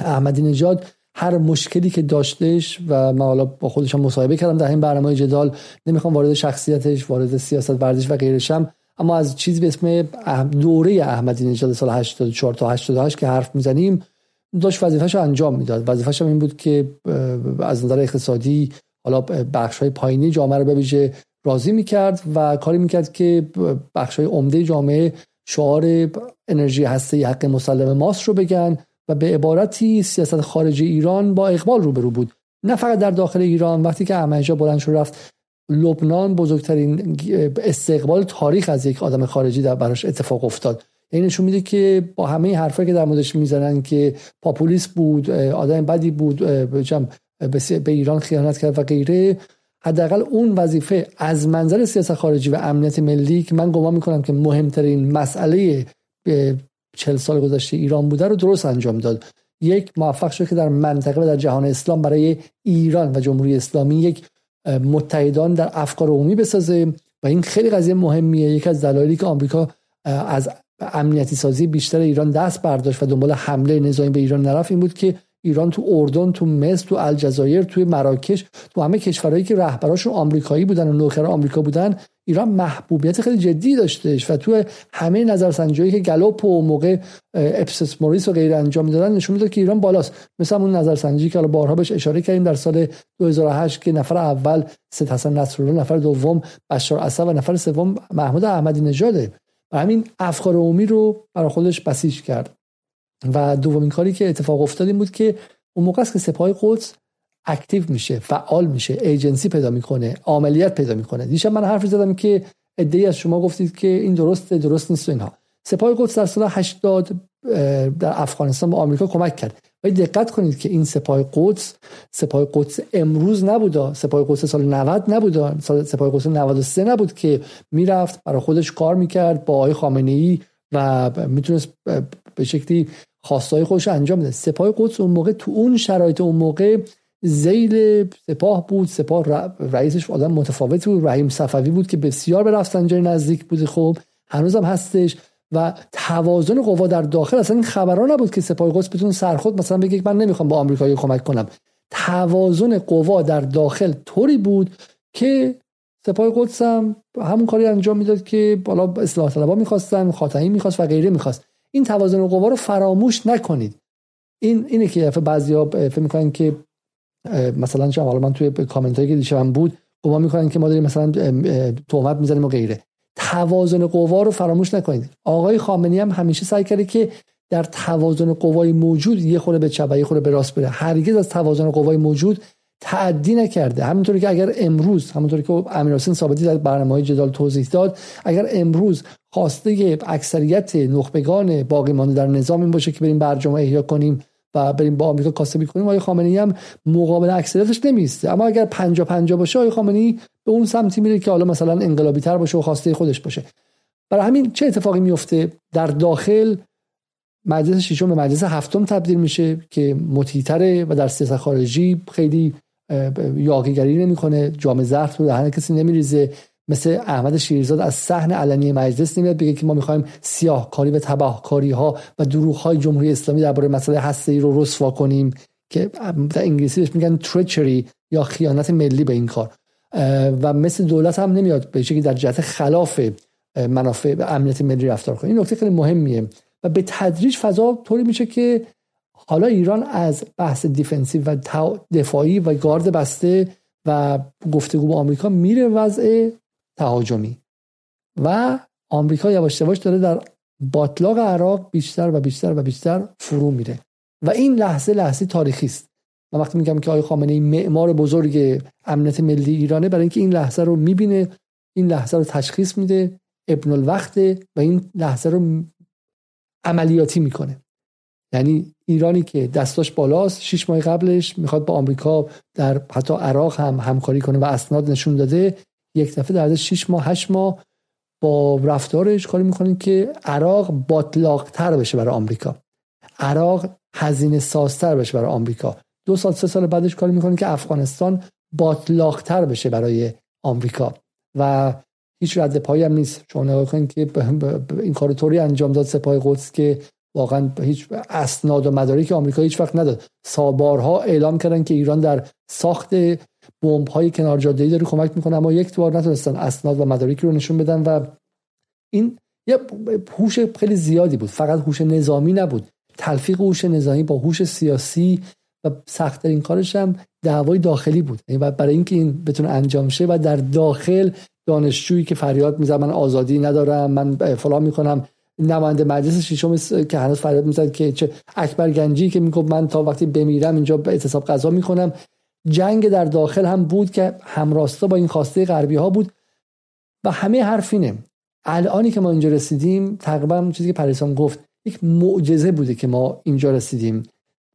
احمدی نژاد هر مشکلی که داشتش و من حالا با خودشم مصاحبه کردم در این برنامه جدال نمی‌خوام وارد شخصیتش وارد سیاست ورزش و غیرشم اما از چیزی به اسم دوره احمدی نژاد سال 84 تا 88 که حرف می‌زنیم داشت وظیفه‌ش انجام می‌داد. وظیفه‌ش این بود که از نظر اقتصادی حالا بخش های پایینی جامعه رو به راضی می‌کرد و کاری می‌کرد که بخش های عمده جامعه شعار انرژی هسته حق مسلم ماست رو بگن و به عبارتی سیاست خارجی ایران با اقبال روبرو بود. نه فقط در داخل ایران وقتی که احمدی بلند شد رفت لبنان بزرگترین استقبال تاریخ از یک آدم خارجی در براش اتفاق افتاد. این نشون میده که با همه حرفایی که در موردش می‌زنن که پاپولیس بود آدم بدی بود به ایران خیانت کرد و غیره حداقل اون وظیفه از منظر سیاست خارجی و امنیت ملی که من گمان می‌کنم که مهمترین مسئله چل سال گذشته ایران بوده رو درست انجام داد. یک موفق شد که در منطقه و در جهان اسلام برای ایران و جمهوری اسلامی یک متحدان در افکار عمومی بسازه و این خیلی قضیه مهمیه. یک از دلایلی که آمریکا از امنیتی سازی بیشتر ایران دست برداشت و دنبال حمله نظامی به ایران نرفت این بود که ایران تو اردن تو مصر تو الجزایر توی مراکش تو همه کشورهایی که رهبراشون آمریکایی بودن و نوکر آمریکا بودن ایران محبوبیت خیلی جدی داشتش و تو همه نظرسنجی که Gallup و مؤسسه Ipsos MORI و غیر انجام می‌دادن نشون می‌داد که ایران بالاست. مثلا اون نظرسنجی که بارها بهش اشاره کردیم در سال 2008 که نفر اول سید حسن نصرالله نفر دوم بشار اسد و نفر سوم محمود احمدی نژاده. و همین افکار عمومی رو برای خودش بسیج کرد. و دومین کاری که اتفاق افتاد این بود که اون موقع است که سپاه قدس اکتیو میشه فعال میشه ایجنسی پیدا می‌کنه عملیات پیدا می‌کنه. دیشب من حرف زدم که ادعی از شما گفتید که این درسته درست نیست اینها. سپاه قدس در سال 80 در افغانستان به آمریکا کمک کرد. ولی دقت کنید که این سپاه قدس سپاه قدس امروز نبودا سپاه قدس سال 90 نبودا سال سپاه قدس 93 نبود که می‌رفت برای خودش کار می‌کرد با آقای خامنه ای و می‌تونست به شکلی خواستای خودش انجام بده سپاه قدس اون موقع تو اون شرایط اون موقع زیل سپاه بود. سپاه رئیسش آدم متفاوتی بود. رحیم صفوی بود که بسیار به رفسنجانی نزدیک بود. خب هنوزم هستش و توازن قوا در داخل. اصلا این خبرها نبود که سپاه قدس بتونه سرخود مثلا بگه من نمی‌خوام با آمریکایی کمک کنم. توازن قوا در داخل طوری بود که سپاه قدس هم همون کاری انجام می‌داد که بالا اصلاح طلبا می‌خواستن خاتمی می‌خواست و غیره می‌خواست. این توازن قوا رو فراموش نکنید. این اینه که بعضیا فکر می‌کنن که مثلا چه حالا من توی کامنت هایی که دیشبم بود گمان می‌کنن که ما داریم مثلا تهمت می‌زنیم و غیره. توازن قوا رو فراموش نکنید. آقای خامنی هم همیشه سعی کرده که در توازن قوای موجود یه خورده به چپ و یه خورده به راست بره. هرگز از توازن قوای موجود تعدی نکرده. همینطوری که اگر امروز همونطوری که امیر حسین ثابتی در برنامه جدال توضیح داد اگر امروز خواسته اکثریت نخبگان باقی مانده در نظام این باشه که بریم برجام احیا کنیم و بریم با آمریکا کاسبی کنیم آقای خامنه‌ای هم مقابل اکثریتش نمیسته اما اگر 50 50 باشه آقای خامنه‌ای به اون سمتی میره که حالا مثلا انقلابی تر باشه و خواسته خودش باشه. برای همین چه اتفاقی میفته در داخل مجلس ششم به مجلس هفتم تبدیل میشه که مطیع‌تره و در سیاست خارجی خیلی یاقیگری نمی‌کنه جام زهر تو دهن کسی نمیریزه. مثل احمد شیرزاد از صحن علنی مجلس نمیاد بگه که ما می‌خوایم سیاهکاری و تباهکاری ها و دروغ های جمهوری اسلامی درباره مسئله هسته ای رو رسوا کنیم که در انگلیسی بهش میگن تریچری یا خیانت ملی به این کار. و مثل دولت هم نمیاد به شکلی در جهت خلاف منافع امنیت ملی رفتار کنه. این نکته خیلی مهمیه. و به تدریج فضا طوری میشه که حالا ایران از بحث defensive و دفاعی و گارد بسته و گفتگو با آمریکا میره وضع تهاجمی. و آمریکا یواش یواش داره در باتلاق عراق بیشتر و بیشتر و بیشتر فرو میره. و این لحظه لحظه تاریخی است. من وقتی میگم که آقای خامنه ای معمار بزرگ امنیت ملی ایرانه برای اینکه این لحظه رو می‌بینه این لحظه رو تشخیص میده ابن الوقته و این لحظه رو عملیاتی می‌کنه. یعنی ایرانی که دستاش بالاست شش ماه قبلش می‌خواد با آمریکا در حتی عراق هم همکاری کنه و اسناد نشون داده یک دفعه در 6 ماه 8 ماه با رفتارش کاری می‌کنه که عراق باطلاقتر بشه برای آمریکا. عراق هزینه سازتر بشه برای آمریکا. دو سال سه سال بعدش کاری می‌کنه که افغانستان باطلاقتر بشه برای آمریکا. و هیچ رد پایی هم نیست. شما نگاه کنید که این کار طوری انجام داد سپاه قدس که واقعا هیچ اسناد و مدارک آمریکا هیچ وقت نداد. سابارها اعلام کردن که ایران در ساخت بمب های کنار جاده ای داره کمک می‌کنه اما یک بار نتونستن اسناد و مدارکی رو نشون بدن و این یه هوش خیلی زیادی بود. فقط هوش نظامی نبود. تلفیق هوش نظامی با هوش سیاسی و سختترین کارش هم دعوای داخلی بود. یعنی برای اینکه این بتونه انجام شه و در داخل دانشجویی که فریاد می‌زد من آزادی ندارم من فلان می‌کنم. نماینده مجلس ششم که هنوز فریاد می‌زد که چه اکبر گنجی که می‌گفت من تا وقتی بمیرم اینجا به اعتصاب قضا می‌کنم جنگ در داخل هم بود که همراستا با این خواسته غربی ها بود. و همه حرفینه الانی که ما اینجا رسیدیم تقریبا چیزی که پریسان گفت یک معجزه بوده که ما اینجا رسیدیم.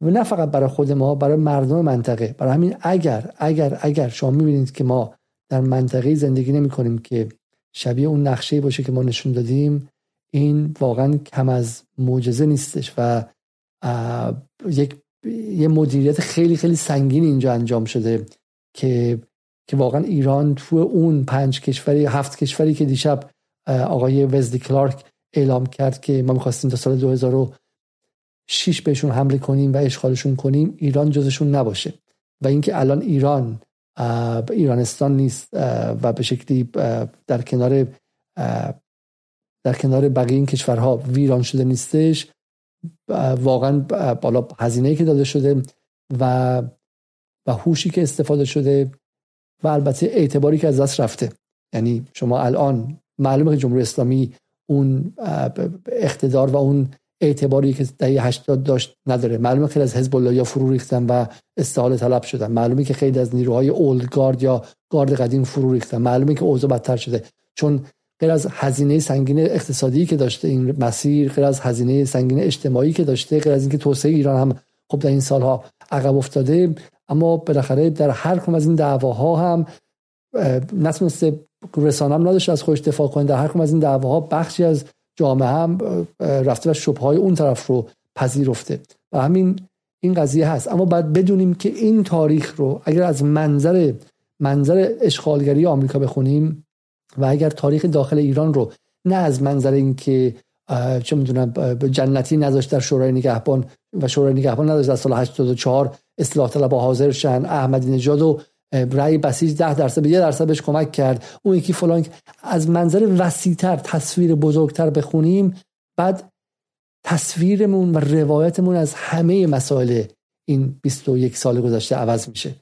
و نه فقط برای خود ما برای مردم منطقه. برای همین اگر اگر اگر شما می‌بینید که ما در منطقه زندگی نمی کنیم که شبیه اون نقشه باشه که ما نشون دادیم این واقعا کم از معجزه نیستش و یک یه مدیریت خیلی خیلی سنگین اینجا انجام شده که که واقعا ایران تو اون پنج کشوری هفت کشوری که دیشب آقای وزدی کلارک اعلام کرد که ما می‌خواستیم تا سال 2006 بهشون حمله کنیم و اشغالشون کنیم ایران جزشون نباشه. و اینکه الان ایران ایرانستان نیست و به شکلی در کنار در کنار بقیه این کشورها ویران شده نیستش. واقعا بالا هزینه که داده شده و و هوشی که استفاده شده و البته اعتباری که از دست رفته. یعنی شما الان معلومه که جمهوری اسلامی اون اقتدار و اون اعتباری که دهه 80 داشت نداره. معلومه خیلی از حزب الله یا فرو ریختن و استحاله طلب شدن. معلومه که خیلی از نیروهای اولد گارد یا گارد قدیم فرو ریختن. معلومه که اوضاع بدتر شده. چون غیر از هزینه سنگین اقتصادی که داشته این مسیر غیر از هزینه سنگین اجتماعی که داشته غیر از اینکه توسعه ایران هم خب در این سالها عقب افتاده. اما بالاخره در هر کدوم از این دعواها هم نتونسته رسانه هم نداشته از خودش دفاع کنه. در هر کدوم از این دعواها بخشی از جامعه هم رفته و شبه های اون طرف رو پذیرفته. و همین این قضیه هست. اما باید بدونیم که این تاریخ رو اگر از منظر منظر اشغالگری آمریکا بخونیم و اگر تاریخ داخل ایران رو نه از منظر اینکه چه می‌دونم جنتی نذاشت در شورای نگهبان و شورای نگهبان نداشت در سال 84 اصلاح طلب حاضر شن احمدی نژاد و رأی بسیج ده درصد به یه درصد بهش کمک کرد. اون یکی فلان از منظر وسیعتر تصویر بزرگتر بخونیم بعد تصویرمون و روایتمون از همه مسائل این 21 سال گذشته عوض میشه.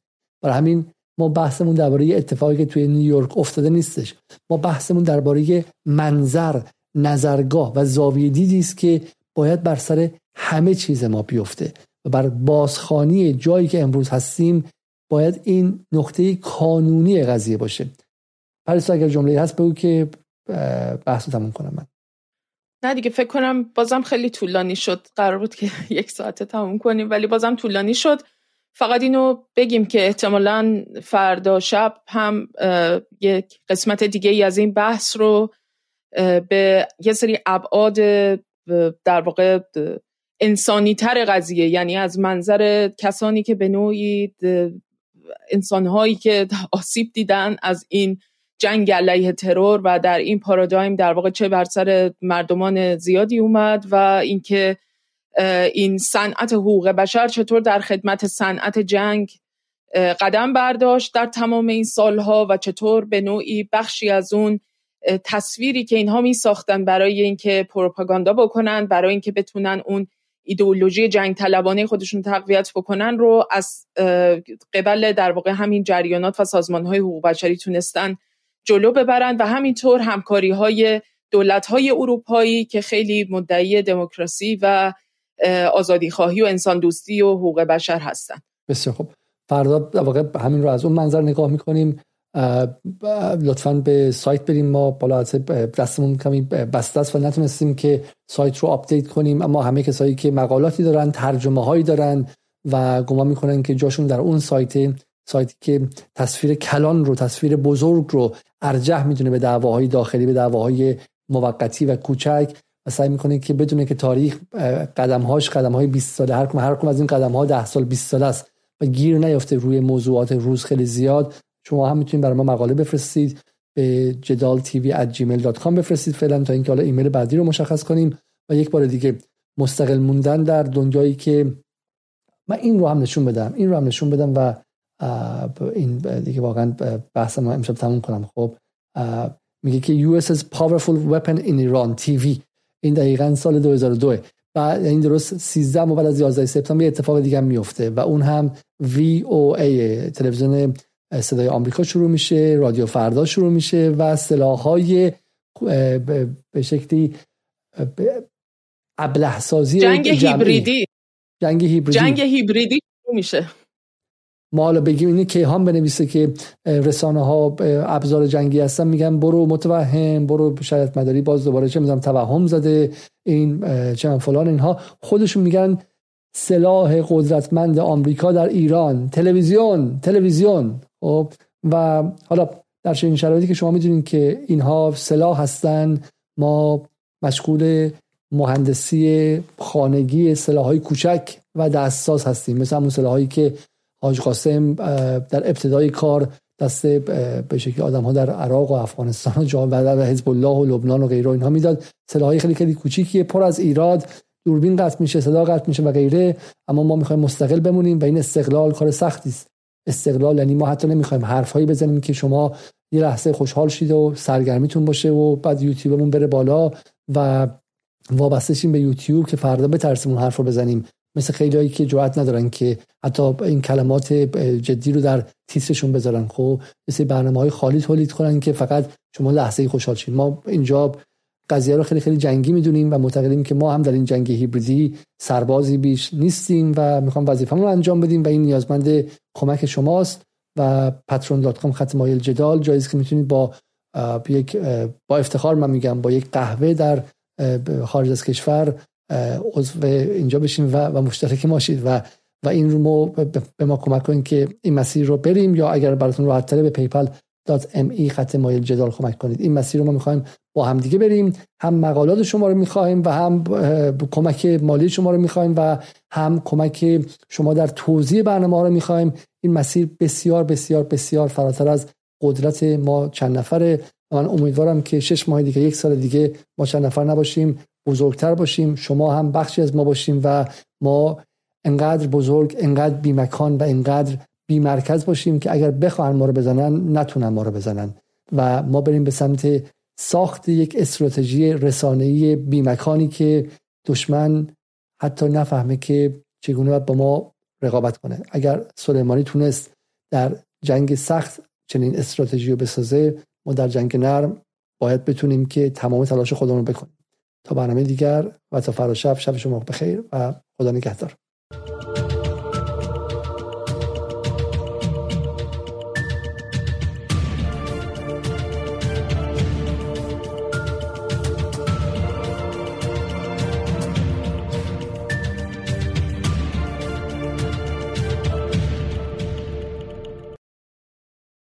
برای همین ما بحثمون درباره اتفاقی که توی نیویورک افتاده نیستش. ما بحثمون درباره منظر نظرگاه و زاویه دیدی است که باید بر سر همه چیز ما بیفته و بر بازخانی جایی که امروز هستیم باید این نقطه کانونی قضیه باشه. پریسا اگر جمله هست بگو که بحث رو تموم کنم من. نه دیگه فکر کنم بازم خیلی طولانی شد. قرار بود که یک ساعته تموم کنیم ولی بازم طولانی شد. فقط اینو بگیم که احتمالا فردا شب هم یک قسمت دیگه ای از این بحث رو به یه سری ابعاد در واقع انسانی تر قضیه یعنی از منظر کسانی که به نوعی انسانهایی که آسیب دیدن از این جنگ علیه ترور و در این پارادایم در واقع چه بر سر مردمان زیادی اومد و اینکه این صنعت حقوق بشر چطور در خدمت صنعت جنگ قدم برداشت در تمام این سالها و چطور به نوعی بخشی از اون تصویری که اینها می ساختن برای اینکه پروپاگاندا بکنن برای اینکه بتونن اون ایدئولوژی جنگ طلبانه خودشون تقویت بکنن رو از قبل در واقع همین جریانات و سازمان های حقوق بشری تونستن جلو ببرن و همینطور همکاری های دولت های اروپایی که خیلی مدعی دموکراسی و آزادی خواهی و انسان دوستی و حقوق بشر هستن. بسیار خوب. فردا در واقع همین رو از اون منظر نگاه می‌کنیم. لطفا به سایت بریم ما. بالا دستمون کمی بسته است و نتونستیم که سایت رو update کنیم. اما همه کسایی که مقالاتی دارن ترجمه هایی دارن و گمان می‌کنن که جاشون در اون سایت سایتی که تصویر کلان رو تصویر بزرگ رو ارجح می‌دونه به دعواهای داخلی به دعواهای موقتی و کوچک. و سعی می‌کنه که بدونه که تاریخ قدمهاش قدم های 20 ساله هر کم از این قدم ها 10 سال 20 ساله است و گیر نیفته روی موضوعات روز خیلی زیاد. شما هم می‌تونید برای ما مقاله بفرستید به جدال تیوی بفرستید فعلا تا اینکه حالا ایمیل بعدی رو مشخص کنیم. و یک بار دیگه مستقل موندن در دنیایی که من این رو هم نشون بدم این رو هم نشون بدم و این دیگه واقعا بحث ما امشب تموم کنم. خب میگه که US's powerful weapon in Iran TV این دقیقا سال 2002 و این درست 13 مول از 11 سپتامبر اتفاق دیگه میفته و اون هم VOA تلویزیون صدای آمریکا شروع میشه رادیو فردا شروع میشه و های به شکلی ابله سازی جنگ هیبریدی. جنگ هیبریدی. جنگ هیبریدی شروع میشه. ما حالا بگیم اینه کیهان بنویسه که رسانه ها ابزار جنگی هستن میگن برو متوهم برو شاید مداری باز دوباره چه می‌دونم توهم زده این چه فلان اینها. خودشون میگن سلاح قدرتمند آمریکا در ایران. تلویزیون تلویزیون. خب و حالا در چنین شرایطی که شما می‌دونید که اینها سلاح هستن ما مشغول مهندسی خانگی های کوچک و دستساز هستیم. مثل همون سلاحایی که حاج قاسم در ابتدای کار دست به شکل آدم ها در عراق و افغانستان و جا و حزب الله و لبنان و غیره اینها می‌داد. سلاحهای خیلی خیلی کوچیکیه پر از ایراد. دوربین قطع میشه صدا قطع میشه و غیره. اما ما می‌خوایم مستقل بمونیم و این استقلال کار سختی است. استقلال یعنی ما حتی نمی‌خوایم حرفهایی بزنیم که شما یه لحظه خوشحال شید و سرگرمیتون باشه و بعد یوتیوبمون بره بالا و وابسته شیم به یوتیوب که فردا بترسیم اون حرف رو بزنیم. مثل خیلیایی که جرأت ندارن که حتی این کلمات جدی رو در تیترشون بذارن. خب مثل برنامه های خالی تولید کنن که فقط شما لحظه خوشحال شید ما اینجا قضیه رو خیلی خیلی جنگی می‌دونیم و معتقدیم که ما هم در این جنگ هیبریدی سربازی بیش نیستیم و می‌خوام وظیفه‌مون رو انجام بدیم و این نیازمند کمک شماست و patron.com خط مایل جدال جایزی که می‌تونید با یک با افتخار من میگم با یک قهوه در خارج از کشور عضو اینجا بشین و, و مشترک ماشید و و این رو ما به ما کمک کنید که این مسیر رو بریم یا اگر براتون راحت تره به ام ای خط مایل جدال کمک کنید. این مسیر رو ما می‌خوایم با هم دیگه بریم. هم مقالات شما رو می‌خوایم و هم کمک مالی شما رو می‌خوایم و هم کمک شما در توضیح برنامه رو می‌خوایم. این مسیر بسیار بسیار بسیار فراتر از قدرت ما چند نفره. من امیدوارم که شش ماه دیگه یک سال دیگه ما چند نفر نباشیم. بزرگتر باشیم شما هم بخشی از ما باشیم و ما انقدر بزرگ انقدر بیمکان و انقدر بیمرکز باشیم که اگر بخواهن ما رو بزنن نتونن ما رو بزنن. و ما بریم به سمت ساخت یک استراتژی رسانه‌ای بیمکانی که دشمن حتی نفهمه که چگونه باید با ما رقابت کنه. اگر سلیمانی تونست در جنگ سخت چنین استراتژی رو بسازه ما در جنگ نرم باید بتونیم که تمام تلاش خودمون رو بکنیم. تا برنامه دیگر و تا فردا شب شب شما بخیر و خدا نگهدار.